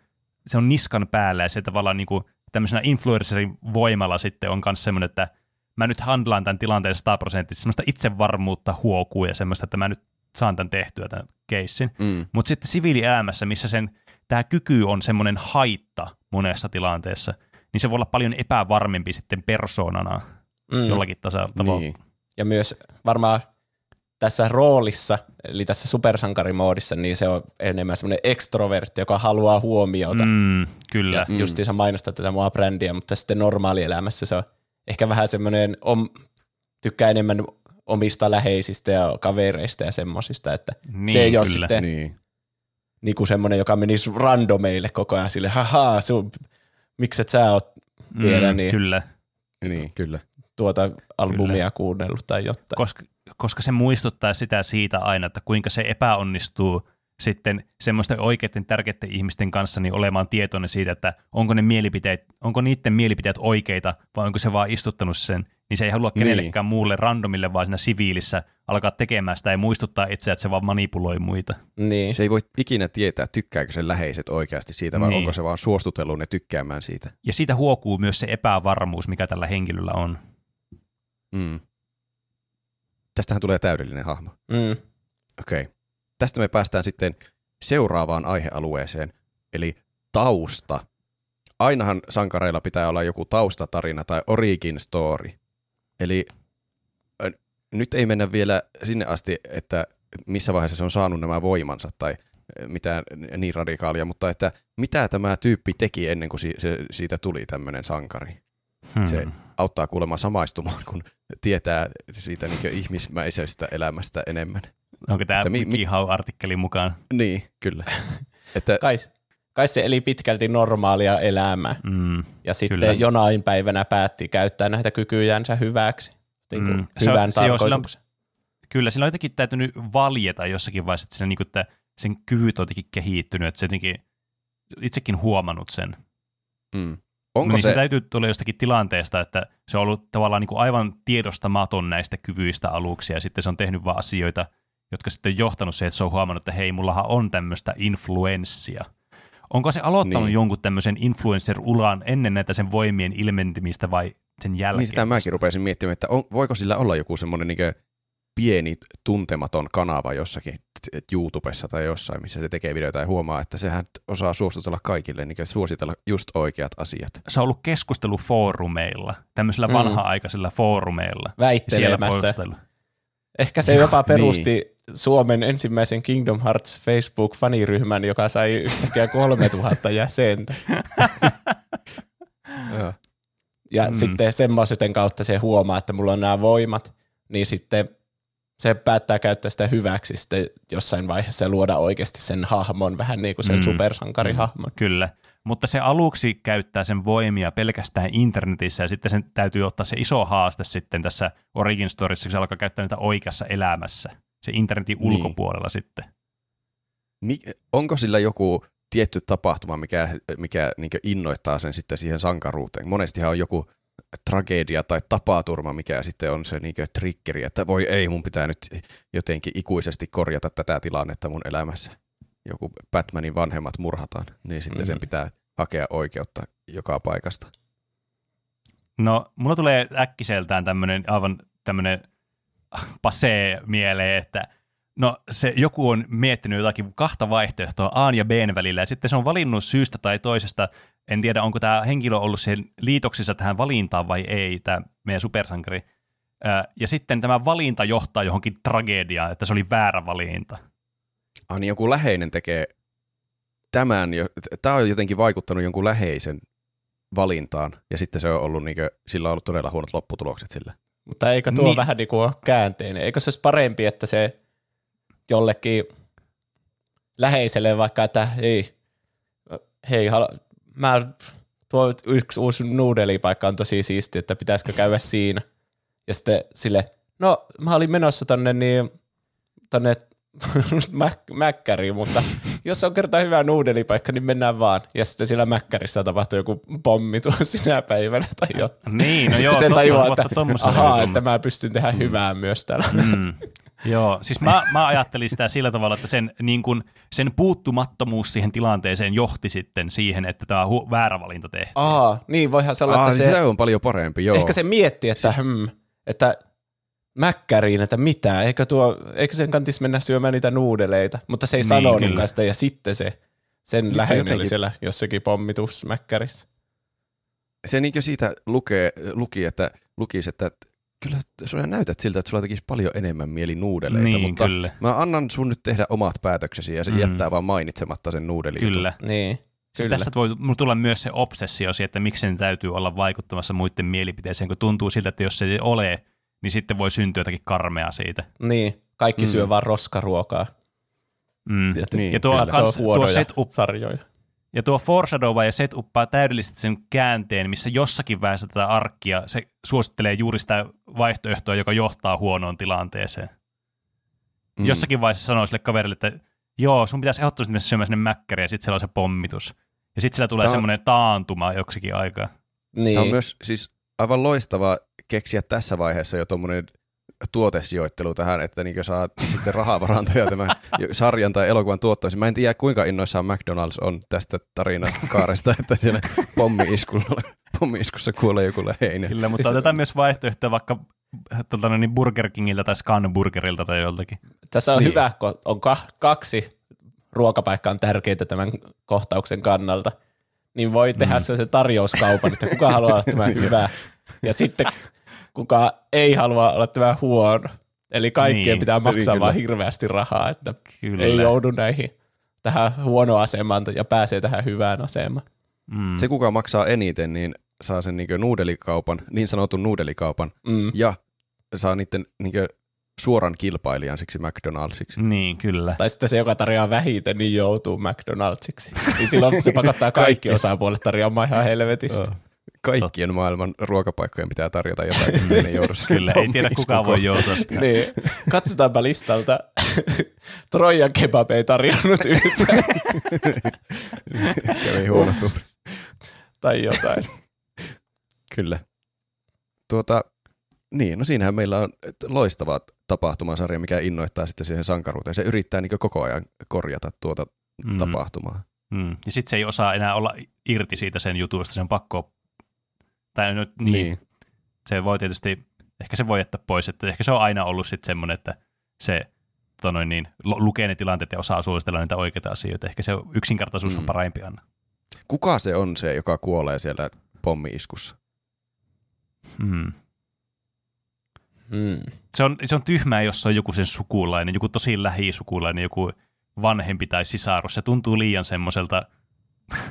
se on niskan päällä ja se tavallaan niin kuin tämmöisenä influencerin voimalla sitten on myös semmoinen, että mä nyt handlaan tämän tilanteen 100 prosenttisesti, semmoista itsevarmuutta huokuu ja semmoista, että mä nyt saan tämän tehtyä tämän keissin. Mm. Mutta sitten siviilielämässä, missä sen tämä kyky on semmoinen haitta monessa tilanteessa, niin se voi olla paljon epävarmempi sitten persoonana mm. jollakin tavalla. Niin. Ja myös varmaan tässä roolissa, eli tässä supersankarimoodissa, niin se on enemmän semmoinen ekstrovertti, joka haluaa huomiota. Mm, kyllä. Ja mm. justiinsa mainostaa tätä mua brändiä, mutta sitten normaalielämässä se on ehkä vähän semmoinen, om, tykkää enemmän omista läheisistä ja kavereista ja semmosista, että niin, se ei kyllä. ole sitten niin. niin kuin semmoinen, joka menisi randomeille koko ajan sille, haha, sun, mikset sä oot vielä, mm, niin, kyllä. Niin, kyllä. tuota albumia kyllä. kuunnellut tai jotain. Koska, koska se muistuttaa sitä siitä aina, että kuinka se epäonnistuu sitten semmoisten oikeiden tärkeiden ihmisten kanssa niin olemaan tietoinen siitä, että onko, ne mielipiteet, onko niiden mielipiteet oikeita vai onko se vaan istuttanut sen, niin se ei halua niin. kenellekään niin. muulle randomille, vaan siinä siviilissä alkaa tekemään sitä ja muistuttaa itseä, että se vaan manipuloi muita. Niin. Se ei voi ikinä tietää, tykkääkö sen läheiset oikeasti siitä vai niin. onko se vaan suostutellut ne tykkäämään siitä. Ja siitä huokuu myös se epävarmuus, mikä tällä henkilöllä on. Mm. Tästähän tulee täydellinen hahmo. Mm. Okei. Okay. Tästä me päästään sitten seuraavaan aihealueeseen, eli tausta. Ainahan sankareilla pitää olla joku taustatarina tai origin story. Eli nyt ei mennä vielä sinne asti, että missä vaiheessa se on saanut nämä voimansa tai mitään niin radikaalia, mutta että mitä tämä tyyppi teki ennen kuin se, siitä tuli tämmöinen sankari. Hmm. Se auttaa kuulemma samaistumaan, kun tietää siitä niin ihmismäisestä elämästä enemmän. Onko tämä mi- Kihau-artikkelin mukaan? Niin, kyllä. että, kai, kai se eli pitkälti normaalia elämää. Mm, ja sitten kyllä. jonain päivänä päätti käyttää näitä kykyjänsä hyväksi. Niin kuin mm. hyvän se on, tarkoituksen. kyllä, sillä on jotenkin täytynyt valjeta jossakin vaiheessa, että, niin kuin, että sen kyvyt on jotenkin kehittynyt, että se jotenkin itsekin huomannut sen. Mm. Onko niin se... se täytyy tulla jostakin tilanteesta, että se on ollut tavallaan niin kuin aivan tiedostamaton näistä kyvyistä aluksi, ja sitten se on tehnyt vaan asioita, jotka sitten on johtanut siihen, että se on huomannut, että hei, mullahan on tämmöistä influenssia. Onko se aloittanut niin. jonkun tämmöisen influencer-ulan ennen näitä sen voimien ilmentymistä vai sen jälkeen? Niin sitä mäkin rupesin miettimään, että on, voiko sillä olla joku semmoinen niin pieni tuntematon kanava jossakin YouTubessa tai jossain, missä se tekee videoita ja huomaa, että sehän osaa suostutella kaikille, niin suositella just oikeat asiat. Se on ollut keskustelufoorumeilla, tämmöisillä mm. vanha-aikaisilla foorumeilla. Väittelemässä. Ehkä se jopa perusti niin. Suomen ensimmäisen Kingdom Hearts Facebook-faniryhmän, joka sai yhtäkkiä 3000 jäsentä. ja mm. sitten semmoisen kautta se huomaa, että mulla on nämä voimat, niin sitten se päättää käyttää sitä hyväksi sitten jossain vaiheessa ja luoda oikeasti sen hahmon, vähän niin kuin sen mm. supersankarihahmon. Mm. Kyllä, mutta se aluksi käyttää sen voimia pelkästään internetissä ja sitten sen täytyy ottaa se iso haaste sitten tässä Origin Storyssa, kun se alkaa käyttää niitä oikeassa elämässä, se internetin niin. ulkopuolella sitten. Mik, onko sillä joku tietty tapahtuma, mikä, mikä niin innoittaa sen sitten siihen sankaruuteen? Monestihan on joku tragedia tai tapaturma, mikä sitten on se niin triggeri, että voi ei, mun pitää nyt jotenkin ikuisesti korjata tätä tilannetta mun elämässä. Joku Batmanin vanhemmat murhataan, niin sitten mm-hmm. sen pitää hakea oikeutta joka paikasta. No, mulla tulee äkkiseltään tämmöinen aivan tämmöinen pasee mieleen, että no se joku on miettinyt jotakin kahta vaihtoehtoa A ja B välillä, ja sitten se on valinnut syystä tai toisesta en tiedä, onko tämä henkilö ollut sen liitoksissa tähän valintaan vai ei, tämä meidän supersankari. Ja sitten tämä valinta johtaa johonkin tragediaan, että se oli väärä valinta. Ah, niin joku läheinen tekee tämän, tämä on jotenkin vaikuttanut jonkun läheisen valintaan, ja sitten se on ollut, niin kuin, sillä on ollut todella huonot lopputulokset sillä. Mutta eikö tuo niin. vähän niin kuin käänteinen? Eikö se olisi parempi, että se jollekin läheiselle vaikka, että hei, hei mä, tuo yksi uusi nuudelipaikka on tosi siisti, että pitäisikö käydä siinä. Ja sitten sille, no mä olin menossa tonne niin, tonne mäk- mäkkäriin, mutta jos on kerta hyvä nuudelipaikka, niin mennään vaan. Ja sitten siellä mäkkärissä tapahtuu joku pommi tuossa sinä päivänä tai jotain. Niin, no sitten joo, sen tajuaa, että ahaa, että mä pystyn tehdä mm. hyvää myös täällä. Mm. Joo, siis mä, mä ajattelin sitä sillä tavalla, että sen, niin kun, sen puuttumattomuus siihen tilanteeseen johti sitten siihen, että tämä on hu- väärä valinta tehty. Aa, niin voihan se olla, että se, se on paljon parempi, joo. Ehkä se mietti, että, hmm, että mäkkäriin, että mitä, eikö, tuo, eikö sen kantisi mennä syömään niitä nuudeleita, mutta se ei niin, sanonutkaan sitä ja sitten se sen jotenkin- oli siellä jossakin pommitusmäkkärissä. Se niin siitä lukee, luki, että, lukisi, että kyllä sinä näytät siltä, että sulla tekisi paljon enemmän mieli nuudeleita, Niin, mutta kyllä. mä annan sun nyt tehdä omat päätöksesi ja se Mm. jättää vaan mainitsematta sen nuudeli. Kyllä. Niin, Kyllä. Tästä voi tulla myös se obsessio siitä, että miksi sen täytyy olla vaikuttamassa muiden mielipiteeseen, kun tuntuu siltä, että jos se ei ole, niin sitten voi syntyä jotakin karmea siitä. Niin, kaikki Mm. syö vaan roskaruokaa. Mm. Ja, Niin, Ja tuo, kans, tuo setup, sarjoja. Ja tuo foreshadowaa ja setupaa täydellisesti sen käänteen, missä jossakin vaiheessa tätä arkkia se suosittelee juuri sitä vaihtoehtoa, joka johtaa huonoon tilanteeseen. Mm. Jossakin vaiheessa sanoo sille kaverille, että joo, sun pitäisi ehdottomasti mennä syömään sinne mäkkäriin, ja sitten siellä on se pommitus. Ja sitten siellä tulee on- semmoinen taantuma joksikin aikaa. Niin, Tämä on myös siis aivan loistava keksiä tässä vaiheessa jo tuommoinen tuotesijoittelu tähän, että niin saa sitten rahavarantoja tämän sarjan tai elokuvan tuottoisin. Mä en tiedä, kuinka innoissaan McDonald's on tästä tarinasta kaaresta, että siellä pommi-iskulla, pommi-iskussa kuolee joku läheinen. Kyllä, mutta otetaan myös vaihtoehtoja vaikka tuolta niin Burger Kingiltä tai Scan Burgerilta tai joltakin. Tässä on Niin. niin. hyvä, kun on ka- kaksi ruokapaikkaa on tärkeitä tämän kohtauksen kannalta. Niin voi tehdä Mm. sellaisen tarjouskaupan, että kuka haluaa olla tämä hyvä. Ja sitten kuka ei halua olla tämä huono. Eli kaikkien Niin, pitää maksaa kyllä. vaan hirveästi rahaa, että Kyllä. ei joudu näihin tähän huonoon asemaan ja pääsee tähän hyvään asemaan. Mm. Se, kuka maksaa eniten, niin saa sen niin nuudelikaupan, niin sanotun nuudelikaupan, Mm. ja saa niiden niin suoran kilpailijan siksi McDonaldsiksi. Niin, kyllä. Tai sitten se, joka tarjoaa vähiten, niin joutuu McDonaldsiksi. Niin silloin se pakottaa kaikki Kaikki. osapuolet tarjoamaan ihan helvetistä. Kaikkien maailman ruokapaikkojen pitää tarjota jotain, ei joudu Kyllä, ei tiedä kuka voi joutua sitä. Niin, katsotaanpa listalta. Trojan kebab ei tarjonnut yhtään Kävi huono tai jotain. Kyllä. Tuota, niin, no siinähän meillä on loistava tapahtumasarja, mikä innoittaa sitten siihen sankaruuteen. Se yrittää niin koko ajan korjata tuota mm. tapahtumaa. Mm. Ja sitten se ei osaa enää olla irti siitä sen jutusta, sen pakko, tai nyt niin, niin. Se voi tietysti, ehkä se voi jättää pois, että ehkä se on aina ollut sitten semmoinen, että se tota noin niin, lu- lukee ne tilanteet ja osaa suositella niitä oikeita asioita. Ehkä se yksinkertaisuus on Mm. parempi aina. Kuka se on se, joka kuolee siellä pommi-iskussa? Mm. Hmm. Se, on, se on tyhmää, jos se on joku sen sukulainen, joku tosi lähisukulainen, joku vanhempi tai sisarus. Se tuntuu liian semmoiselta,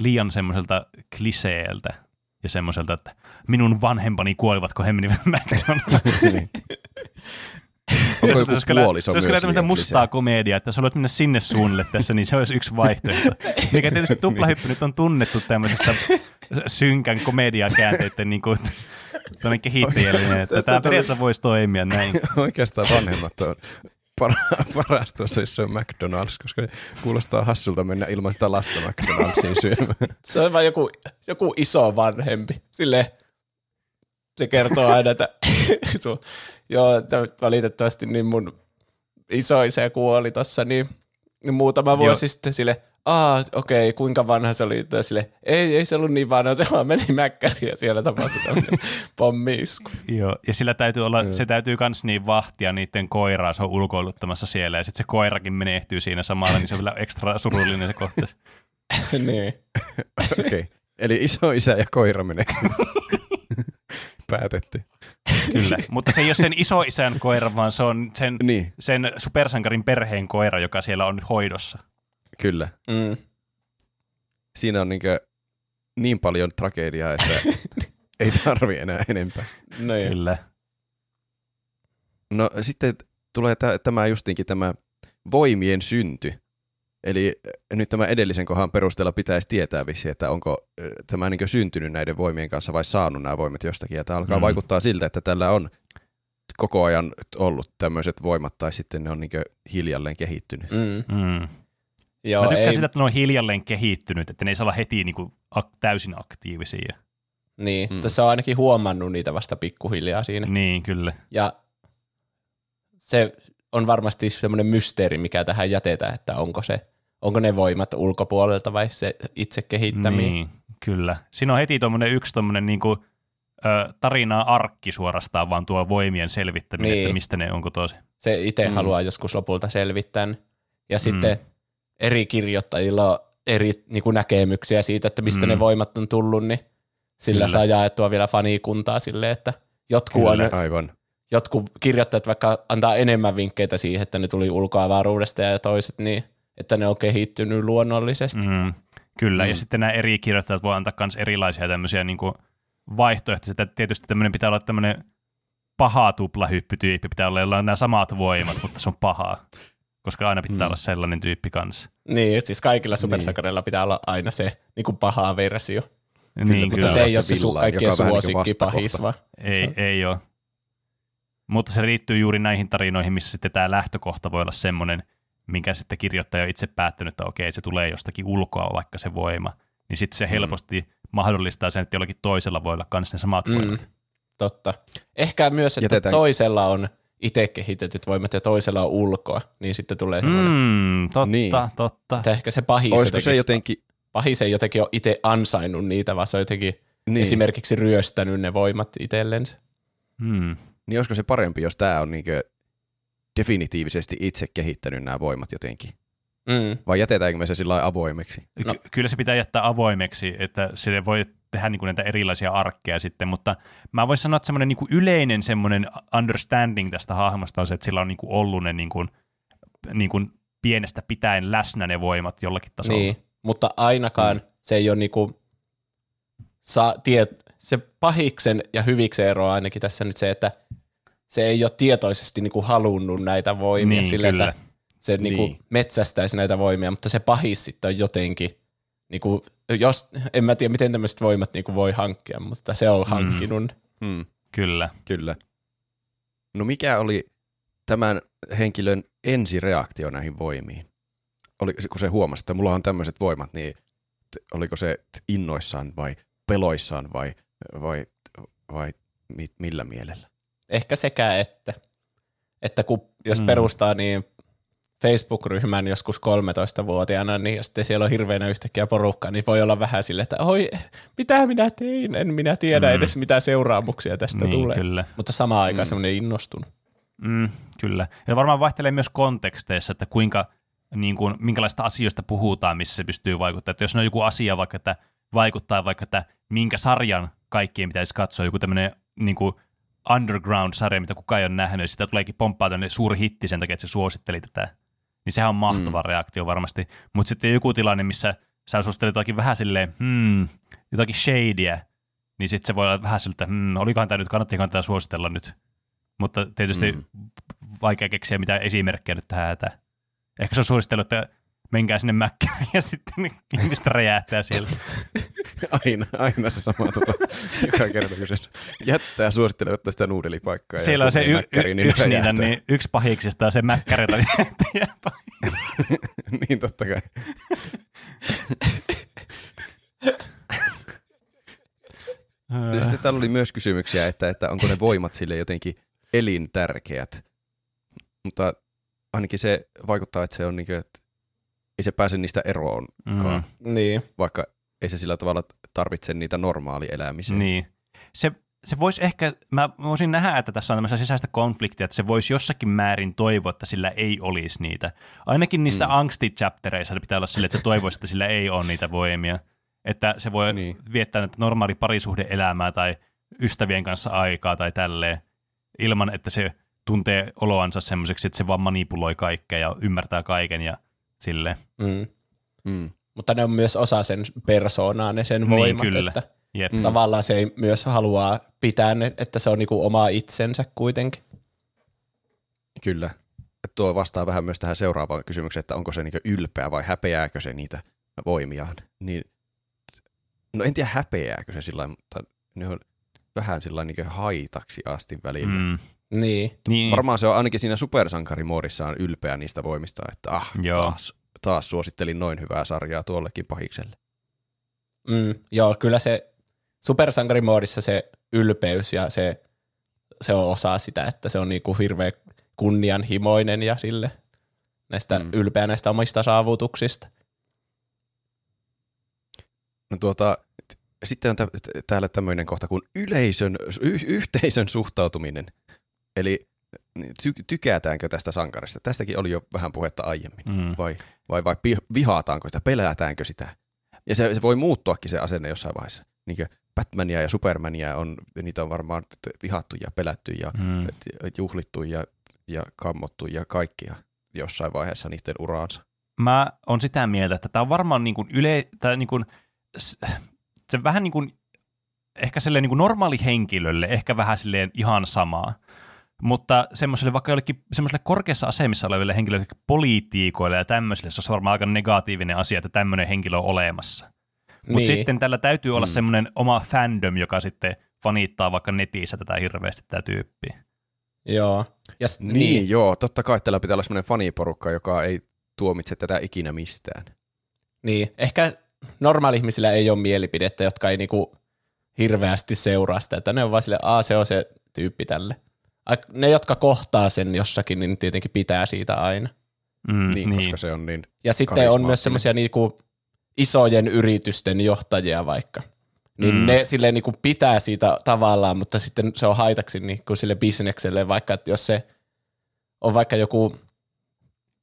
liian semmoiselta kliseeltä ja semmoiselta, että minun vanhempani kuolivat, kun he menivät McDonald'siin. Onko joku se olisi kyllä, puoliso se olisi kyllä myös tämmöistä mustaa komediaa, että jos haluat mennä sinne suunnille tässä, niin se olisi yksi vaihtoehto. Mikä tietysti tuplahyppy nyt on tunnettu tämmöisestä synkän komediakäänteiden niin kuin, kehittäjällinen, että tämä periaatteessa voisi toimia näin. Oikeastaan vanhemmat on par- paras tuossa, jos se on McDonald's, koska kuulostaa hassulta mennä ilman sitä lasta McDonald'siin syömään. Se on vaan joku, joku iso vanhempi. Sille se kertoo aina, että joo, valitettavasti niin mun isoisä kuoli tossa niin muutama vuosi Joo. sitten sille, aa, okei, kuinka vanha se oli? Tai sille, ei, ei se ollut niin vanha, se vaan meni mäkkäriin ja siellä tapahtui tämmöinen pommi-isku. Joo, ja sillä täytyy olla, se täytyy kans niin vahtia niiden koiraa, se on ulkoiluttamassa siellä, ja sitten se koirakin menehtyy siinä samalla, niin se on vielä ekstra surullinen se kohta. niin. Okei. Okay. Eli iso isä ja koira menee. Päätetty. Kyllä, mutta se ei ole sen isoisän koira, vaan se on sen, Niin, sen supersankarin perheen koira, joka siellä on nyt hoidossa. Kyllä. Mm. Siinä on niinkö niin paljon tragediaa, että ei tarvi enää enempää. Niin. Kyllä. No sitten tulee tä- tämä justiinkin tämä voimien synty. Eli äh, nyt tämä edellisen kohan perusteella pitäisi tietää vissi, että onko äh, tämä niin syntynyt näiden voimien kanssa vai saanut nämä voimat jostakin. Ja tämä alkaa mm. vaikuttaa siltä, että tällä on koko ajan ollut tämmöiset voimat tai sitten ne on niin hiljalleen kehittynyt. Mm. Mm. Joo, Mä tykkään ei, sitä, että ne on hiljalleen kehittynyt, että ne ei saa olla heti niinku ak- täysin aktiivisia. niin. Mm. Mm. Tässä on ainakin huomannut niitä vasta pikkuhiljaa siinä. Niin, kyllä. Ja se on varmasti semmoinen mysteeri, mikä tähän jätetään, että onko se onko ne voimat ulkopuolelta vai se itse kehittämiä. Niin, kyllä. Siinä on heti tuommoinen yksi tuommoinen niinku, ö, tarinaa arkki suorastaan, vaan tuo voimien selvittäminen, Niin. että mistä ne onko tosi. Se itse Mm. mm. haluaa joskus lopulta selvittää. Ja sitten eri kirjoittajilla on eri niin kuin näkemyksiä siitä, että mistä Mm. ne voimat on tullut, niin sillä Kyllä. saa jaettua vielä fanikuntaa silleen, että jotkut, on, Kyllä, Aivan. jotkut kirjoittajat vaikka antaa enemmän vinkkejä siihen, että ne tuli ulkoavaruudesta ja toiset niin, että ne on kehittynyt luonnollisesti. Mm. Mm, kyllä, mm. ja sitten nämä eri kirjoittajat voi antaa myös erilaisia tämmöisiä niin kuin vaihtoehtoisia. Että Tietysti tämmöinen pitää olla tämmöinen paha tuplahyppytyyppi, pitää olla jolla on nämä samat voimat, mutta se on paha. Koska aina pitää Mm. olla sellainen tyyppi kanssa. Niin, siis kaikilla supersankareilla pitää olla aina se niin kuin paha versio. niin, pitää Mutta kyllä. se ei ole se kaikkien niin kuin suosikki pahis, vaan Ei, ei ole. Mutta se liittyy juuri näihin tarinoihin, missä sitten tämä lähtökohta voi olla semmoinen, minkä sitten kirjoittaja on itse päättänyt, että okei, se tulee jostakin ulkoa vaikka se voima. Niin sitten se helposti mahdollistaa sen, että jollakin toisella voi olla myös ne samat Mm. voimat. totta. Ehkä myös, että Jätetään- toisella on itse kehitetyt voimat ja toisella on ulkoa, niin sitten tulee semmoinen, mm. Totta, Niin. totta. että ehkä se pahis, Olisiko se jotenkin, jotenkin... pahis ei jotenkin ole itse ansainnut niitä, vaan se on jotenkin Niin, esimerkiksi ryöstänyt ne voimat itsellensä. Mm. niin olisiko se parempi, jos tämä on niinkö definitiivisesti itse kehittänyt nämä voimat jotenkin? Mm. Vai jätetäänkö me se sillä avoimeksi? No. Ky- kyllä se pitää jättää avoimeksi, että sille voi tehdä niin kuin näitä erilaisia arkkeja sitten, mutta mä voisin sanoa, että semmoinen niin kuin yleinen semmoinen understanding tästä hahmosta on se, että sillä on niin kuin ollut ne niin kuin, niin kuin pienestä pitäen läsnä ne voimat jollakin tasolla. Niin, mutta ainakaan mm. se ei ole niinku, saa, tie, se pahiksen ja hyviksen ero on ainakin tässä nyt se, että se ei ole tietoisesti niinku halunnut näitä voimia Niin, sille, kyllä. että se niinku Niin. metsästäisi näitä voimia, mutta se pahis sitten on jotenkin, niinku, jos, en mä tiedä miten tämmöiset voimat niinku voi hankkia, mutta se on Mm. hankkinut. Hmm, Kyllä. kyllä. No mikä oli tämän henkilön ensireaktio näihin voimiin? Oli, kun se huomasi, että mulla on tämmöiset voimat, niin oliko se innoissaan vai peloissaan vai, vai, vai mi, millä mielellä? Ehkä sekä että, että kun, jos Mm. mm. perustaa niin Facebook-ryhmän joskus 13-vuotiaana, niin jos sitten siellä on hirveänä yhtäkkiä porukkaa, niin voi olla vähän sille, että oi, mitä minä tein, en minä tiedä Mm. edes mitä seuraamuksia tästä Niin, tulee. kyllä. Mutta samaan aikaan Mm. mm. semmoinen innostunut. Mm, kyllä. Ja varmaan vaihtelee myös konteksteissa, että kuinka, niin kuin, minkälaista asioista puhutaan, missä se pystyy vaikuttamaan. Että jos on joku asia vaikka, että vaikuttaa vaikka, että minkä sarjan kaikkien pitäisi katsoa, joku tämmöinen niin kuin underground-sarja, mitä kukaan ei ole nähnyt, ja sitä tuleekin pomppaa tämmöinen suuri hitti sen takia, että se suositteli tätä. Niin sehän on mahtava mm. reaktio varmasti. Mutta sitten joku tilanne, missä sä suosittelit jotakin vähän silleen, hmm, jotakin shadyä, niin sitten se voi olla vähän siltä, hmm, olikohan tämä nyt, kannattikohan tätä suositella nyt. Mutta tietysti Mm. mm. vaikea keksiä mitään esimerkkejä nyt tähän hätään. Ehkä se on suositellut, että menkää sinne mäkkäriin ja sitten ihmistä räjähtää siellä. Aina, aina se sama tulee. Joka kerta, se jättää suosittelematta sitä nuudelipaikkaa. ja Siellä on se y- mäkkäriin, y- ne yksi, niitä, niin, yksi pahiksista on se mäkkäri räjähtää. niin totta kai. Ja sitten täällä oli myös kysymyksiä, että, että onko ne voimat sille jotenkin elintärkeät. Mutta ainakin se vaikuttaa, että se on niin kuin, että ei se pääse niistä eroon, Mm. Niin. vaikka ei se sillä tavalla tarvitse niitä normaalielämiseen. Niin. Se, se voisi ehkä, mä voisin nähdä, että tässä on tämmöistä sisäistä konfliktia, että se voisi jossakin määrin toivoa, että sillä ei olisi niitä. Ainakin niistä Mm. angsti-chaptereissa pitää olla sille, että se toivoisi, että sillä ei ole niitä voimia. Että se voi Niin. viettää nyt normaali parisuhde-elämää tai ystävien kanssa aikaa tai tälleen, ilman että se tuntee oloansa semmoiseksi, että se vaan manipuloi kaikkea ja ymmärtää kaiken ja silleen. Mm. Mm. Mutta ne on myös osa sen persoonaa, ne sen Niin, voimat, kyllä. että Jep. Mm. tavallaan se ei myös haluaa pitää ne, että se on niinku oma itsensä kuitenkin. Kyllä. Et Tuo vastaa vähän myös tähän seuraavaan kysymykseen, että onko se niin ylpeä vai häpeääkö se niitä voimiaan. Niin, no en tiedä häpeääkö se sillä mutta ne on vähän sillä lailla niin haitaksi asti välillä. Mm. Niin. Niin. Varmaan se on ainakin siinä supersankarimoodissaan ylpeä niistä voimista, että ah, Joo. taas, taas suosittelin noin hyvää sarjaa tuollekin pahikselle. Mm, joo, kyllä se supersankarimoodissa se ylpeys ja se, se on osa sitä, että se on niinku hirveän kunnianhimoinen ja sille näistä Mm. ylpeä näistä omista saavutuksista. No tuota, sitten on tä- täällä tämmöinen kohta kuin yleisön, y- yhteisön suhtautuminen. Eli niin ty- tykätäänkö tästä sankarista? Tästäkin oli jo vähän puhetta aiemmin. Mm. Vai, vai, vai vihaataanko sitä, pelätäänkö sitä? Ja se, se voi muuttuakin se asenne jossain vaiheessa. Niin Batmania ja Supermania on, niitä on varmaan vihattu ja pelätty ja Mm. juhlittu ja, ja kammottu ja kaikkia jossain vaiheessa niiden uraansa. Mä on sitä mieltä, että tämä on varmaan niin kuin yle, tää niin kuin, se vähän niin kuin, ehkä silleen niin kuin normaali henkilölle, ehkä vähän silleen ihan samaa. Mutta semmoiselle vaikka jollekin semmoiselle korkeassa asemissa oleville henkilöille, poliitikoille ja tämmöisille, se on varmaan aika negatiivinen asia, että tämmöinen henkilö on olemassa. Mutta Niin. sitten tällä täytyy olla Mm. semmoinen oma fandom, joka sitten fanittaa vaikka netissä tätä hirveästi tätä tyyppiä. Joo. Ja s- Niin, niin. niin joo, totta kai tällä pitää olla semmoinen faniporukka, joka ei tuomitse tätä ikinä mistään. niin. Ehkä normaali-ihmisillä ei ole mielipidettä, jotka ei niinku hirveästi seuraa sitä, että ne on vaan sille, aa se on se tyyppi tälle. Ne, jotka kohtaa sen jossakin, niin tietenkin pitää siitä aina. Mm, Niin, niin, koska se on niin Ja sitten on myös semmoisia niinku isojen yritysten johtajia vaikka. Niin Mm. ne silleen niinku pitää siitä tavallaan, mutta sitten se on haitaksi niinku sille bisnekselle, vaikka että jos se on vaikka joku,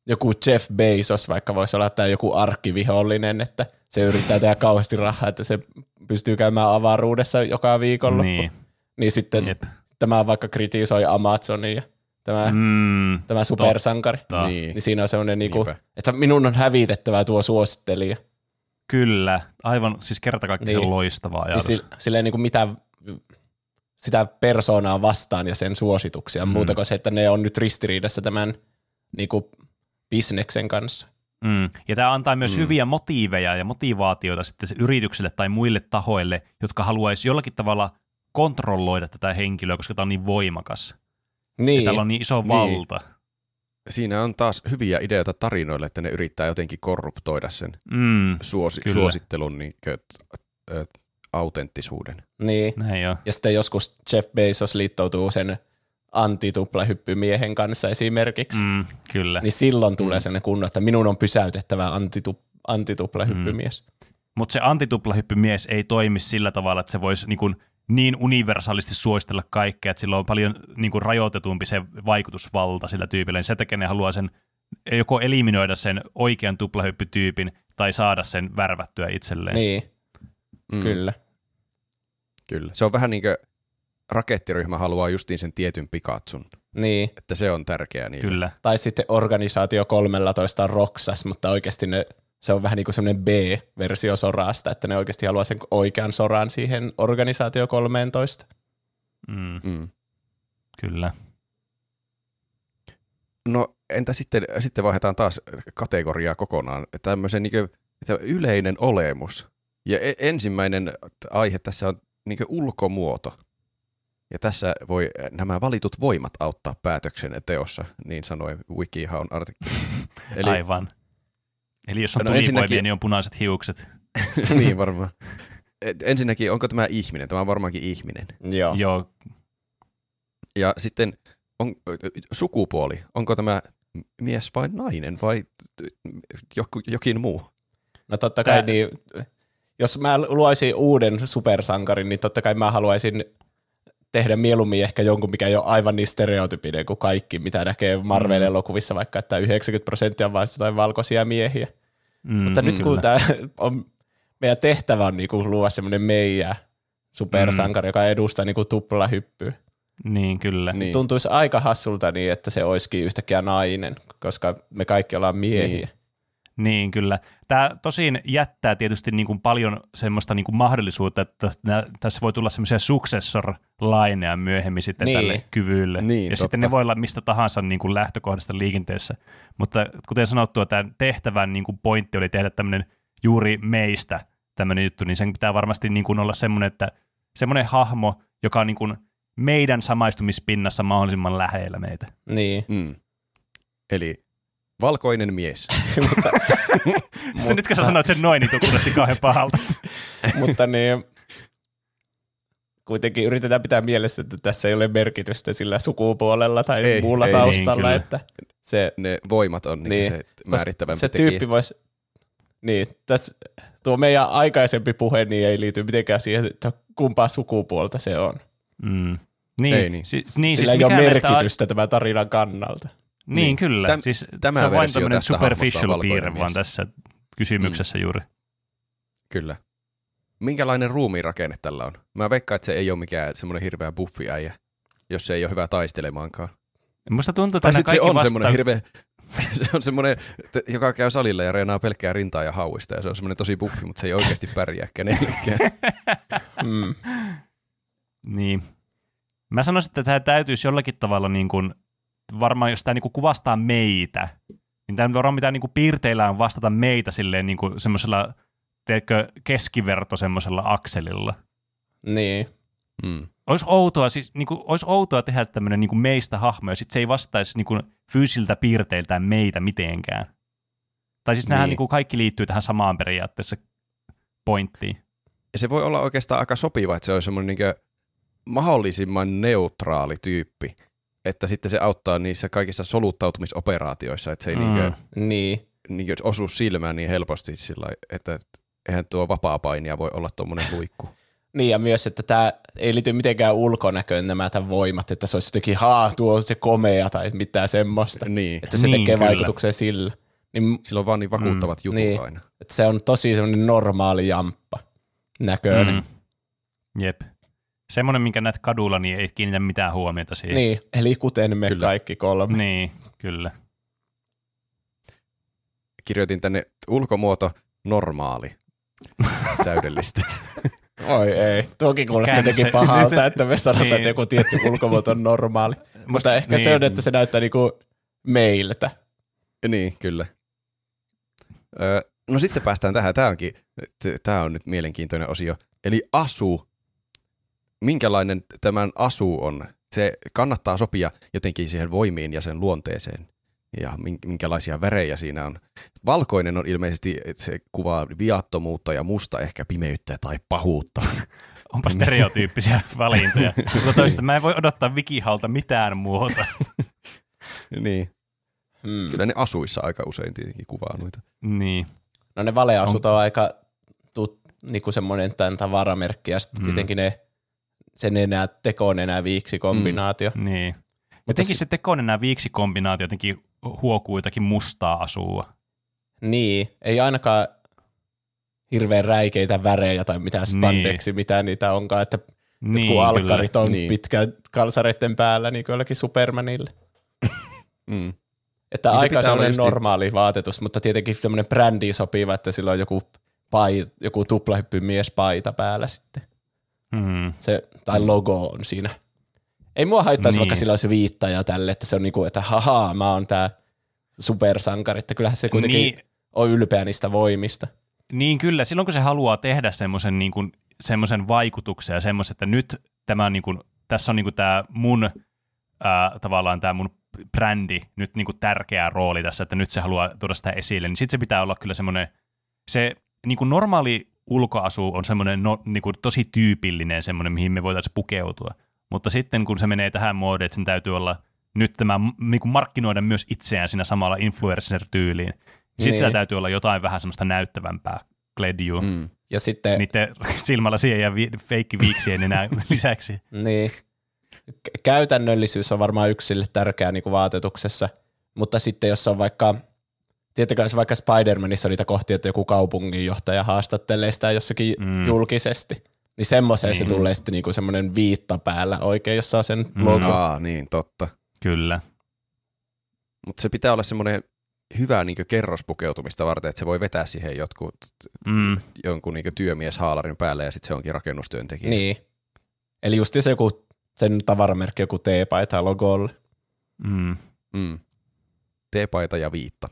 joku Jeff Bezos, vaikka voisi olla tämä joku arkkivihollinen, että se yrittää tehdä kauheasti rahaa, että se pystyy käymään avaruudessa joka viikonloppu. Niin, niin, niin sitten jep. Tämä vaikka kritisoi Amazonia, tämä, mm. Tämä supersankari. totta. Niin. Niin siinä on semmoinen, niinku, Niinpä. että minun on hävitettävä tuo suosittelija. Kyllä, aivan siis kerta kaikkiaan Niin. loistava Niin ajatus. si, silleen niin kuin mitä sitä persoonaa vastaan ja sen suosituksia, Mm. muuta kuin se, että ne on nyt ristiriidassa tämän niin kuin bisneksen kanssa. Mm. Ja tämä antaa myös Mm. hyviä motiiveja ja motivaatioita sitten se yrityksille tai muille tahoille, jotka haluaisi jollakin tavalla kontrolloida tätä henkilöä, koska tämä on niin voimakas. Ja Niin, tällä on niin iso Niin. valta. Siinä on taas hyviä ideoita tarinoille, että ne yrittää jotenkin korruptoida sen Mm. suosi- Kyllä. suosittelun niin, kuin, ö, autenttisuuden. niin. Näin jo. Ja sitten joskus Jeff Bezos liittoutuu sen antituplahyppymiehen kanssa esimerkiksi, mm. Mm, kyllä. niin silloin tulee Mm. mm. sellainen kunno, että minun on pysäytettävä antitup, antituplahyppymies. Mutta se antituplahyppymies ei toimi sillä tavalla, että se voisi niin, niin universaalisti suositella kaikkea, että sillä on paljon niin kuin rajoitetumpi se vaikutusvalta sillä tyypillä. Niin sen takia ne haluaa sen joko eliminoida sen oikean tuplahyppytyypin tai saada sen värvättyä itselleen. Niin, Mm, kyllä. Kyllä. Se on vähän niin kuin rakettiryhmä haluaa justiin sen tietyn pikatsun, Niin. että se on tärkeää niille. Kyllä. Tai sitten organisaatio 13 on Roxas, mutta oikeasti ne, se on vähän niin kuin semmoinen B-versio Sorasta, että ne oikeasti haluaa sen oikean Soran siihen organisaatio 13. Mm, Mm. kyllä. No entä sitten, sitten vaihdetaan taas kategoriaa kokonaan. Tämmöisen niin kuin, yleinen olemus. Ja e- ensimmäinen aihe tässä on niin kuin ulkomuoto. Ja tässä voi nämä valitut voimat auttaa päätöksen teossa, niin sanoi WikiHown artikkeli. Eli, Aivan. Eli jos on No tulivoimia, ensinnäkin- niin on punaiset hiukset. niin varmaan. Et ensinnäkin, onko tämä ihminen? Tämä on varmaankin ihminen. Joo. Joo, Ja sitten on, sukupuoli. Onko tämä mies vai nainen vai joku, jokin muu? No totta kai Tää- niin, jos mä luoisin uuden supersankarin, niin totta kai mä haluaisin tehdä mieluummin ehkä jonkun, mikä ei ole aivan niin stereotypinen kuin kaikki, mitä näkee Marvel-elokuvissa, vaikka että 90 prosenttia on vain jotain valkoisia miehiä. mm, Mutta nyt kun tämä on, meidän tehtävä on niinku luoda semmoinen meidän supersankari, joka edustaa niinku tuplahyppyä. Niin, kyllä. Niin. Niin. Tuntuisi aika hassulta niin, että se olisikin yhtäkkiä nainen, koska me kaikki ollaan miehiä. Niin, kyllä. Tämä tosin jättää tietysti niin kuin paljon semmoista niin kuin mahdollisuutta, että tässä voi tulla semmoisia successor-laineja myöhemmin sitten Niin. tälle kyvylle. Niin, ja totta. sitten ne voi olla mistä tahansa niin kuin lähtökohdasta liikenteessä. Mutta kuten sanottua, tämän tehtävän niin kuin pointti oli tehdä tämmöinen juuri meistä tämmöinen juttu, niin sen pitää varmasti niin kuin olla semmoinen, että semmoinen hahmo, joka on niin kuin meidän samaistumispinnassa mahdollisimman lähellä meitä. Niin. Mm. Eli valkoinen mies. mutta, Se nyt kun sä sanoit sen noin, niin kuulosti kauhean pahalta. mutta niin, kuitenkin yritetään pitää mielessä, että tässä ei ole merkitystä sillä sukupuolella tai Ei, muulla ei, niin, taustalla, kyllä. että se, Ne voimat on niin. Niin, se määrittävämpi se tekijä. tyyppi voisi, niin, tässä, tuo meidän aikaisempi puhe niin ei liity mitenkään siihen, että kumpaa sukupuolta se on. Mm. Niin, Ei niin. Si- niin Sillä siis ei ole merkitystä tämän tarinan kannalta. Niin, Niin. kyllä. Täm- siis tämä se on vain tämmöinen superficial piirre mies. vaan tässä kysymyksessä juuri. Kyllä. Minkälainen ruumiinrakenne tällä on? Mä veikkaan, että se ei ole mikään semmoinen hirveä buffiäijä, jos se ei ole hyvä taistelemaankaan. Musta tuntuu, että se on vasta... semmoinen hirveä, se on semmoinen, joka käy salilla ja reenaa pelkkää rintaa ja hauista, ja se on semmoinen tosi buffi, mutta se ei oikeasti pärjää kenellekään. Mm. Niin. Mä sanoisin, että tämä täytyisi jollakin tavalla niin kuin, varmaan jos tämä niin kuin kuvastaa meitä, niin tämä varmaan mitään niin kuin piirteillään vastata meitä silleen niin kuin semmoisella, keskiverto semmoisella akselilla. Niin. Mm. Olisi outoa, siis, niin kuin, olisi outoa tehdä tämmöinen niin kuin meistä hahmo, ja sitten se ei vastaisi niin kuin, fyysiltä piirteiltään meitä mitenkään. Tai siis niin. nämä Niin. niin kuin, kaikki liittyy tähän samaan periaatteessa pointtiin. Ja se voi olla oikeastaan aika sopiva, että se on semmoinen niin mahdollisimman neutraali tyyppi, että sitten se auttaa niissä kaikissa soluttautumisoperaatioissa, että se ei mm. niin Niin. niin osu silmään niin helposti sillä että eihän tuo vapaa-painija voi olla tuommoinen luikku. Niin ja myös, että tämä ei liity mitenkään ulkonäköön nämä tämän voimat, että se olisi jotenkin, haa, tuo on se komea tai mitään semmoista. Niin, Että se Niin, tekee kyllä. vaikutuksen sillä. Niin, sillä on vaan niin vakuuttavat mm. jutut niin. aina. että se on tosi semmoinen normaali jamppa näköinen. Mm. Jep. Semmoinen, minkä näet kadulla, niin ei kiinnitä mitään huomiota siihen. Niin, eli kuten me Kyllä. kaikki kolme. Niin, kyllä. Kirjoitin tänne ulkomuoto normaali. Täydellistä. Oi ei, tuokin kuulostaa jotenkin se- pahalta, nyt- että me sanotaan, niin. että joku tietty ulkomuoto on normaali. Mutta ehkä se on, että se näyttää niinku meiltä. niin, kyllä. Öö, no sitten päästään tähän. Tämä onkin, tämä on nyt mielenkiintoinen osio. Eli asu. Minkälainen tämän asu on? Se kannattaa sopia jotenkin siihen voimiin ja sen luonteeseen. Ja min- minkälaisia värejä siinä on. Valkoinen on ilmeisesti, että se kuvaa viattomuutta ja musta ehkä pimeyttä tai pahuutta. Onpa stereotyyppisiä valintoja. Mutta toista mä en voi odottaa Wikihalta mitään muuta. niin. Hmm. Kyllä ne asuissa aika usein tietenkin kuvaa noita. niin. No ne valeasut on aika tut, niinku semmoinen tämän tavaramerkki ja sitten Mm. tietenkin ne sen enää tekoon enää viiksi kombinaatio. Mm. Niin. Mutta Jotenkin si- se tekoinen nämä viiksikombinaatio jotenkin huokuu jotakin mustaa asua. Niin, ei ainakaan hirveän räikeitä värejä tai mitään spandeksi, niin. mitä niitä onkaan, että niin, Niin, kun alkkarit on Niin. niin. pitkään kalsareiden päällä, niin kuin jollakin Supermanille. Mm. Että Niin se aika pitää olla semmoinen justi- normaali vaatetus, mutta tietenkin semmoinen brändi sopiva, että sillä on joku, pai, joku tuplahyppymiespaita päällä sitten. Hmm. Se, tai logo on siinä. Ei mua haittaisi, Niin. vaikka sillä olisi viittaja tälle, että se on niinku, että haha, mä oon tää supersankari, että kyllähän se kuitenkin Niin, niin. on ylpeä niistä voimista. Niin kyllä, silloin kun se haluaa tehdä semmoisen niin kuin, semmoisen vaikutuksen ja semmoisen, että nyt tämä on niin kuin, tässä on niin kuin tämä mun ää, tavallaan tämä mun brändi nyt niin kuin tärkeä rooli tässä, että nyt se haluaa tuoda sitä esille, niin sitten se pitää olla kyllä semmoinen, se niin kuin normaali ulkoasu on semmoinen no, niin kuin tosi tyypillinen semmoinen, mihin me voitaisiin pukeutua. Mutta sitten kun se menee tähän moodiin, että sen täytyy olla nyt tämä niin kuin markkinoida myös itseään siinä samalla influencer-tyyliin, sitten Niin. siellä täytyy olla jotain vähän semmoista näyttävämpää kledjua. Mm. Ja sitten, Niiden silmälasien ja vi- feikkiviiksien enää lisäksi. niin, käytännöllisyys on varmaan yksi sille tärkeää niin kuin vaatetuksessa, mutta sitten jos on vaikka, tietenkään se vaikka Spider-Manissa on niitä kohtia, että joku kaupunginjohtaja haastattelee sitä jossakin Mm. julkisesti, niin semmoiseen niin. se Niin. tulee sitten niinku semmoinen viitta päällä oikein, jossa on sen Mm. logo. Aa, niin, totta. Kyllä. Mutta se pitää olla semmoinen hyvä niin kerrospukeutumista varten, että se voi vetää siihen jotkut, Mm. jonkun niin työmieshaalarin päälle ja sitten se onkin rakennustyöntekijä. Niin. Eli just se joku, sen tavaramerkki joku T-paita logolle. Mm. Mm. T-paita ja viitta.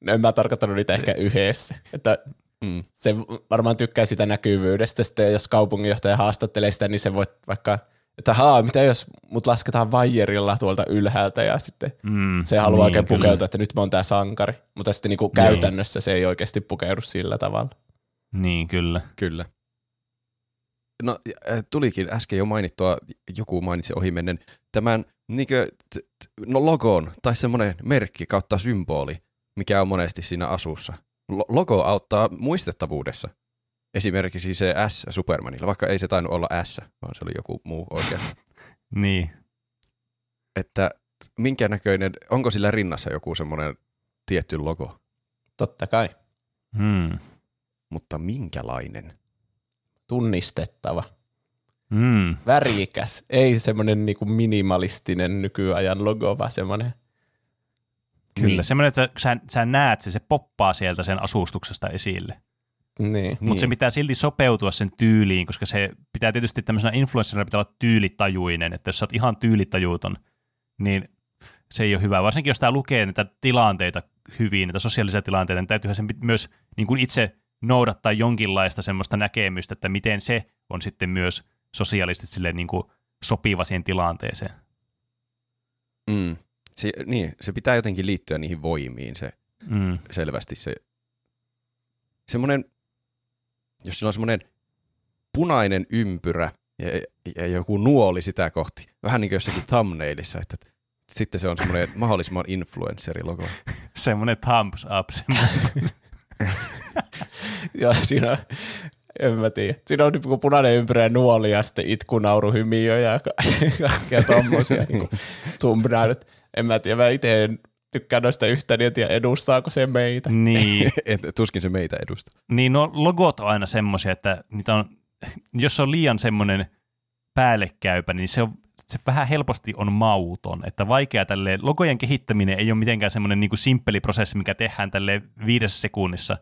No en mä tarkoittanut niitä ehkä yhdessä. Että Mm. se varmaan tykkää sitä näkyvyydestä. Sitten jos kaupunginjohtaja haastattelee sitä, niin se voi vaikka, että haa, mitä jos mut lasketaan vaijerilla tuolta ylhäältä ja sitten Mm. se haluaa niin, oikein kyllä. pukeutua, että nyt mä oon tää sankari. Mutta sitten niinku käytännössä se ei oikeasti pukeudu sillä tavalla. Niin, kyllä. Kyllä. No, äh, tulikin äsken jo mainittua, joku mainitsi ohimennen, tämän niinkö, t- t- no logon tai semmoinen merkki kautta symboli, mikä on monesti siinä asussa. Lo- logo auttaa muistettavuudessa. esimerkiksi se S Supermanilla, vaikka ei se tainnut olla S, vaan se oli joku muu oikeasti. Niin. että minkä näköinen, onko sillä rinnassa joku semmoinen tietty logo, Totta kai. Hmm. mutta minkälainen? Tunnistettava. Hmm. Värikäs. Ei semmoinen niinku minimalistinen nykyajan logo, vaan semmoinen Kyllä, Niin. semmoinen, että sä, sä näet se, se poppaa sieltä sen asustuksesta esille. niin. Niin. Mutta se pitää silti sopeutua sen tyyliin, koska se pitää tietysti tämmöisenä influencerina pitää olla tyylitajuinen, että jos sä oot ihan tyylitajuuton, niin se ei ole hyvä. Varsinkin jos tämä lukee näitä tilanteita hyvin, näitä sosiaalisia tilanteita, niin täytyyhän sen myös niin kuin itse noudattaa jonkinlaista semmoista näkemystä, että miten se on sitten myös sosiaalisesti silleen niin kuin sopiva siihen tilanteeseen. Mm. Se, niin, se pitää jotenkin liittyä niihin voimiin, se Mm. selvästi se semmoinen, jos sillä on semmoinen punainen ympyrä ja, ja joku nuoli sitä kohti, vähän niin kuin jossakin thumbnailissa, että sitten se on semmoinen mahdollisimman influencerilogo. Semmoinen thumbs up. Semmoinen. Ja siinä en mä tiedä. Siinä on niinku punainen ympyrä nuoli ja sitten itku, nauru, hymiö ja ka- kaikkea tommosia niinku thumbnailit. En mä tiedä, mä itse en tykkää noista yhtään, niin tiedä edustaako se meitä. niin. Et, tuskin se meitä edustaa. Niin no logot on aina semmoisia, että niitä on, jos se on liian semmoinen päällekkäypä, niin se, on, se vähän helposti on mauton. Että vaikea tälle logojen kehittäminen ei ole mitenkään semmoinen niin kuin simppeli prosessi, mikä tehdään tälle viidessä sekunnissa.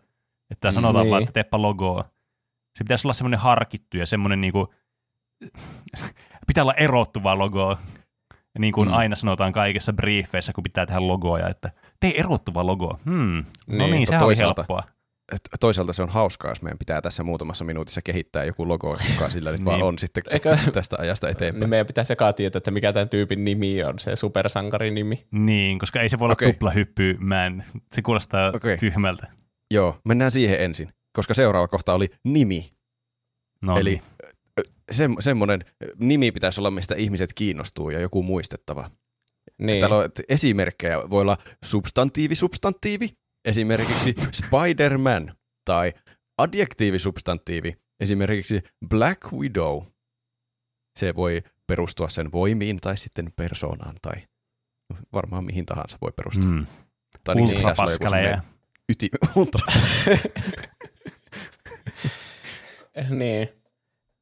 Että sanotaan Niin. vaan, että teepä logoa. Se pitäisi olla semmoinen harkittu ja semmoinen niin kuin, pitää olla erottuva logo. Ja niin kuin Mm. aina sanotaan kaikissa briefeissä, kun pitää tehdä logoja, että tee erottuva logo. Hmm. No Niin, niin, sehän oli toisaalta- helppoa. Et toisaalta se on hauskaa, jos meidän pitää tässä muutamassa minuutissa kehittää joku logo, joka sillä nyt vaan Niin. on sitten Eikä- tästä ajasta eteenpäin. Niin meidän pitää sekaan tietää, että mikä tämän tyypin nimi on, se supersankarin nimi. Niin, koska ei se voi olla okay. tuplahyppy, mä en, se kuulostaa okay. tyhmältä. Joo, mennään siihen ensin, koska seuraava kohta oli nimi. No Eli niin. se, semmoinen nimi pitäisi olla, mistä ihmiset kiinnostuu ja joku muistettava. Niin. Täällä on esimerkkejä, voi olla substantiivi, substantiivi, esimerkiksi Spider-Man, tai adjektiivi, substantiivi, esimerkiksi Black Widow. Se voi perustua sen voimiin tai sitten persoonaan tai varmaan mihin tahansa voi perustua. Mm. Tai niin Ultrapaskaleja. yti, ultra. Niin.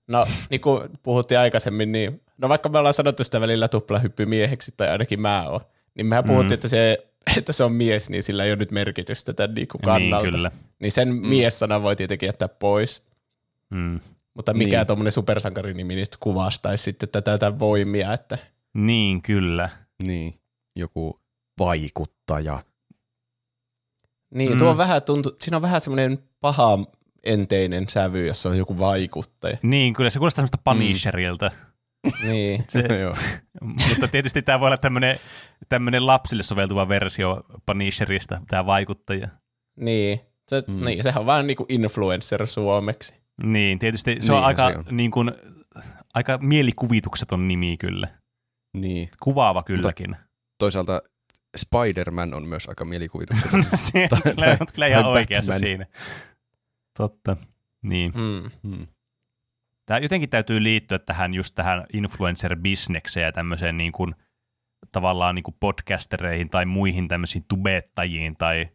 No, niin kuin puhuttiin aikaisemmin, niin no vaikka me ollaan sanottu sitä välillä tuplahyppymieheksi, tai ainakin mä oon, niin mehän puhuttiin, Mm. että, se, että se on mies, niin sillä ei ole nyt merkitystä tämän niin kuin Niin, kannalta. kyllä. Niin sen mm. mies-sana voi tietenkin jättää pois. Mm. Mutta mikä Niin. niin. tuommoinen supersankarinimi nyt kuvastaisi sitten tätä, tätä voimia, että Niin, kyllä. niin, joku vaikuttaja. niin, Mm. tuo on vähän tuntu, siinä on vähän semmoinen paha enteinen sävy, jossa on joku vaikuttaja. Niin, kyllä se kuulostaa semmoista Punisherilta. Niin, Se, Joo. mutta tietysti tämä voi olla tämmöinen, tämmöinen lapsille soveltuva versio Punisherista, tämä vaikuttaja. niin. Se, Mm. mm. niin, sehän on vähän niin kuin influencer suomeksi. Niin, tietysti se on Niinhän aika, se on. Niin kuin, aika mielikuvitukseton nimi kyllä. Niin. Kuvaava kylläkin. Toisaalta Spider-Man on myös aika mielikuvitukseton. se Tai- on kyllä, tai- kyllä ihan oikeassa siinä. Totta. Niin. Mm. hmm. Tämä jotenkin täytyy liittyä tähän just tähän influencer-bisnekseen ja tämmöiseen niin kuin, tavallaan niin kuin podcastereihin tai muihin tämmöisiin tubettajiin tai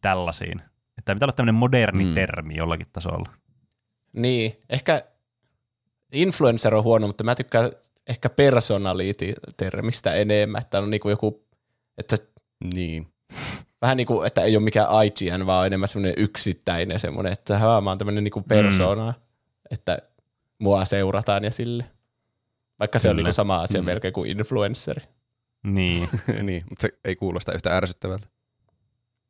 tällaisiin. Että pitää olla tämmöinen moderni Mm. mm. termi jollakin tasolla. Niin, ehkä influencer on huono, mutta mä tykkään ehkä personality-termistä enemmän, että on niinku joku, että Niin. Vähän niin kuin, että ei ole mikään IGN, vaan on enemmän semmoinen yksittäinen semmoinen, että haa, mä oon tämmöinen niinku persona, mm. että mua seurataan ja sille. Vaikka se on Kyllä. niinku sama asia Mm. melkein kuin influenceri. Niin. niin, mutta se ei kuulosta yhtä ärsyttävältä.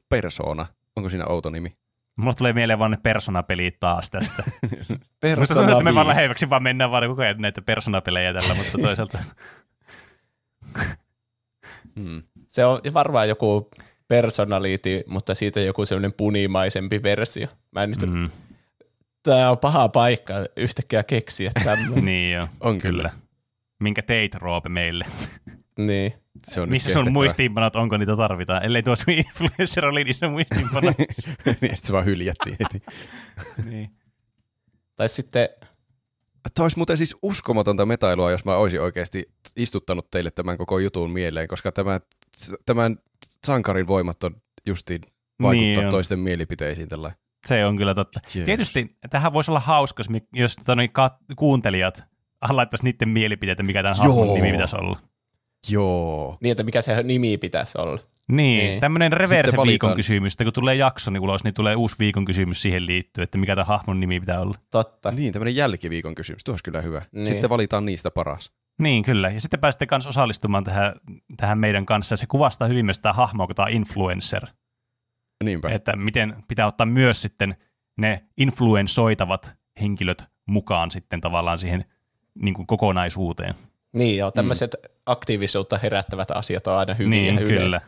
Persona. Onko siinä outo nimi? Mulla tulee mieleen vaan ne persona-pelit taas tästä. Musta tuntuu, Persona että me vaan 5. lähemmäksi vaan mennään vaan koko ajan näitä persona-pelejä tällä, mutta toisaalta Hmm. Se on varmaan joku personality, mutta siitä joku semmoinen punimaisempi versio. Mä en nyt, mm. tää on paha paikka yhtäkkiä keksiä tämmöinen. niin joo, On kyllä. kyllä. Minkä teit Roope meille? niin. Se on Missä sun muistiinpanot, onko niitä tarvitaan? Ellei tuo sun influencer oli niissä muistiinpanot. niin, se vaan hyljättiin heti. niin. Tai sitten, Tämä olisi muuten siis uskomatonta metailua, jos mä olisin oikeasti istuttanut teille tämän koko jutun mieleen, koska tämä, tämän sankarin voimat on justiin vaikuttaa Niin on. toisten mielipiteisiin tällä. Se on kyllä totta. Jees. Tietysti tähän voisi olla hauska, jos, kat- kuuntelijat laittaisi niiden mielipiteitä, mikä tämän hahmon nimi pitäisi olla. Joo. niin että mikä se nimi pitäisi olla. Niin, Niin. tämmöinen reverse viikon kysymys, että kun tulee jakso niin ulos, niin tulee uusi viikon kysymys siihen liittyen, että mikä tämän hahmon nimi pitää olla. Totta. Niin, tämmöinen jälkiviikon kysymys. Tuo olisi kyllä hyvä. Niin. Sitten valitaan niistä paras. Niin, kyllä. Ja sitten pääsette kanssa osallistumaan tähän, tähän meidän kanssa. Se kuvastaa hyvin myös tämä hahmo, kun tämä influencer. Niinpä. Että miten pitää ottaa myös sitten ne influensoitavat henkilöt mukaan sitten tavallaan siihen niin kuin kokonaisuuteen. Niin joo, tämmöiset mm. aktiivisuutta herättävät asiat on aina hyviä. niin, ja hyviä. kyllä.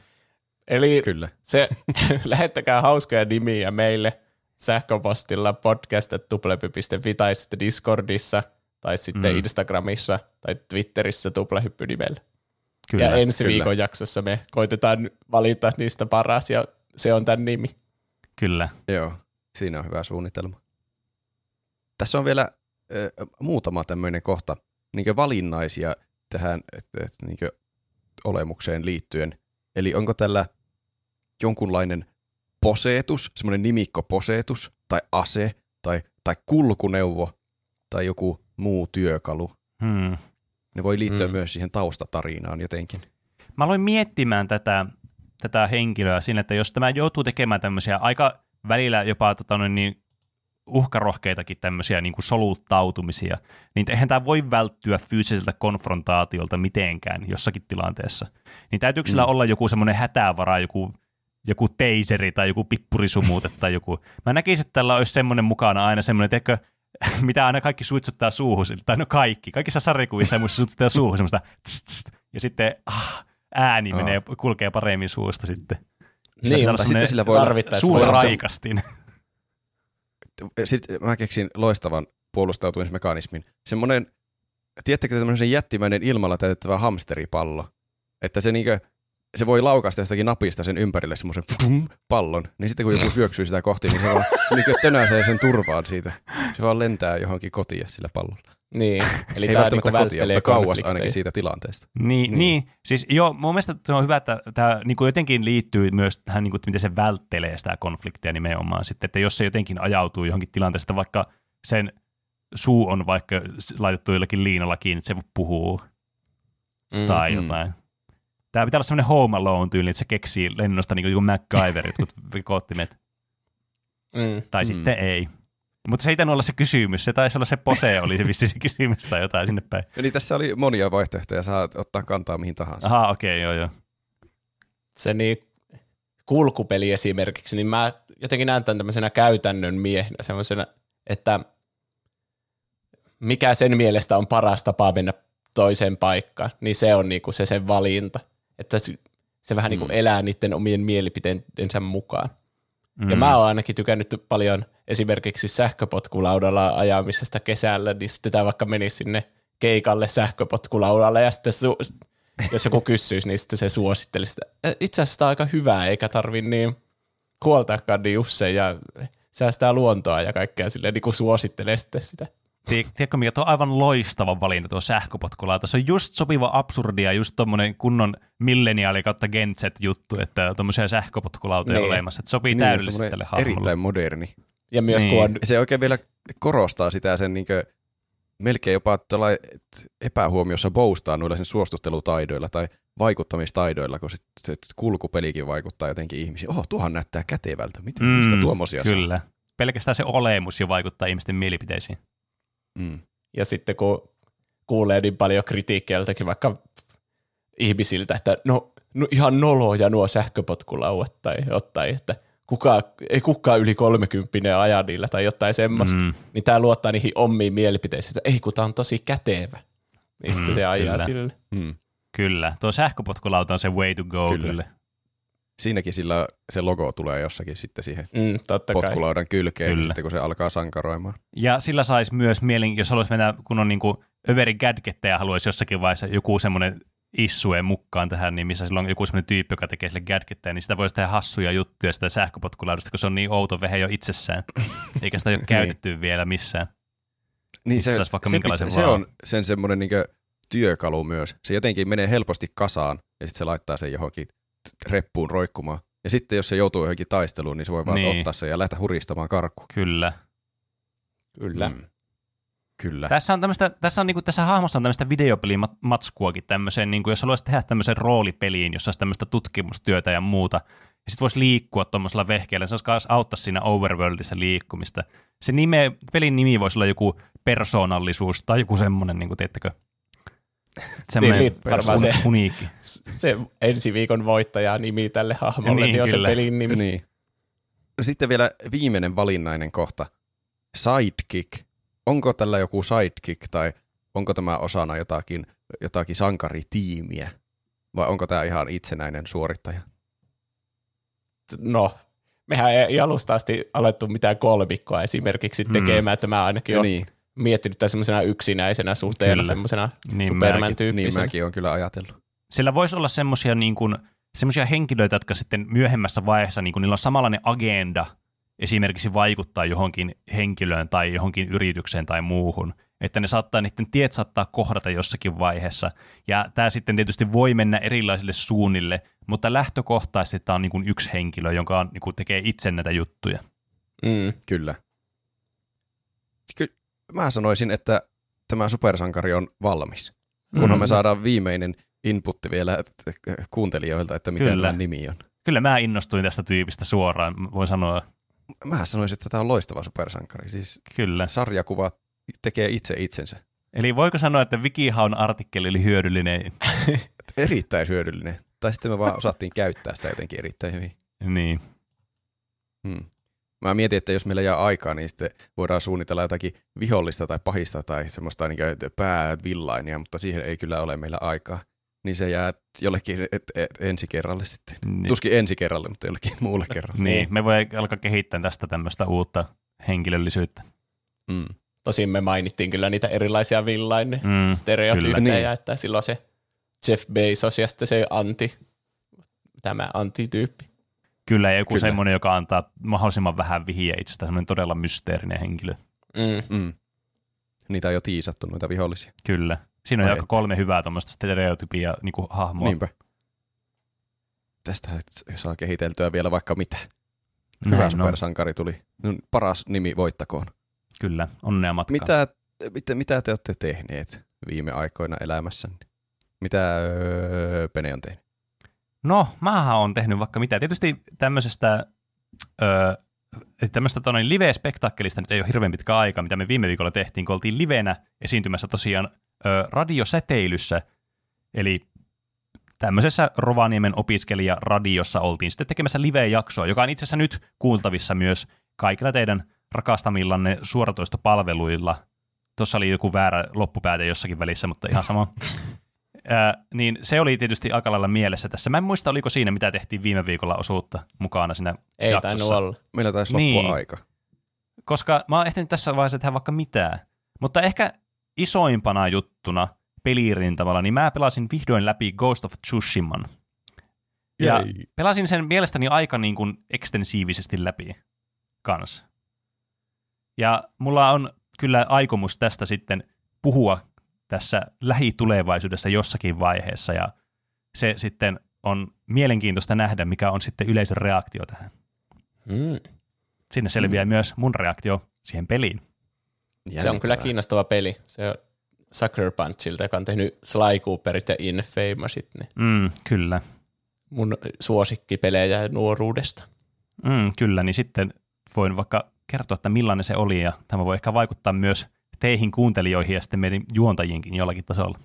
Eli Kyllä. se, lähettäkää hauskoja nimiä meille sähköpostilla podcast.tuplehyppy.fi tai sitten Discordissa tai sitten Mm. Instagramissa tai Twitterissä tuplehyppynimellä. kyllä. ja ensi kyllä. viikon jaksossa me koitetaan valita niistä paras ja se on tämän nimi. kyllä. Joo, siinä on hyvä suunnitelma. Tässä on vielä ö, muutama tämmöinen kohta, niin valinnaisia tähän et, et, niin olemukseen liittyen. Eli onko tällä jonkunlainen poseetus, semmoinen nimikko poseetus, tai ase, tai, tai kulkuneuvo, tai joku muu työkalu. Hmm. Ne voi liittyä Mm. myös siihen taustatarinaan jotenkin. Mä aloin miettimään tätä, tätä henkilöä siinä, että jos tämä joutuu tekemään tämmöisiä aika välillä jopa tota noin, niin uhkarohkeitakin tämmöisiä niin kuin soluttautumisia, niin eihän tämä voi välttyä fyysiseltä konfrontaatiolta mitenkään jossakin tilanteessa. Niin täytyykö sillä Mm. olla joku semmoinen hätävara, joku, joku teiseri tai joku pippurisumuute tai joku. Mä näkisin, että tällä olisi semmoinen mukana aina semmoinen, teikö, mitä aina kaikki suitsuttaa suuhun, tai no kaikki, kaikissa sarjakuvissa ja muissa suitsuttaa suuhun semmoista tst, tst, ja sitten ah, ääni Aa. menee, kulkee paremmin suusta sitten. Niin, Sillä mutta sitten sillä voi olla- tarvittaessa Suun raikastin. Sitten mä keksin loistavan puolustautumismekanismin. Semmoinen, tiedättekö semmoinen jättimäinen ilmalla täytettävä hamsteripallo, että se niinkö, se voi laukaista jostakin napista sen ympärille semmoisen pum, pallon, niin sitten kun joku syöksyy sitä kohti, niin se vaan niinkö tönäsee sen turvaan siitä. Se vaan lentää johonkin kotiin sillä pallolla. Niin, eli Ei tämä välttämättä kotiin, välttelee mutta kauas ainakin siitä tilanteesta. Niin, Niin. niin. niin, siis joo, mun mielestä se on hyvä, että tämä niin kuin jotenkin liittyy myös tähän, niin kuin, että miten se välttelee sitä konfliktia nimenomaan sitten, että jos se jotenkin ajautuu johonkin tilanteesta, vaikka sen suu on vaikka laitettu jollakin liinalla kiinni, että se puhuu Mm. tai mm. jotain. Tämä pitää olla semmoinen Home Alone tyyli, että se keksii lennosta niin kuin MacGyver, jotkut koottimet, Mm. tai Mm. mm. sitten ei. Mutta se ei tainnut olla se kysymys, se taisi olla se pose, oli se vissi se kysymys tai jotain sinne päin. Eli tässä oli monia vaihtoehtoja, saa ottaa kantaa mihin tahansa. Aha, okei, okay, joo joo. se niin kulkupeli esimerkiksi, niin mä jotenkin näen tämän tämmöisenä käytännön miehenä, semmoisena, että mikä sen mielestä on paras tapa mennä toiseen paikkaan, niin se on niinku se sen valinta. Että se, se vähän niinku Mm. elää niiden omien mielipiteidensä mukaan. Mm. Ja mä oon ainakin tykännyt paljon esimerkiksi sähköpotkulaudalla ajamisesta kesällä, niin sitten tämä vaikka menisi sinne keikalle sähköpotkulaudalle ja sitten su- jos joku kysyisi, niin sitten se suosittelisi sitä. "Ä, Itse asiassa on aika hyvää, eikä tarvi niin huoltaakaan niin usein ja säästää luontoa ja kaikkea silleen niin kuin suosittelee sitten sitä. Tiedä- Tiedätkö mikä, tuo on aivan loistava valinta tuo sähköpotkulauta. Se on just sopiva absurdia, just tommonen kunnon milleniaali kautta Gen Z-juttu, että on tommosia sähköpotkulautoja Niin. olemassa. Että sopii Niin, täydellisesti tälle hahmolle. Erittäin moderni. Ja myös Niin. kun se oikein vielä korostaa sitä sen niinkö, melkein jopa epähuomiossa boostaa noilla sen suostuttelutaidoilla tai vaikuttamistaidoilla, kun sit, se kulkupelikin vaikuttaa jotenkin ihmisiin. Oho, tuohan näyttää kätevältä. Miten, mm, mistä tuommoisia saa? Kyllä. Pelkästään se olemus jo vaikuttaa ihmisten mielipiteisiin. Mm. ja sitten kun kuulee niin paljon kritiikkiä joltakin vaikka ihmisiltä, että no, no ihan noloja nuo sähköpotkulauat tai jotain, että kuka, ei kukaan yli 30 aja niillä tai jotain semmoista, mm. Niin tämä luottaa niihin omiin mielipiteisiin, että ei kun tämä on tosi kätevä. Niin sitten Mm, se ajaa kyllä. sille. Mm. Kyllä. Tuo sähköpotkulauta on se way to go Kyllä. kyllä. Siinäkin sillä se logo tulee jossakin sitten siihen Mm, totta kai. potkulaudan kylkeen, Kyllä. Sitten kun se alkaa sankaroimaan. Ja sillä saisi myös mielen, jos haluaisi mennä, kun on niinku överi gadgetteja, haluaisi jossakin vaiheessa joku semmoinen issue mukaan tähän, niin missä sillä on joku semmoinen tyyppi, joka tekee sille gadgetteja, niin sitä voisi tehdä hassuja juttuja sitä sähköpotkulaudasta, kun se on niin outo vehe jo itsessään, eikä sitä ole Niin. käytetty vielä missään. Niin se, saisi vaikka se, minkälaisen se on sen semmoinen niin työkalu myös. Se jotenkin menee helposti kasaan ja sitten se laittaa sen johonkin reppuun roikkumaan. Ja sitten jos se joutuu johonkin taisteluun, niin se voi vaan Niin. ottaa sen ja lähteä huristamaan karkuun. Kyllä. Kyllä. Mm. Kyllä. Tässä on tämmöistä, tässä on niinku, tässä hahmossa on tämmöistä videopelimatskuakin tämmöiseen, niinku, jos haluaisit tehdä tämmöisen roolipeliin, jossa olisi tämmöistä tutkimustyötä ja muuta, ja sitten voisi liikkua tuommoisella vehkeellä, se olisi myös auttaa siinä overworldissa liikkumista. Se nime, pelin nimi voisi olla joku persoonallisuus tai joku semmoinen, niin kuin, teettekö, semmoinen Niin, varmaan se. uniikki. Se ensi viikon voittaja nimi tälle hahmolle, Niin, niin, on kyllä. se pelin nimi. Niin. No sitten vielä viimeinen valinnainen kohta. Sidekick. Onko tällä joku sidekick tai onko tämä osana jotakin, jotakin sankaritiimiä? Vai onko tämä ihan itsenäinen suorittaja? No, mehän ei alusta asti alettu mitään kolmikkoa esimerkiksi Mm. tekemään, että mä ainakin olen niin, miettinyt tätä semmoisena yksinäisenä suhteena, semmoisena Niin mäkin. niin mäkin olen kyllä ajatellut. Sillä voisi olla semmoisia niin kuin, semmoisia henkilöitä, jotka sitten myöhemmässä vaiheessa, niin kuin niillä on samanlainen agenda, esimerkiksi vaikuttaa johonkin henkilöön tai johonkin yritykseen tai muuhun, että ne saattaa, niiden tiet saattaa kohdata jossakin vaiheessa. Ja tämä sitten tietysti voi mennä erilaisille suunnille, mutta lähtökohtaisesti tämä on niin kuin yksi henkilö, jonka on, niin kuin tekee itse näitä juttuja. Mm. Kyllä. Ky- mä sanoisin, että tämä supersankari on valmis. Kunhan Mm. me saadaan viimeinen inputti vielä kuuntelijoilta, että mikä Kyllä. tämä nimi on. Kyllä mä innostuin tästä tyypistä suoraan, voin sanoa. Mä sanoisin, että tämä on loistava supersankari. Siis Kyllä. sarjakuva tekee itse itsensä. Eli voiko sanoa, että Wikihaun artikkeli oli hyödyllinen? Erittäin hyödyllinen. Tai sitten me vaan osattiin käyttää sitä jotenkin erittäin hyvin. niin. Hmm. Mä mietin, että jos meillä jää aikaa, niin sitten voidaan suunnitella jotakin vihollista tai pahista tai semmoista niin päävillainia, mutta siihen ei kyllä ole meillä aikaa. Niin se jää jollekin et, et, ensi kerralle sitten. Niin. Tuskin ensi kerralle, mutta jollekin muulle kerralle. Niin, me voi alkaa kehittää tästä tämmöistä uutta henkilöllisyyttä. Mm. Tosin me mainittiin kyllä niitä erilaisia villain Mm, stereotyyppejä. Niin. että silloin se Jeff Bezos ja sitten se anti, tämä antityyppi. Kyllä, joku Kyllä. semmoinen, joka antaa mahdollisimman vähän vihiä itsestään, semmoinen todella mysteerinen henkilö. Mm. Mm. Niitä on jo tiisattu, noita vihollisia. Kyllä. Siinä on Ai aika kolme hyvää tuommoista stereotypia niin kuin hahmoa. Niinpä. Tästä saa kehiteltyä vielä vaikka mitä. Näin Hyvä on. supersankari tuli. No, paras nimi voittakoon. Kyllä, onnea matkaan. Mitä, mitä, mitä te olette tehneet viime aikoina elämässänne? Mitä öö, Pene on tehnyt? No, mähän on tehnyt vaikka mitä. Tietysti tämmöisestä öö, tämmöistä tonne live-spektakkelista nyt ei ole hirveän pitkä aika, mitä me viime viikolla tehtiin, kun oltiin livenä esiintymässä tosiaan ö, radiosäteilyssä, eli tämmöisessä Rovaniemen opiskelijaradiossa oltiin sitten tekemässä live-jaksoa, joka on itse asiassa nyt kuultavissa myös kaikilla teidän rakastamillanne suoratoistopalveluilla. Tuossa oli joku väärä loppupääte jossakin välissä, mutta ihan sama. Ää, niin se oli tietysti aika lailla mielessä tässä. Mä en muista, oliko siinä, mitä tehtiin viime viikolla osuutta mukana siinä Ei jaksossa. tainnut olla. Meillä taisi loppua Niin. aika. koska mä oon ehtinyt tässä vaiheessa tehdä vaikka mitään. Mutta ehkä isoimpana juttuna pelirintamalla, niin mä pelasin vihdoin läpi Ghost of Tsushiman. Ja Jei. pelasin sen mielestäni aika niin kuin ekstensiivisesti läpi kanssa. Ja mulla on kyllä aikomus tästä sitten puhua tässä lähitulevaisuudessa jossakin vaiheessa, ja se sitten on mielenkiintoista nähdä, mikä on sitten yleisön reaktio tähän. Mm. Sinne selviää mm. myös mun reaktio siihen peliin. Se on kyllä kiinnostava peli. Se on Sucker Punchilta, joka on tehnyt Sly Cooperit ja Infamousit, niin Mm, kyllä. mun suosikkipelejä nuoruudesta. Mm, kyllä, niin sitten voin vaikka kertoa, että millainen se oli, ja tämä voi ehkä vaikuttaa myös teihin kuuntelijoihin ja sitten meidän juontajiinkin jollakin tasolla.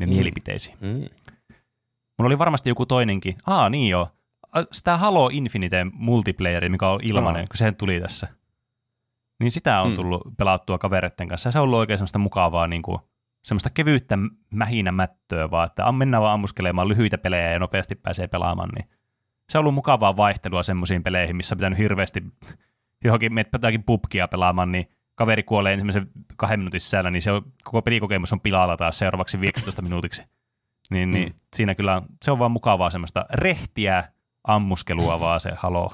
Ja Mm. mielipiteisiin. Mm. Mulla oli varmasti joku toinenkin. Aa, niin joo. Sitä Halo Infinite multiplayeri, mikä on ilmainen, Aa. kun se tuli tässä. Niin sitä on Mm. tullut pelattua kavereiden kanssa. Ja se on ollut oikein semmoista mukavaa, niin kuin, semmoista kevyyttä mähinämättöä vaan, että mennään vaan ammuskelemaan lyhyitä pelejä ja nopeasti pääsee pelaamaan. Niin se on ollut mukavaa vaihtelua semmoisiin peleihin, missä on pitänyt hirveästi johonkin menet jotakin pubkia pelaamaan, niin kaveri kuolee ensimmäisen kahden minuutin sisällä, niin se on, koko pelikokemus on pilalla taas seuraavaksi 15 minuutiksi. Niin, niin Mm. siinä kyllä on, se on vaan mukavaa semmoista rehtiä ammuskelua vaan se halo.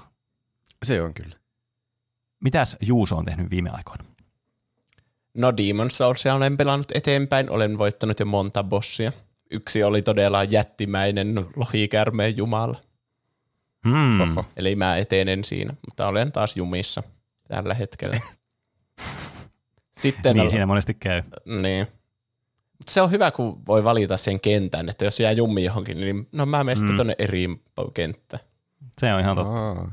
Se on kyllä. Mitäs Juuso on tehnyt viime aikoina? No Demon Soulsia olen pelannut eteenpäin, olen voittanut jo monta bossia. Yksi oli todella jättimäinen lohikärmeen jumala. Hmm. Oho. Eli mä etenen siinä, mutta olen taas jumissa tällä hetkellä. Sitten Niin siinä monesti käy. Niin. Mutta se on hyvä, kun voi valita sen kentän, että jos jää jummi johonkin, niin no mä menen sitten Mm. tonne eri kenttään. Se on ihan totta. Aa.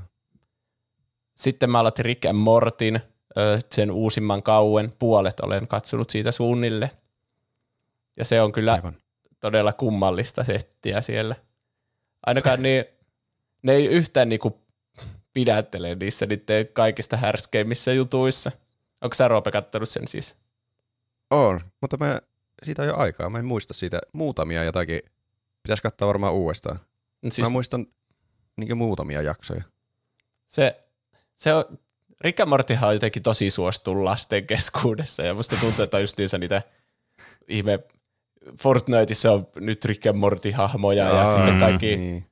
Sitten mä aloitin Rick and Mortin, sen uusimman kauen. Puolet olen katsonut siitä suunnille. Ja se on kyllä Aivan. todella kummallista settiä siellä. Ainakaan niin, ne ei yhtään niinku pidättele niissä niiden kaikista härskeimmissä jutuissa. Onko sä Roope kattonut sen siis? On, mutta mä, siitä on jo aikaa. Mä en muista siitä muutamia jotakin. Pitäisi katsoa varmaan uudestaan. No Siis... Mä muistan niin muutamia jaksoja. se, se on, Rick and Mortyhan on jotenkin tosi suosittu lasten keskuudessa, ja musta tuntuu, että on just niissä niitä ihme Fortniteissa on nyt Rick and Morty-hahmoja, ja Aa, sitten kaikki, Niin.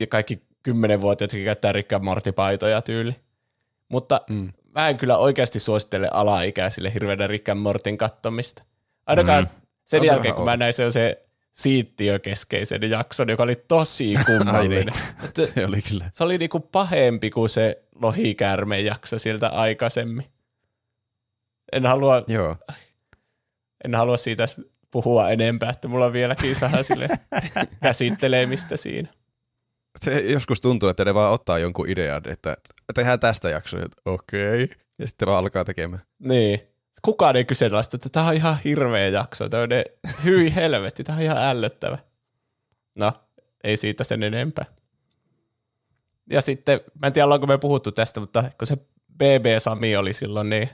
ja kaikki kymmenenvuotiaat, jotka käyttää Rick and Morty-paitoja tyyli. Mutta Mm. Mä en kyllä oikeasti suosittele alaikäisille hirveänä Rick and Mortin kattomista. Ainakaan Mm. sen On se jälkeen, kun mä näin se, se siittiökeskeisen jakson, joka oli tosi kummallinen. Että Se oli kyllä. se oli niinku pahempi kuin se lohikärmen jakso sieltä aikaisemmin. En halua, Joo. en halua siitä puhua enempää, että mulla on vieläkin vähän sille käsittelemistä siinä. Se joskus tuntuu, että ne vaan ottaa jonkun idean, että tehdään tästä jaksoa. että Okei. Okay. Ja sitten vaan alkaa tekemään. Niin. Kukaan ei kyseenalaista, että tämä on ihan hirveä jakso. Tämä on ne, hyi helvetti, tämä on ihan ällöttävä. No, ei siitä sen enempää. Ja sitten, mä en tiedä ollaanko me puhuttu tästä, mutta kun se BB Sami oli silloin niin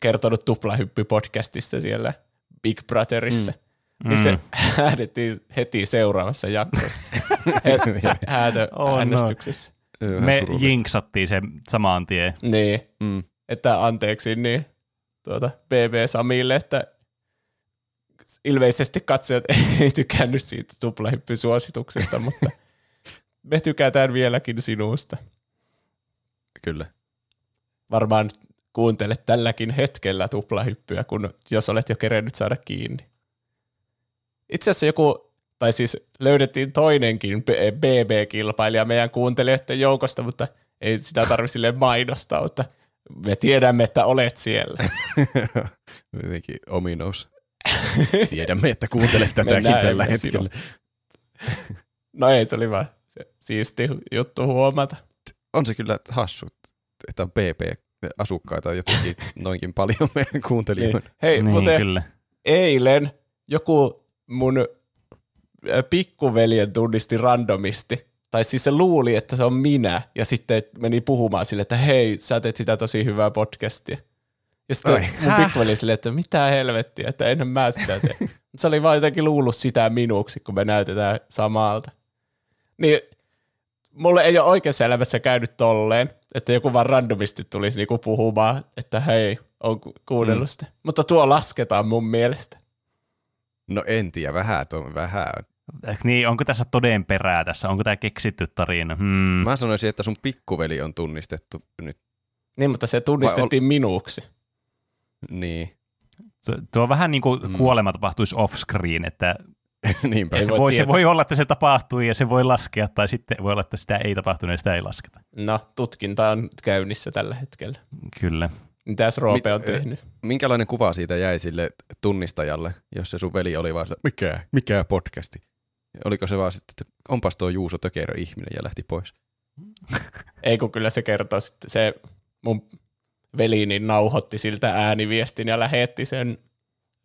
kertonut tuplahyppy-podcastista siellä Big Brotherissa, mm. Niin se Mm. äädettiin heti seuraavassa jaksossa. Se häätö Oh no. äänestyksessä. Vähän Me surullista. jinksattiin sen samaan tien. Niin, Mm. että anteeksi niin tuota BB Samille, että ilmeisesti katsojat ei tykännyt siitä tuplahyppysuosituksesta, mutta me tykätään vieläkin sinusta. Kyllä. Varmaan kuuntelet tälläkin hetkellä tuplahyppyä, kun jos olet jo kerennyt saada kiinni. Itse asiassa joku, tai siis löydettiin toinenkin BB-kilpailija meidän kuuntelijoiden joukosta, mutta ei sitä tarvitse silleen mainostaa, mutta me tiedämme, että olet siellä. Jotenkin ominous. Tiedämme, että kuuntelet tätäkin tällä sinut. hetkellä. No ei, se oli vaan se siisti juttu huomata. On se kyllä hassu, että on PP-asukkaita jotenkin noinkin paljon meidän kuuntelijoina. Hei, niin, mutta kyllä. eilen joku mun pikkuveljen tunnisti randomisti, tai siis se luuli, että se on minä, ja sitten meni puhumaan sille, että hei, sä teet sitä tosi hyvää podcastia. Ja sitten Ai. mun pikkuveli sille, että mitä helvettiä, että enhän mä sitä tee. Mutta se oli vaan jotenkin luullut sitä minuksi, kun me näytetään samalta. Niin mulle ei ole oikeassa elämässä käynyt tolleen, että joku vaan randomisti tulisi niinku puhumaan, että hei, on ku- kuunnellut Mm. sitä. Mutta tuo lasketaan mun mielestä. No en tiedä, vähän tuon vähän. Eh, Niin, onko tässä toden perää tässä? Onko tämä keksitty tarina? Hmm. Mä sanoisin, että sun pikkuveli on tunnistettu nyt. Niin, mutta se tunnistettiin minuksi. Niin, Se- Tuo on vähän niin kuin Mm. kuolema tapahtuisi off-screen, että niinpä. Ei se voi voi, se voi olla, että se tapahtui ja se voi laskea, tai sitten voi olla, että sitä ei tapahtunut ja sitä ei lasketa. No, tutkinta on käynnissä tällä hetkellä. Kyllä. Mitäs Roope on Mit- tehnyt? Minkälainen kuva siitä jäi sille tunnistajalle, jos se sun veli oli vaan sillä, mikä, mikä podcasti? Oliko se vaan sitten, että onpas tuo Juuso Tökerö ihminen ja lähti pois? Ei kun kyllä se kertoo sitten, se mun veli niin nauhoitti siltä ääniviestin ja lähetti sen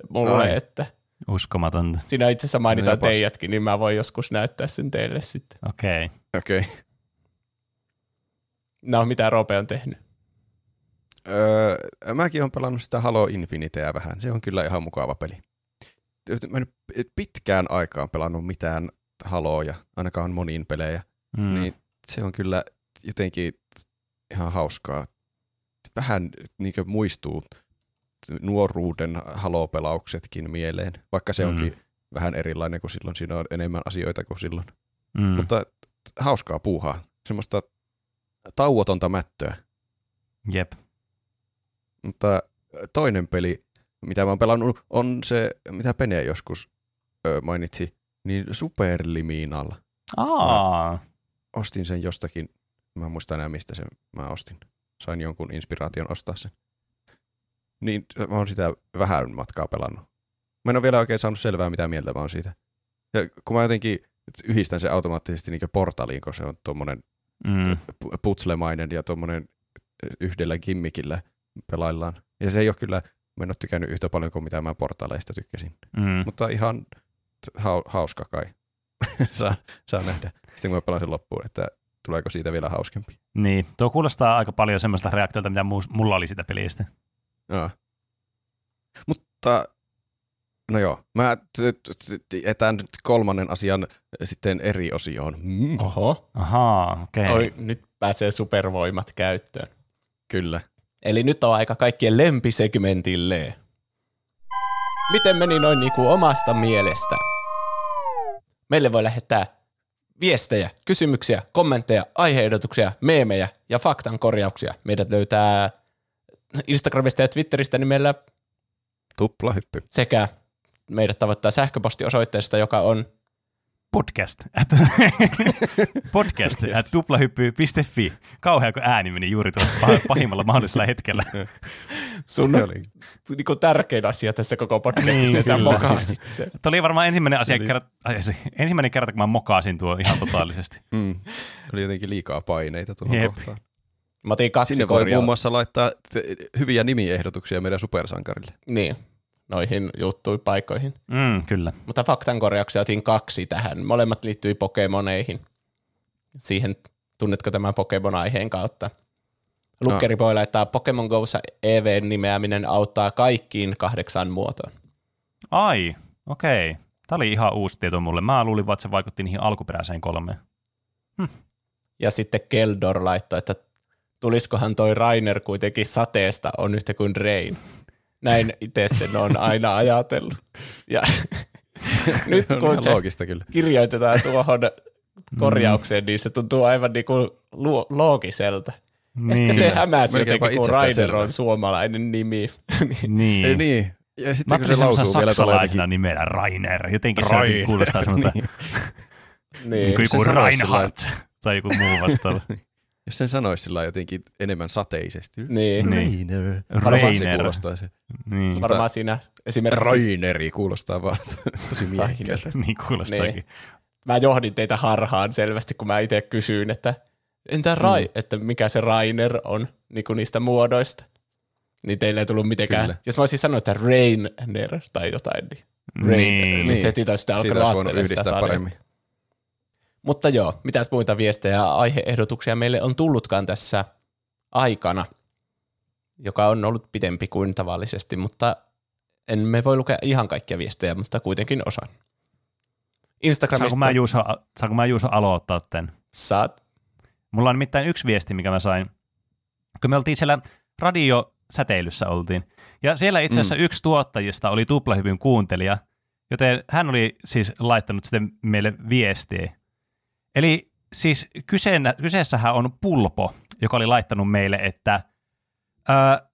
mulle, Ai. että Uskomatonta. siinä itse asiassa mainitaan No jopas. teidätkin, niin mä voin joskus näyttää sen teille sitten. Okei. Okay. Okei. Okay. No, mitä Roope on tehnyt? Öö, mäkin olen pelannut sitä Halo Infinitea vähän. Se on kyllä ihan mukava peli. Mä en pitkään aikaan pelannut mitään Haloja, ainakaan moniin pelejä. Mm. Niin se on kyllä jotenkin ihan hauskaa. Vähän niin muistuu nuoruuden halopelauksetkin mieleen, vaikka se Mm. onkin vähän erilainen kuin silloin. Siinä on enemmän asioita kuin silloin. Mm. Mutta hauskaa puuhaa. Semmoista tauotonta mättöä. Jep. Mutta toinen peli, mitä mä oon pelannut, on se, mitä Pene joskus ö, mainitsi, niin Superliminal. Aa, Ostin sen jostakin, mä en muista enää mistä sen mä ostin. Sain jonkun inspiraation ostaa sen. Niin mä oon sitä vähän matkaa pelannut. Mä en ole vielä oikein saanut selvää, mitä mieltä mä oon siitä. Ja kun mä jotenkin yhdistän sen automaattisesti niin portaliin, kun se on tuommoinen mm. pu- putslemainen ja tuommoinen yhdellä gimmikillä pelaillaan. Ja se ei ole kyllä, mä en ole tykännyt yhtä paljon kuin mitä mä portaaleista tykkäsin. Mm. Mutta ihan hau- hauska kai. saa, saa nähdä. Sitten kun mä pelaan sen loppuun, että tuleeko siitä vielä hauskempi. Niin, tuo kuulostaa aika paljon semmoista reaktiolta, mitä mulla oli sitä pelistä. Joo. Mutta, no joo, mä etän nyt kolmannen asian sitten eri osioon. Mm. Oho. Ahaa, okei. Oi, nyt pääsee supervoimat käyttöön. Kyllä. Eli nyt on aika kaikkien lempisegmentille. Miten meni noin niinku omasta mielestä? Meille voi lähettää viestejä, kysymyksiä, kommentteja, aiheehdotuksia, meemejä ja faktan korjauksia. Meidät löytää Instagramista ja Twitteristä nimellä Tuplahyppy. sekä meidät tavoittaa sähköpostiosoitteesta, joka on Podcast. At, podcast at tuplahyppy.fi. Kauhea, kun ääni meni juuri tuossa pah- pahimmalla mahdollisella hetkellä. sun Se oli. niinku tärkein asia tässä koko podcastissa, Niin, niin, sä kyllä. mokasit sen. Tuo oli varmaan ensimmäinen asia, kerta, ai, se, ensimmäinen kerta, kun mä mokaasin tuo ihan totaalisesti. Mm. Oli jotenkin liikaa paineita tuohon Jep. kohtaan. Mä otin kaksi Sinne voi muun muassa laittaa hyviä nimiehdotuksia meidän supersankarille. Niin, noihin juttuihin paikoihin. Mm, kyllä. Mutta faktan korjauksia otin kaksi tähän. Molemmat liittyi Pokemoneihin. Siihen, tunnetko tämän Pokemon-aiheen kautta? Lukkeri voi laittaa Pokemon Go'ssa EV-nimeäminen auttaa kaikkiin kahdeksan muotoon. Ai, okei. Tämä oli ihan uusi tieto mulle. Mä luulin vaan, että se vaikutti niihin alkuperäiseen kolmeen. Ja sitten Keldor laittoi, että tuliskohan toi Rainer kuitenkin sateesta on yhtä kuin Rain. Näin itse sen on aina ajatellut. Ja nyt kun se loogista kyllä. kirjoitetaan tuohon korjaukseen, niin se tuntuu aivan niin kuin lu- loogiselta. Niin. Ehkä se hämäsi jotenkin, kun itsestään Rainer selvää. on suomalainen nimi. niin. Ei niin. Ja Mä sitten kun ajattelin se lausuu semmoisena vielä tuolla saksalaisena nimellä Rainer. Jotenkin se Rainer. jotenkin kuulostaa semmoilta niin. niin niin. kuin se joku Reinhardt tai joku muu vastaava. Jos sen sanoisi sillä jotenkin enemmän sateisesti. niin. Niin. Rainer. Varmaan se Rainer. Niin. Varmaan siinä esimerkiksi Raineri kuulostaa vaan tosi miehikkäältä. niin kuulostaakin. Niin. mä johdin teitä harhaan selvästi, kun mä itse kysyin, että entä Rai, Mm. että mikä se Rainer on niin kuin niistä muodoista. Niin teille ei tullut mitenkään. Kyllä. Jos mä olisin sanonut, että Rainer tai jotain, niin Niin. niin heti taisi sitä Siitä alkaa olisi voinut yhdistää paremmin. Mutta joo, mitäs muita viestejä ja aiheehdotuksia meille on tullutkaan tässä aikana, joka on ollut pidempi kuin tavallisesti, mutta emme voi lukea ihan kaikkia viestejä, mutta kuitenkin osan. Instagramista Saanko mä, Juuso, saanko mä Juuso aloittaa tämän? saat. Mulla on nimittäin yksi viesti, mikä mä sain. Kun me oltiin siellä radiosäteilyssä oltiin. Ja siellä itse asiassa mm. yksi tuottajista oli tuplahypyn kuuntelija, joten hän oli siis laittanut sitten meille viestiä. Eli siis kyseenä, kyseessähän on Pulpo, joka oli laittanut meille, että ää,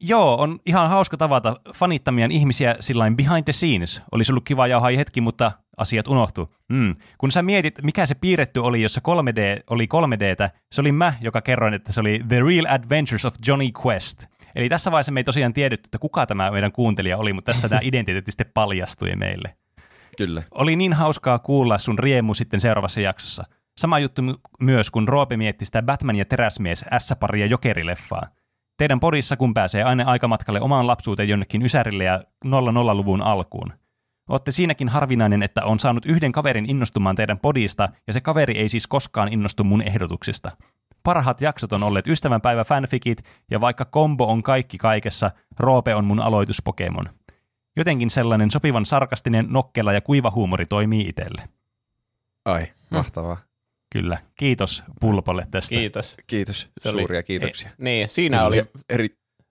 joo, on ihan hauska tavata fanittamien ihmisiä sillain behind the scenes. Olisi ollut kiva jauhaa hetki, mutta asiat unohtu. Mm. Kun sä mietit, mikä se piirretty oli, jossa 3D oli 3Dtä, se oli mä, joka kerroin, että se oli The Real Adventures of Johnny Quest. Eli tässä vaiheessa me ei tosiaan tiedetty, että kuka tämä meidän kuuntelija oli, mutta tässä tämä identiteetti sitten paljastui meille. Kyllä. Oli niin hauskaa kuulla sun riemu sitten seuraavassa jaksossa. Sama juttu my- myös, kun Roope mietti sitä Batman ja teräsmies S-paria jokerileffaa. Teidän podissa kun pääsee aina aikamatkalle omaan lapsuuteen jonnekin Ysärille ja 00-luvun alkuun. Olette siinäkin harvinainen, että on saanut yhden kaverin innostumaan teidän podista, ja se kaveri ei siis koskaan innostu mun ehdotuksista. Parhaat jaksot on olleet ystävänpäivä fanfikit, ja vaikka kombo on kaikki kaikessa, Roope on mun aloituspokemon. Jotenkin sellainen sopivan sarkastinen, nokkela ja kuiva huumori toimii itselle. Ai, mahtavaa. Kyllä. Kiitos Pulpolle tästä. Kiitos. Kiitos. Se oli- Suuria kiitoksia. Niin, siinä oli eri...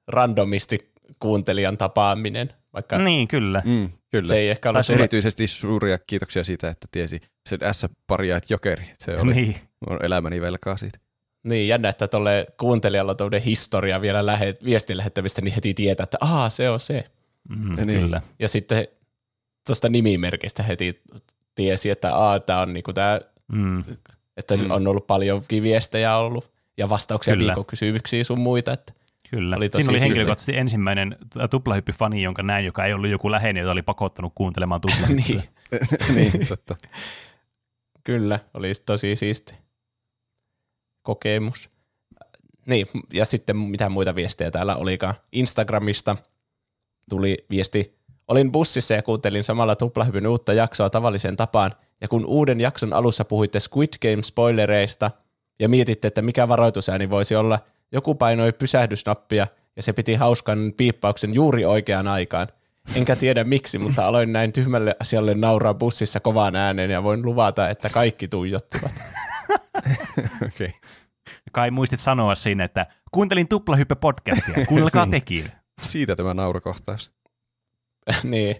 randomisti kuuntelijan tapaaminen, vaikka Niin, kyllä. Mm, kyllä. se ei ehkä sulle erityisesti suuria kiitoksia siitä, että tiesi sen S-paria, että jokeri. Se oli, Niin. on elämäni velkaa siitä. Niin, jännä, että tuolle kuuntelijalla on historia vielä lähe, viestin lähettämistä, niin heti tietää, että aa, se on se. Mm, Ja niin. Kyllä. Ja sitten tuosta nimimerkistä heti tiesi, että aa, tämä on niinku tää, Mm. että Mm. on ollut paljonkin viestejä ollut ja vastauksia Kyllä. viikokysymyksiä sun muita. Että, Kyllä. Oli tosi Siinä oli henkilökohtaisesti ensimmäinen tuplahyppy-fani, jonka näin, joka ei ollut joku läheinen, jota oli pakottanut kuuntelemaan tuplahyppyä. niin, niin, totta. kyllä, oli tosi siisti kokemus. Niin, ja sitten mitä muita viestejä täällä olikaan. Instagramista tuli viesti. Olin bussissa ja kuuntelin samalla tuplahypyn uutta jaksoa tavalliseen tapaan, ja kun uuden jakson alussa puhuitte Squid Game spoilereista ja mietitte, että mikä varoitusääni voisi olla, joku painoi pysähdysnappia ja se piti hauskan piippauksen juuri oikeaan aikaan. Enkä tiedä miksi, mutta aloin näin tyhmälle asialle nauraa bussissa kovaan ääneen ja voin luvata, että kaikki tuijottivat. Okei. Kai muistit sanoa siinä, että kuuntelin tuplahyppy-podcastia, kuunnelkaa tekin. Siitä tämä naurukohtaus. niin.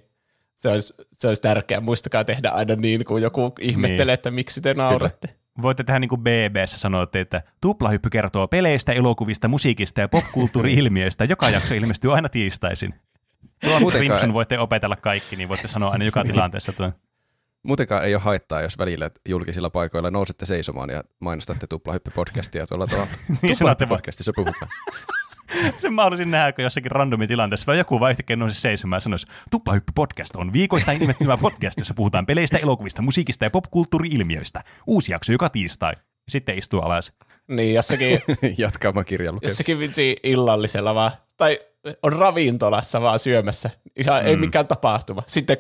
Se olisi, se olisi tärkeää. Muistakaa tehdä aina niin, kun joku ihmettelee, Niin. että miksi te nauratte. Voitte tehdä niin kuin BBssä sanoitte, että tuplahyppy kertoo peleistä, elokuvista, musiikista ja popkulttuuri-ilmiöistä. Joka jakso ilmestyy aina tiistaisin. Tuo Rimpson voitte opetella kaikki, niin voitte sanoa aina joka tilanteessa tuon. Muutenkaan ei ole haittaa, jos välillä julkisilla paikoilla nousette seisomaan ja mainostatte tuplahyppy-podcastia tuolla tavalla. Niin sanotte. Tuplahyppy-podcastissa puhutaan. Sen mä haluaisin nähdä, kun jossakin randomi tilanteessa vai joku vaan yhtäkkiä nousisi seisomaan ja sanoisi, Tuplahyppy podcast on viikoittain ilmestyvä podcast, jossa puhutaan peleistä, elokuvista, musiikista ja popkulttuuri-ilmiöistä. Uusi jakso joka tiistai. Sitten istuu alas. Niin, jossakin, Jatkaamaan kirjan lukemista. jossakin vitsi illallisella vaan, tai on ravintolassa vaan syömässä. Ihan mm. ei mikään tapahtuma. Sitten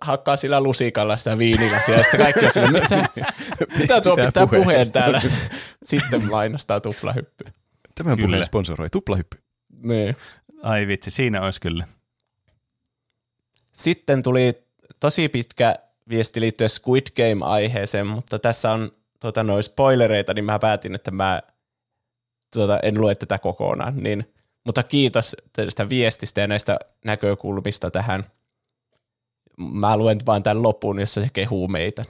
hakkaa sillä lusikalla sitä viinilasia, ja sitten kaikki on sillä, mitä, mitä tuo Pitää pitää, puheen. puheen täällä. Sitten mainostaa tuplahyppyä. Tämän Kyllä. puheen sponsoroi tuplahyppy. Niin. Ai vitsi, siinä olisi kyllä. Sitten tuli tosi pitkä viesti liittyen Squid Game-aiheeseen, mutta tässä on tota, noin spoilereita, niin mä päätin, että mä tota, en lue tätä kokonaan. Niin, mutta kiitos tästä viestistä ja näistä näkökulmista tähän. Mä luen vaan tämän lopun, jossa se kehuu meitä.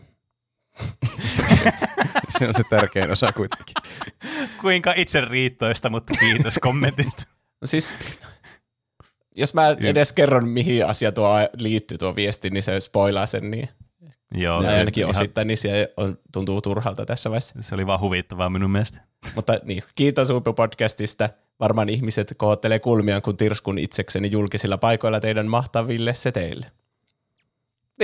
Se on se tärkein osa kuitenkin. Kuinka itse riittoista, mutta kiitos kommentista. No siis, jos mä edes kerron, mihin asia tuo liittyy tuo viesti, niin se spoilaa sen, niin Joo, ja se, ainakin ihan- osittain, niin se on, tuntuu turhalta tässä vaiheessa. se oli vaan huvittavaa minun mielestä. Mutta niin, kiitos Uipu-podcastista. Varmaan ihmiset kohottelee kulmiaan, kun tirskun itsekseni julkisilla paikoilla teidän mahtaville seteille.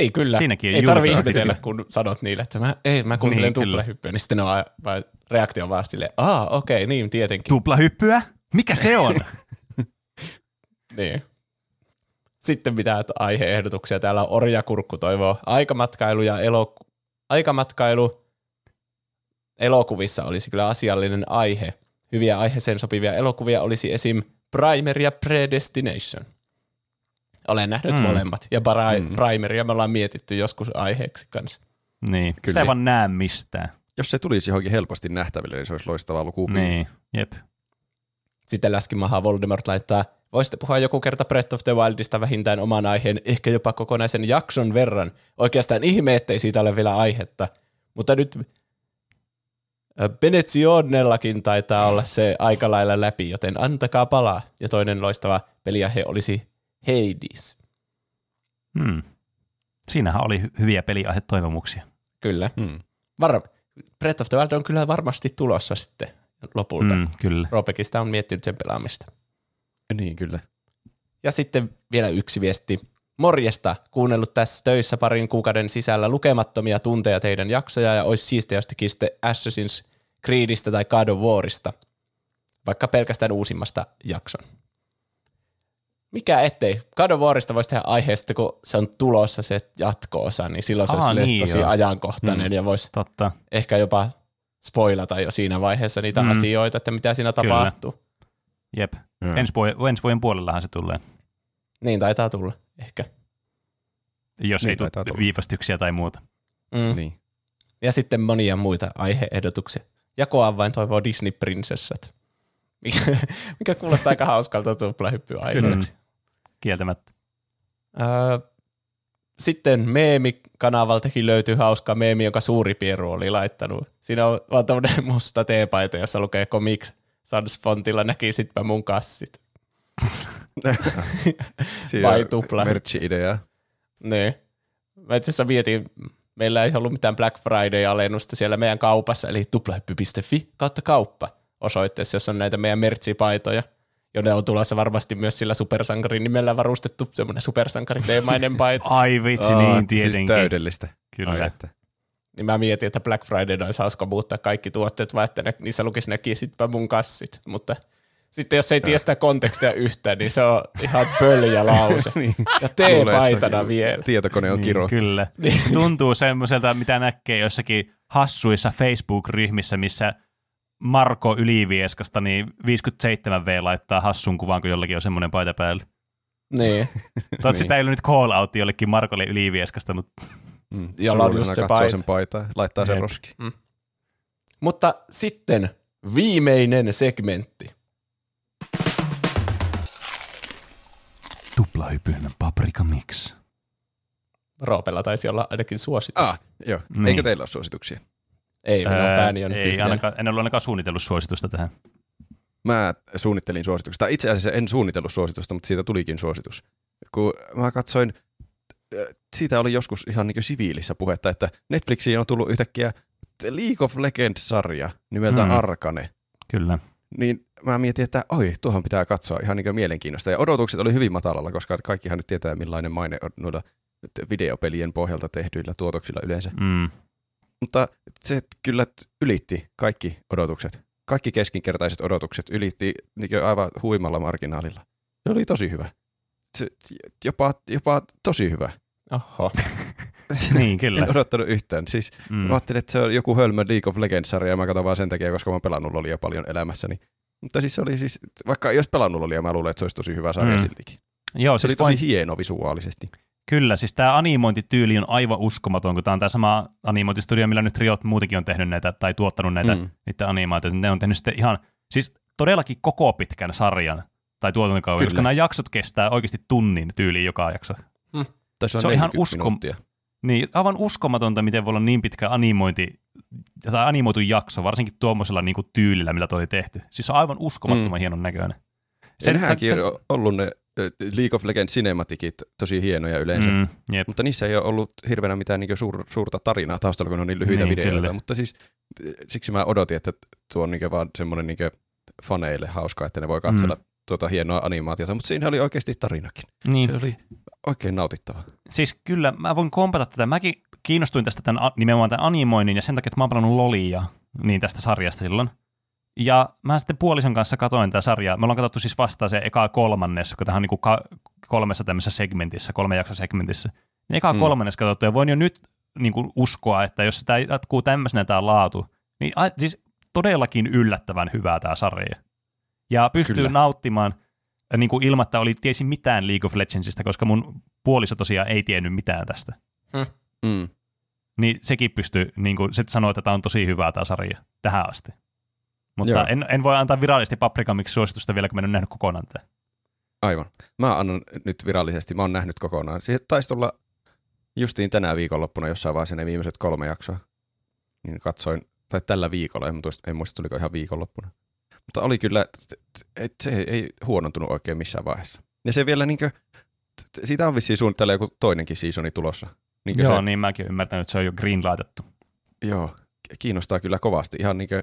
Niin, kyllä. Siinäkin ei tarvitse ihmetellä, kun sanot niille, että mä, ei, mä kuuntelen Niin, tuplahyppyä, niin sitten ne on vaan- vaan reaktio on vaan silleen, aa, okei, okay, niin, tietenkin. Tuplahyppyä? Mikä se on? Niin. Sitten mitä aiheehdotuksia täällä on Orjakurkku toivoo. Aikamatkailu ja eloku- aikamatkailu elokuvissa olisi kyllä asiallinen aihe. Hyviä aiheeseen sopivia elokuvia olisi esim. Primer ja Predestination. Olen nähnyt Mm. mm. molemmat. Ja para- Mm. Primeria me ollaan mietitty joskus aiheeksi kanssa. niin, Kyllä sitä ei se- vaan näe mistään. Jos se tulisi johonkin helposti nähtäville, niin se olisi loistava luku. Niin, jep. Sitten Läskimaha Voldemort laittaa, voisitte puhua joku kerta Breath of the Wildista vähintään oman aiheen, ehkä jopa kokonaisen jakson verran. Oikeastaan ihme, ettei siitä ole vielä aihetta. Mutta nyt Benezionellakin taitaa olla se aika lailla läpi, joten antakaa palaa. Ja toinen loistava peliaihe olisi Hades. Hmm. Siinähän oli hy- hyviä peliaihetoivomuksia. Kyllä. Hmm. Var- Breath of the Wild on kyllä varmasti tulossa sitten lopulta. Mm. Mm, kyllä. Ropekista on miettinyt sen pelaamista. Niin, kyllä. Ja sitten vielä yksi viesti. Morjesta, kuunnellut tässä töissä parin kuukauden sisällä lukemattomia tunteja teidän jaksoja ja olisi siistiä, jos tekisitte Assassin's Creedistä tai God of Warista, vaikka pelkästään uusimmasta jakson. Mikä ettei? God of Warista voisi tehdä aiheesta, kun se on tulossa se jatko-osa, niin silloin se Aa, olisi niin tosi joo. ajankohtainen Mm. ja voisi Totta. ehkä jopa spoilata jo siinä vaiheessa niitä Mm. mm. asioita, että mitä siinä Kyllä. tapahtuu. Jep. Mm. Ensi, vuoden, ensi vuoden puolellahan se tulee. Niin taitaa tulla, ehkä. Jos Niin ei tule viivästyksiä tai muuta. Mm. Niin. Ja sitten monia muita aiheehdotuksia. Jakoa vain toivoo Disney-prinsessat. Mikä, mikä kuulostaa aika hauskalta tuplahyppyaiheeksi. Kieltämättä. Öö, sitten meemikanavaltakin löytyy hauska meemi, jonka suuri pieru oli laittanut. Siinä on vaan tämmöinen musta teepaita, jossa lukee Comics Sans fontilla näkisitpä mun kassit. Vai tupla. Merch-idea. Niin. Mä itse asiassa mietin, meillä ei ollut mitään Black Friday-alennusta siellä meidän kaupassa, eli tuplahyppy.fi kautta kauppa osoitteessa, jossa on näitä meidän mertsipaitoja, jonne on tulossa varmasti myös sillä supersankarin nimellä varustettu semmoinen supersankariteemainen paita. Ai vitsi, Aa, niin tietenkin. Siis täydellistä. Kyllä. Ai, että. Niin mä mietin, että Black Friday olisi hauska muuttaa kaikki tuotteet, vaan että ne, niissä lukisi näkisitpä mun kassit, mutta sitten jos ei tiedä sitä kontekstia yhtään, niin se on ihan pöljä lause. Niin. Ja teepaitana vielä. Tietokone on Niin, kiro. Kyllä. Se tuntuu semmoiselta, mitä näkee jossakin hassuissa Facebook-ryhmissä, missä Marko Ylivieskasta, niin 57V laittaa hassun kuvan, kun jollakin on semmoinen paita päällä. Niin, Toivottavasti Niin. sitä ei ole nyt call out jollekin Markolle Ylivieskasta, mutta Mm. Jolla on just se katsoo paita. sen paitaa, laittaa sen Jep. roskiin. mutta sitten viimeinen segmentti. tuplahypyn paprika mix. Roopella taisi olla ainakin suositus. Ah, joo. Niin. Eikö teillä ole suosituksia? Ei, minun pääni on ei tyhjänä. ainakaan, en ole ainakaan suunnitellut suositusta tähän. Mä suunnittelin suositusta. Itse asiassa en suunnitellut suositusta, mutta siitä tulikin suositus. Kun mä katsoin, äh, siitä oli joskus ihan niin siviilissä puhetta, että Netflixiin on tullut yhtäkkiä League of Legends-sarja nimeltä Mm. mm. Arkane. Kyllä. Niin mä mietin, että oi, tuohon pitää katsoa ihan niin mielenkiinnosta. Ja odotukset oli hyvin matalalla, koska kaikkihan nyt tietää, millainen maine on noilla videopelien pohjalta tehdyillä tuotoksilla yleensä. Mm. Mutta se kyllä ylitti kaikki odotukset. Kaikki keskinkertaiset odotukset ylitti niin aivan huimalla marginaalilla. Se oli tosi hyvä. Se, jopa, jopa tosi hyvä. Oho. Niin, kyllä. En odottanut yhtään. Siis mm. Mä ajattelin, että se on joku hölmö League of Legends-sarja ja mä katson vaan sen takia, koska mä oon pelannut Lolia paljon elämässäni. Mutta siis se oli siis, vaikka jos pelannut Lolia, mä luulen, että se olisi tosi hyvä sarja Mm. siltikin. Joo, Se oli siis tosi voin, hieno visuaalisesti. Kyllä, siis tämä animointityyli on aivan uskomaton, kun tämä on tämä sama animointistudio, millä nyt Riot muutenkin on tehnyt näitä tai tuottanut näitä Mm. niitä animaatioita. Ne on tehnyt sitten ihan, siis todellakin koko pitkän sarjan tai tuotantokauden, koska nämä jaksot kestää oikeasti tunnin tyyliin joka jakso. Tai se on, Se on ihan 40 uskom-. Niin aivan uskomatonta, miten voi olla niin pitkä animointi tai animoitu jakso, varsinkin tuommoisella niinku tyylillä, millä toi tehty. Siis se on aivan uskomattoman Mm. hienon näköinen. Senhänkin on ollut ne League of Legends cinematicit tosi hienoja yleensä. Mm. jep. Mutta niissä ei ole ollut hirveänä mitään niin suur, suurta tarinaa taustalla, kun on niin lyhyitä Niin, videoita. kyllä. Mutta siis siksi mä odotin, että tuo on niin vaan semmoinen niin faneille hauska, että ne voi katsella mm. tuota hienoa animaatiota. Mutta siinä oli oikeasti tarinakin. Niin. Se oli oikein nautittava. Siis kyllä, mä voin kompata tätä. Mäkin kiinnostuin tästä tämän, nimenomaan tämän animoinnin ja sen takia, että mä oon pelannut Lolia niin tästä sarjasta silloin. Ja mä sitten puolison kanssa katoin tätä sarjaa. Me ollaan katsottu siis vasta se eka kolmannes, kun tähän on niin ka- kolmessa tämmöisessä segmentissä, kolme jakson segmentissä. Niin eka Mm. kolmannes katsottu ja voin jo nyt niin kuin uskoa, että jos tämä jatkuu tämmöisenä tämä laatu, niin a, siis todellakin yllättävän hyvää tämä sarja. Ja pystyy Kyllä. Nauttimaan niin kuin ilman, että oli tiesi mitään League of Legendsista, koska mun puoliso tosiaan ei tiennyt mitään tästä. Mm. Niin sekin pystyy, niin kuin, se sanoo, että tämä on tosi hyvää tämä sarja tähän asti. Mutta Joo. en, en, voi antaa virallisesti Paprikamiksi suositusta vielä, kun mä en ole nähnyt kokonaan tätä. Aivan. Mä annan nyt virallisesti, mä oon nähnyt kokonaan. Siihen taisi tulla justiin tänä viikonloppuna jossain vaiheessa ne viimeiset kolme jaksoa. Niin katsoin, tai tällä viikolla, en, muista, en muista tuliko ihan viikonloppuna. Mutta oli kyllä, että se ei huonontunut oikein missään vaiheessa. Ja se vielä niinkö, siitä on vissiin suunnitteilla joku toinenkin seasoni tulossa. Niinkö Joo, se, niin mäkin ymmärtänyt, että se on jo greenlightettu. joo, kiinnostaa kyllä kovasti. Ihan niinkö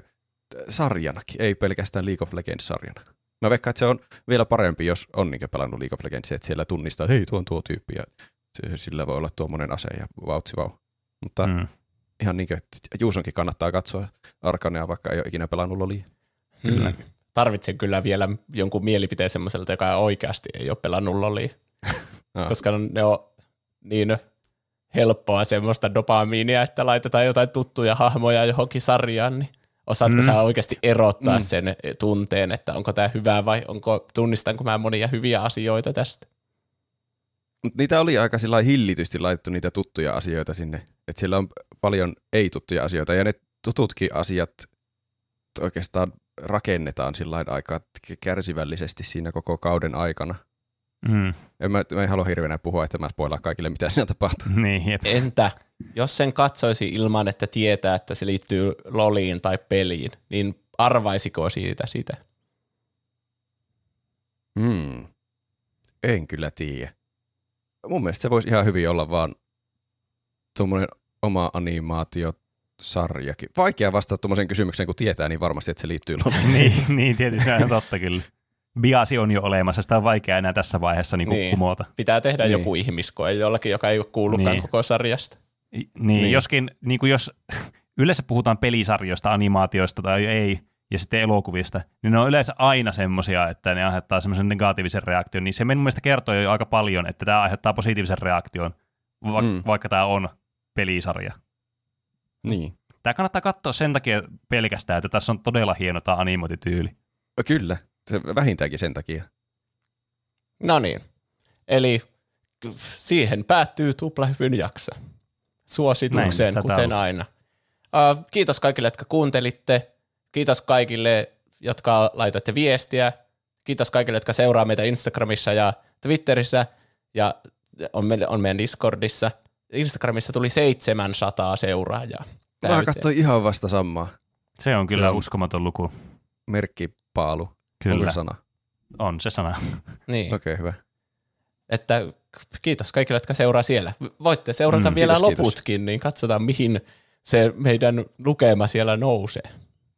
sarjanakin, ei pelkästään League of Legends-sarjana. Mä veikkaan, että se on vielä parempi, jos on niinkö pelannut League of Legends, että siellä tunnistaa, hei, tuo on tuo tyyppi ja sillä voi olla tuommoinen ase ja vautsi vau. Mutta mm. Mm. ihan niinkö, että Juusonkin kannattaa katsoa Arkanea, vaikka ei ole ikinä pelannut Lolia. Kyllä. Tarvitsen kyllä vielä jonkun mielipiteen semmoiselta, joka oikeasti ei ole pelannut lolia, Ah. koska ne on niin helppoa semmoista dopamiinia, että laitetaan jotain tuttuja hahmoja johonkin sarjaan, niin osaatko Mm. sä oikeasti erottaa Mm. sen tunteen, että onko tämä hyvää vai onko, tunnistanko mä monia hyviä asioita tästä? Mutta niitä oli aika sillä hillitysti laitettu niitä tuttuja asioita sinne. Että siellä on paljon ei-tuttuja asioita ja ne tututkin asiat oikeastaan rakennetaan sillä aika kärsivällisesti siinä koko kauden aikana. Mm. En mä, mä en halua hirveänä puhua, että mä spoilaa kaikille, mitä siinä tapahtuu. Niin, jep. Entä jos sen katsoisi ilman, että tietää, että se liittyy loliin tai peliin, niin arvaisiko siitä sitä? Hmm. En kyllä tiedä. Mun mielestä se voisi ihan hyvin olla vaan tuommoinen oma animaatiosarjakin. Vaikea vastata tuommoiseen kysymykseen, kun tietää niin varmasti, että se liittyy loliin. niin, niin, tietysti se on totta kyllä. Biasi on jo olemassa, sitä on vaikea enää tässä vaiheessa niin Niin. kumota. Pitää tehdä Niin. joku ihmiskoe jollakin, joka ei ole kuullutkaan Niin. koko sarjasta. Niin, niin. joskin, niin kuin jos yleensä puhutaan pelisarjoista, animaatioista tai ei, ja sitten elokuvista, niin ne on yleensä aina semmoisia, että ne aiheuttaa semmoisen negatiivisen reaktion, niin se mun mielestä kertoo jo aika paljon, että tämä aiheuttaa positiivisen reaktion, va- mm. vaikka tämä on pelisarja. niin. Tämä kannattaa katsoa sen takia pelkästään, että tässä on todella hieno tämä animointityyli. Kyllä, se vähintäänkin sen takia. No niin. Eli siihen päättyy tuplahypyn jakso. Suositukseen, Näin, kuten on. aina. Uh, kiitos kaikille, jotka kuuntelitte. Kiitos kaikille, jotka laitoitte viestiä. Kiitos kaikille, jotka seuraa meitä Instagramissa ja Twitterissä ja on, meille, on meidän Discordissa. Instagramissa tuli 700 seuraajaa. Mä katsoin ihan vasta samaa. Se on kyllä Se on- uskomaton luku. Merkkipaalu. Kyllä, Onko sana? on se sana. Niin. Okei, okay, hyvä. Että kiitos kaikille, jotka seuraa siellä. Voitte seurata Mm, mm, vielä kiitos, kiitos, kiitos. loputkin, niin katsotaan mihin se meidän lukema siellä nousee.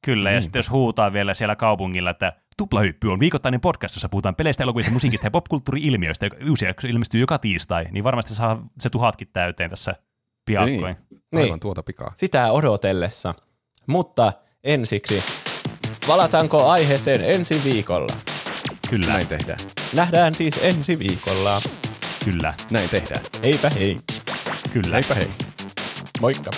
Kyllä, ja sitten jos huutaa vielä siellä kaupungilla, että Tuplahyppy on viikoittainen podcast, jossa puhutaan peleistä, elokuvista, musiikista ja popkulttuuri-ilmiöistä, joka uusi jakso ilmestyy joka tiistai, niin varmasti saa se tuhatkin täyteen tässä piakkoin. Niin. Niin. Aivan tuota pikaa. Sitä odotellessa. Mutta ensiksi, valataanko aiheeseen ensi viikolla? Kyllä, Näin tehdään. Nähdään siis ensi viikolla. kyllä, Näin tehdään. Heipä hei. kyllä. Heipä hei. Moikka.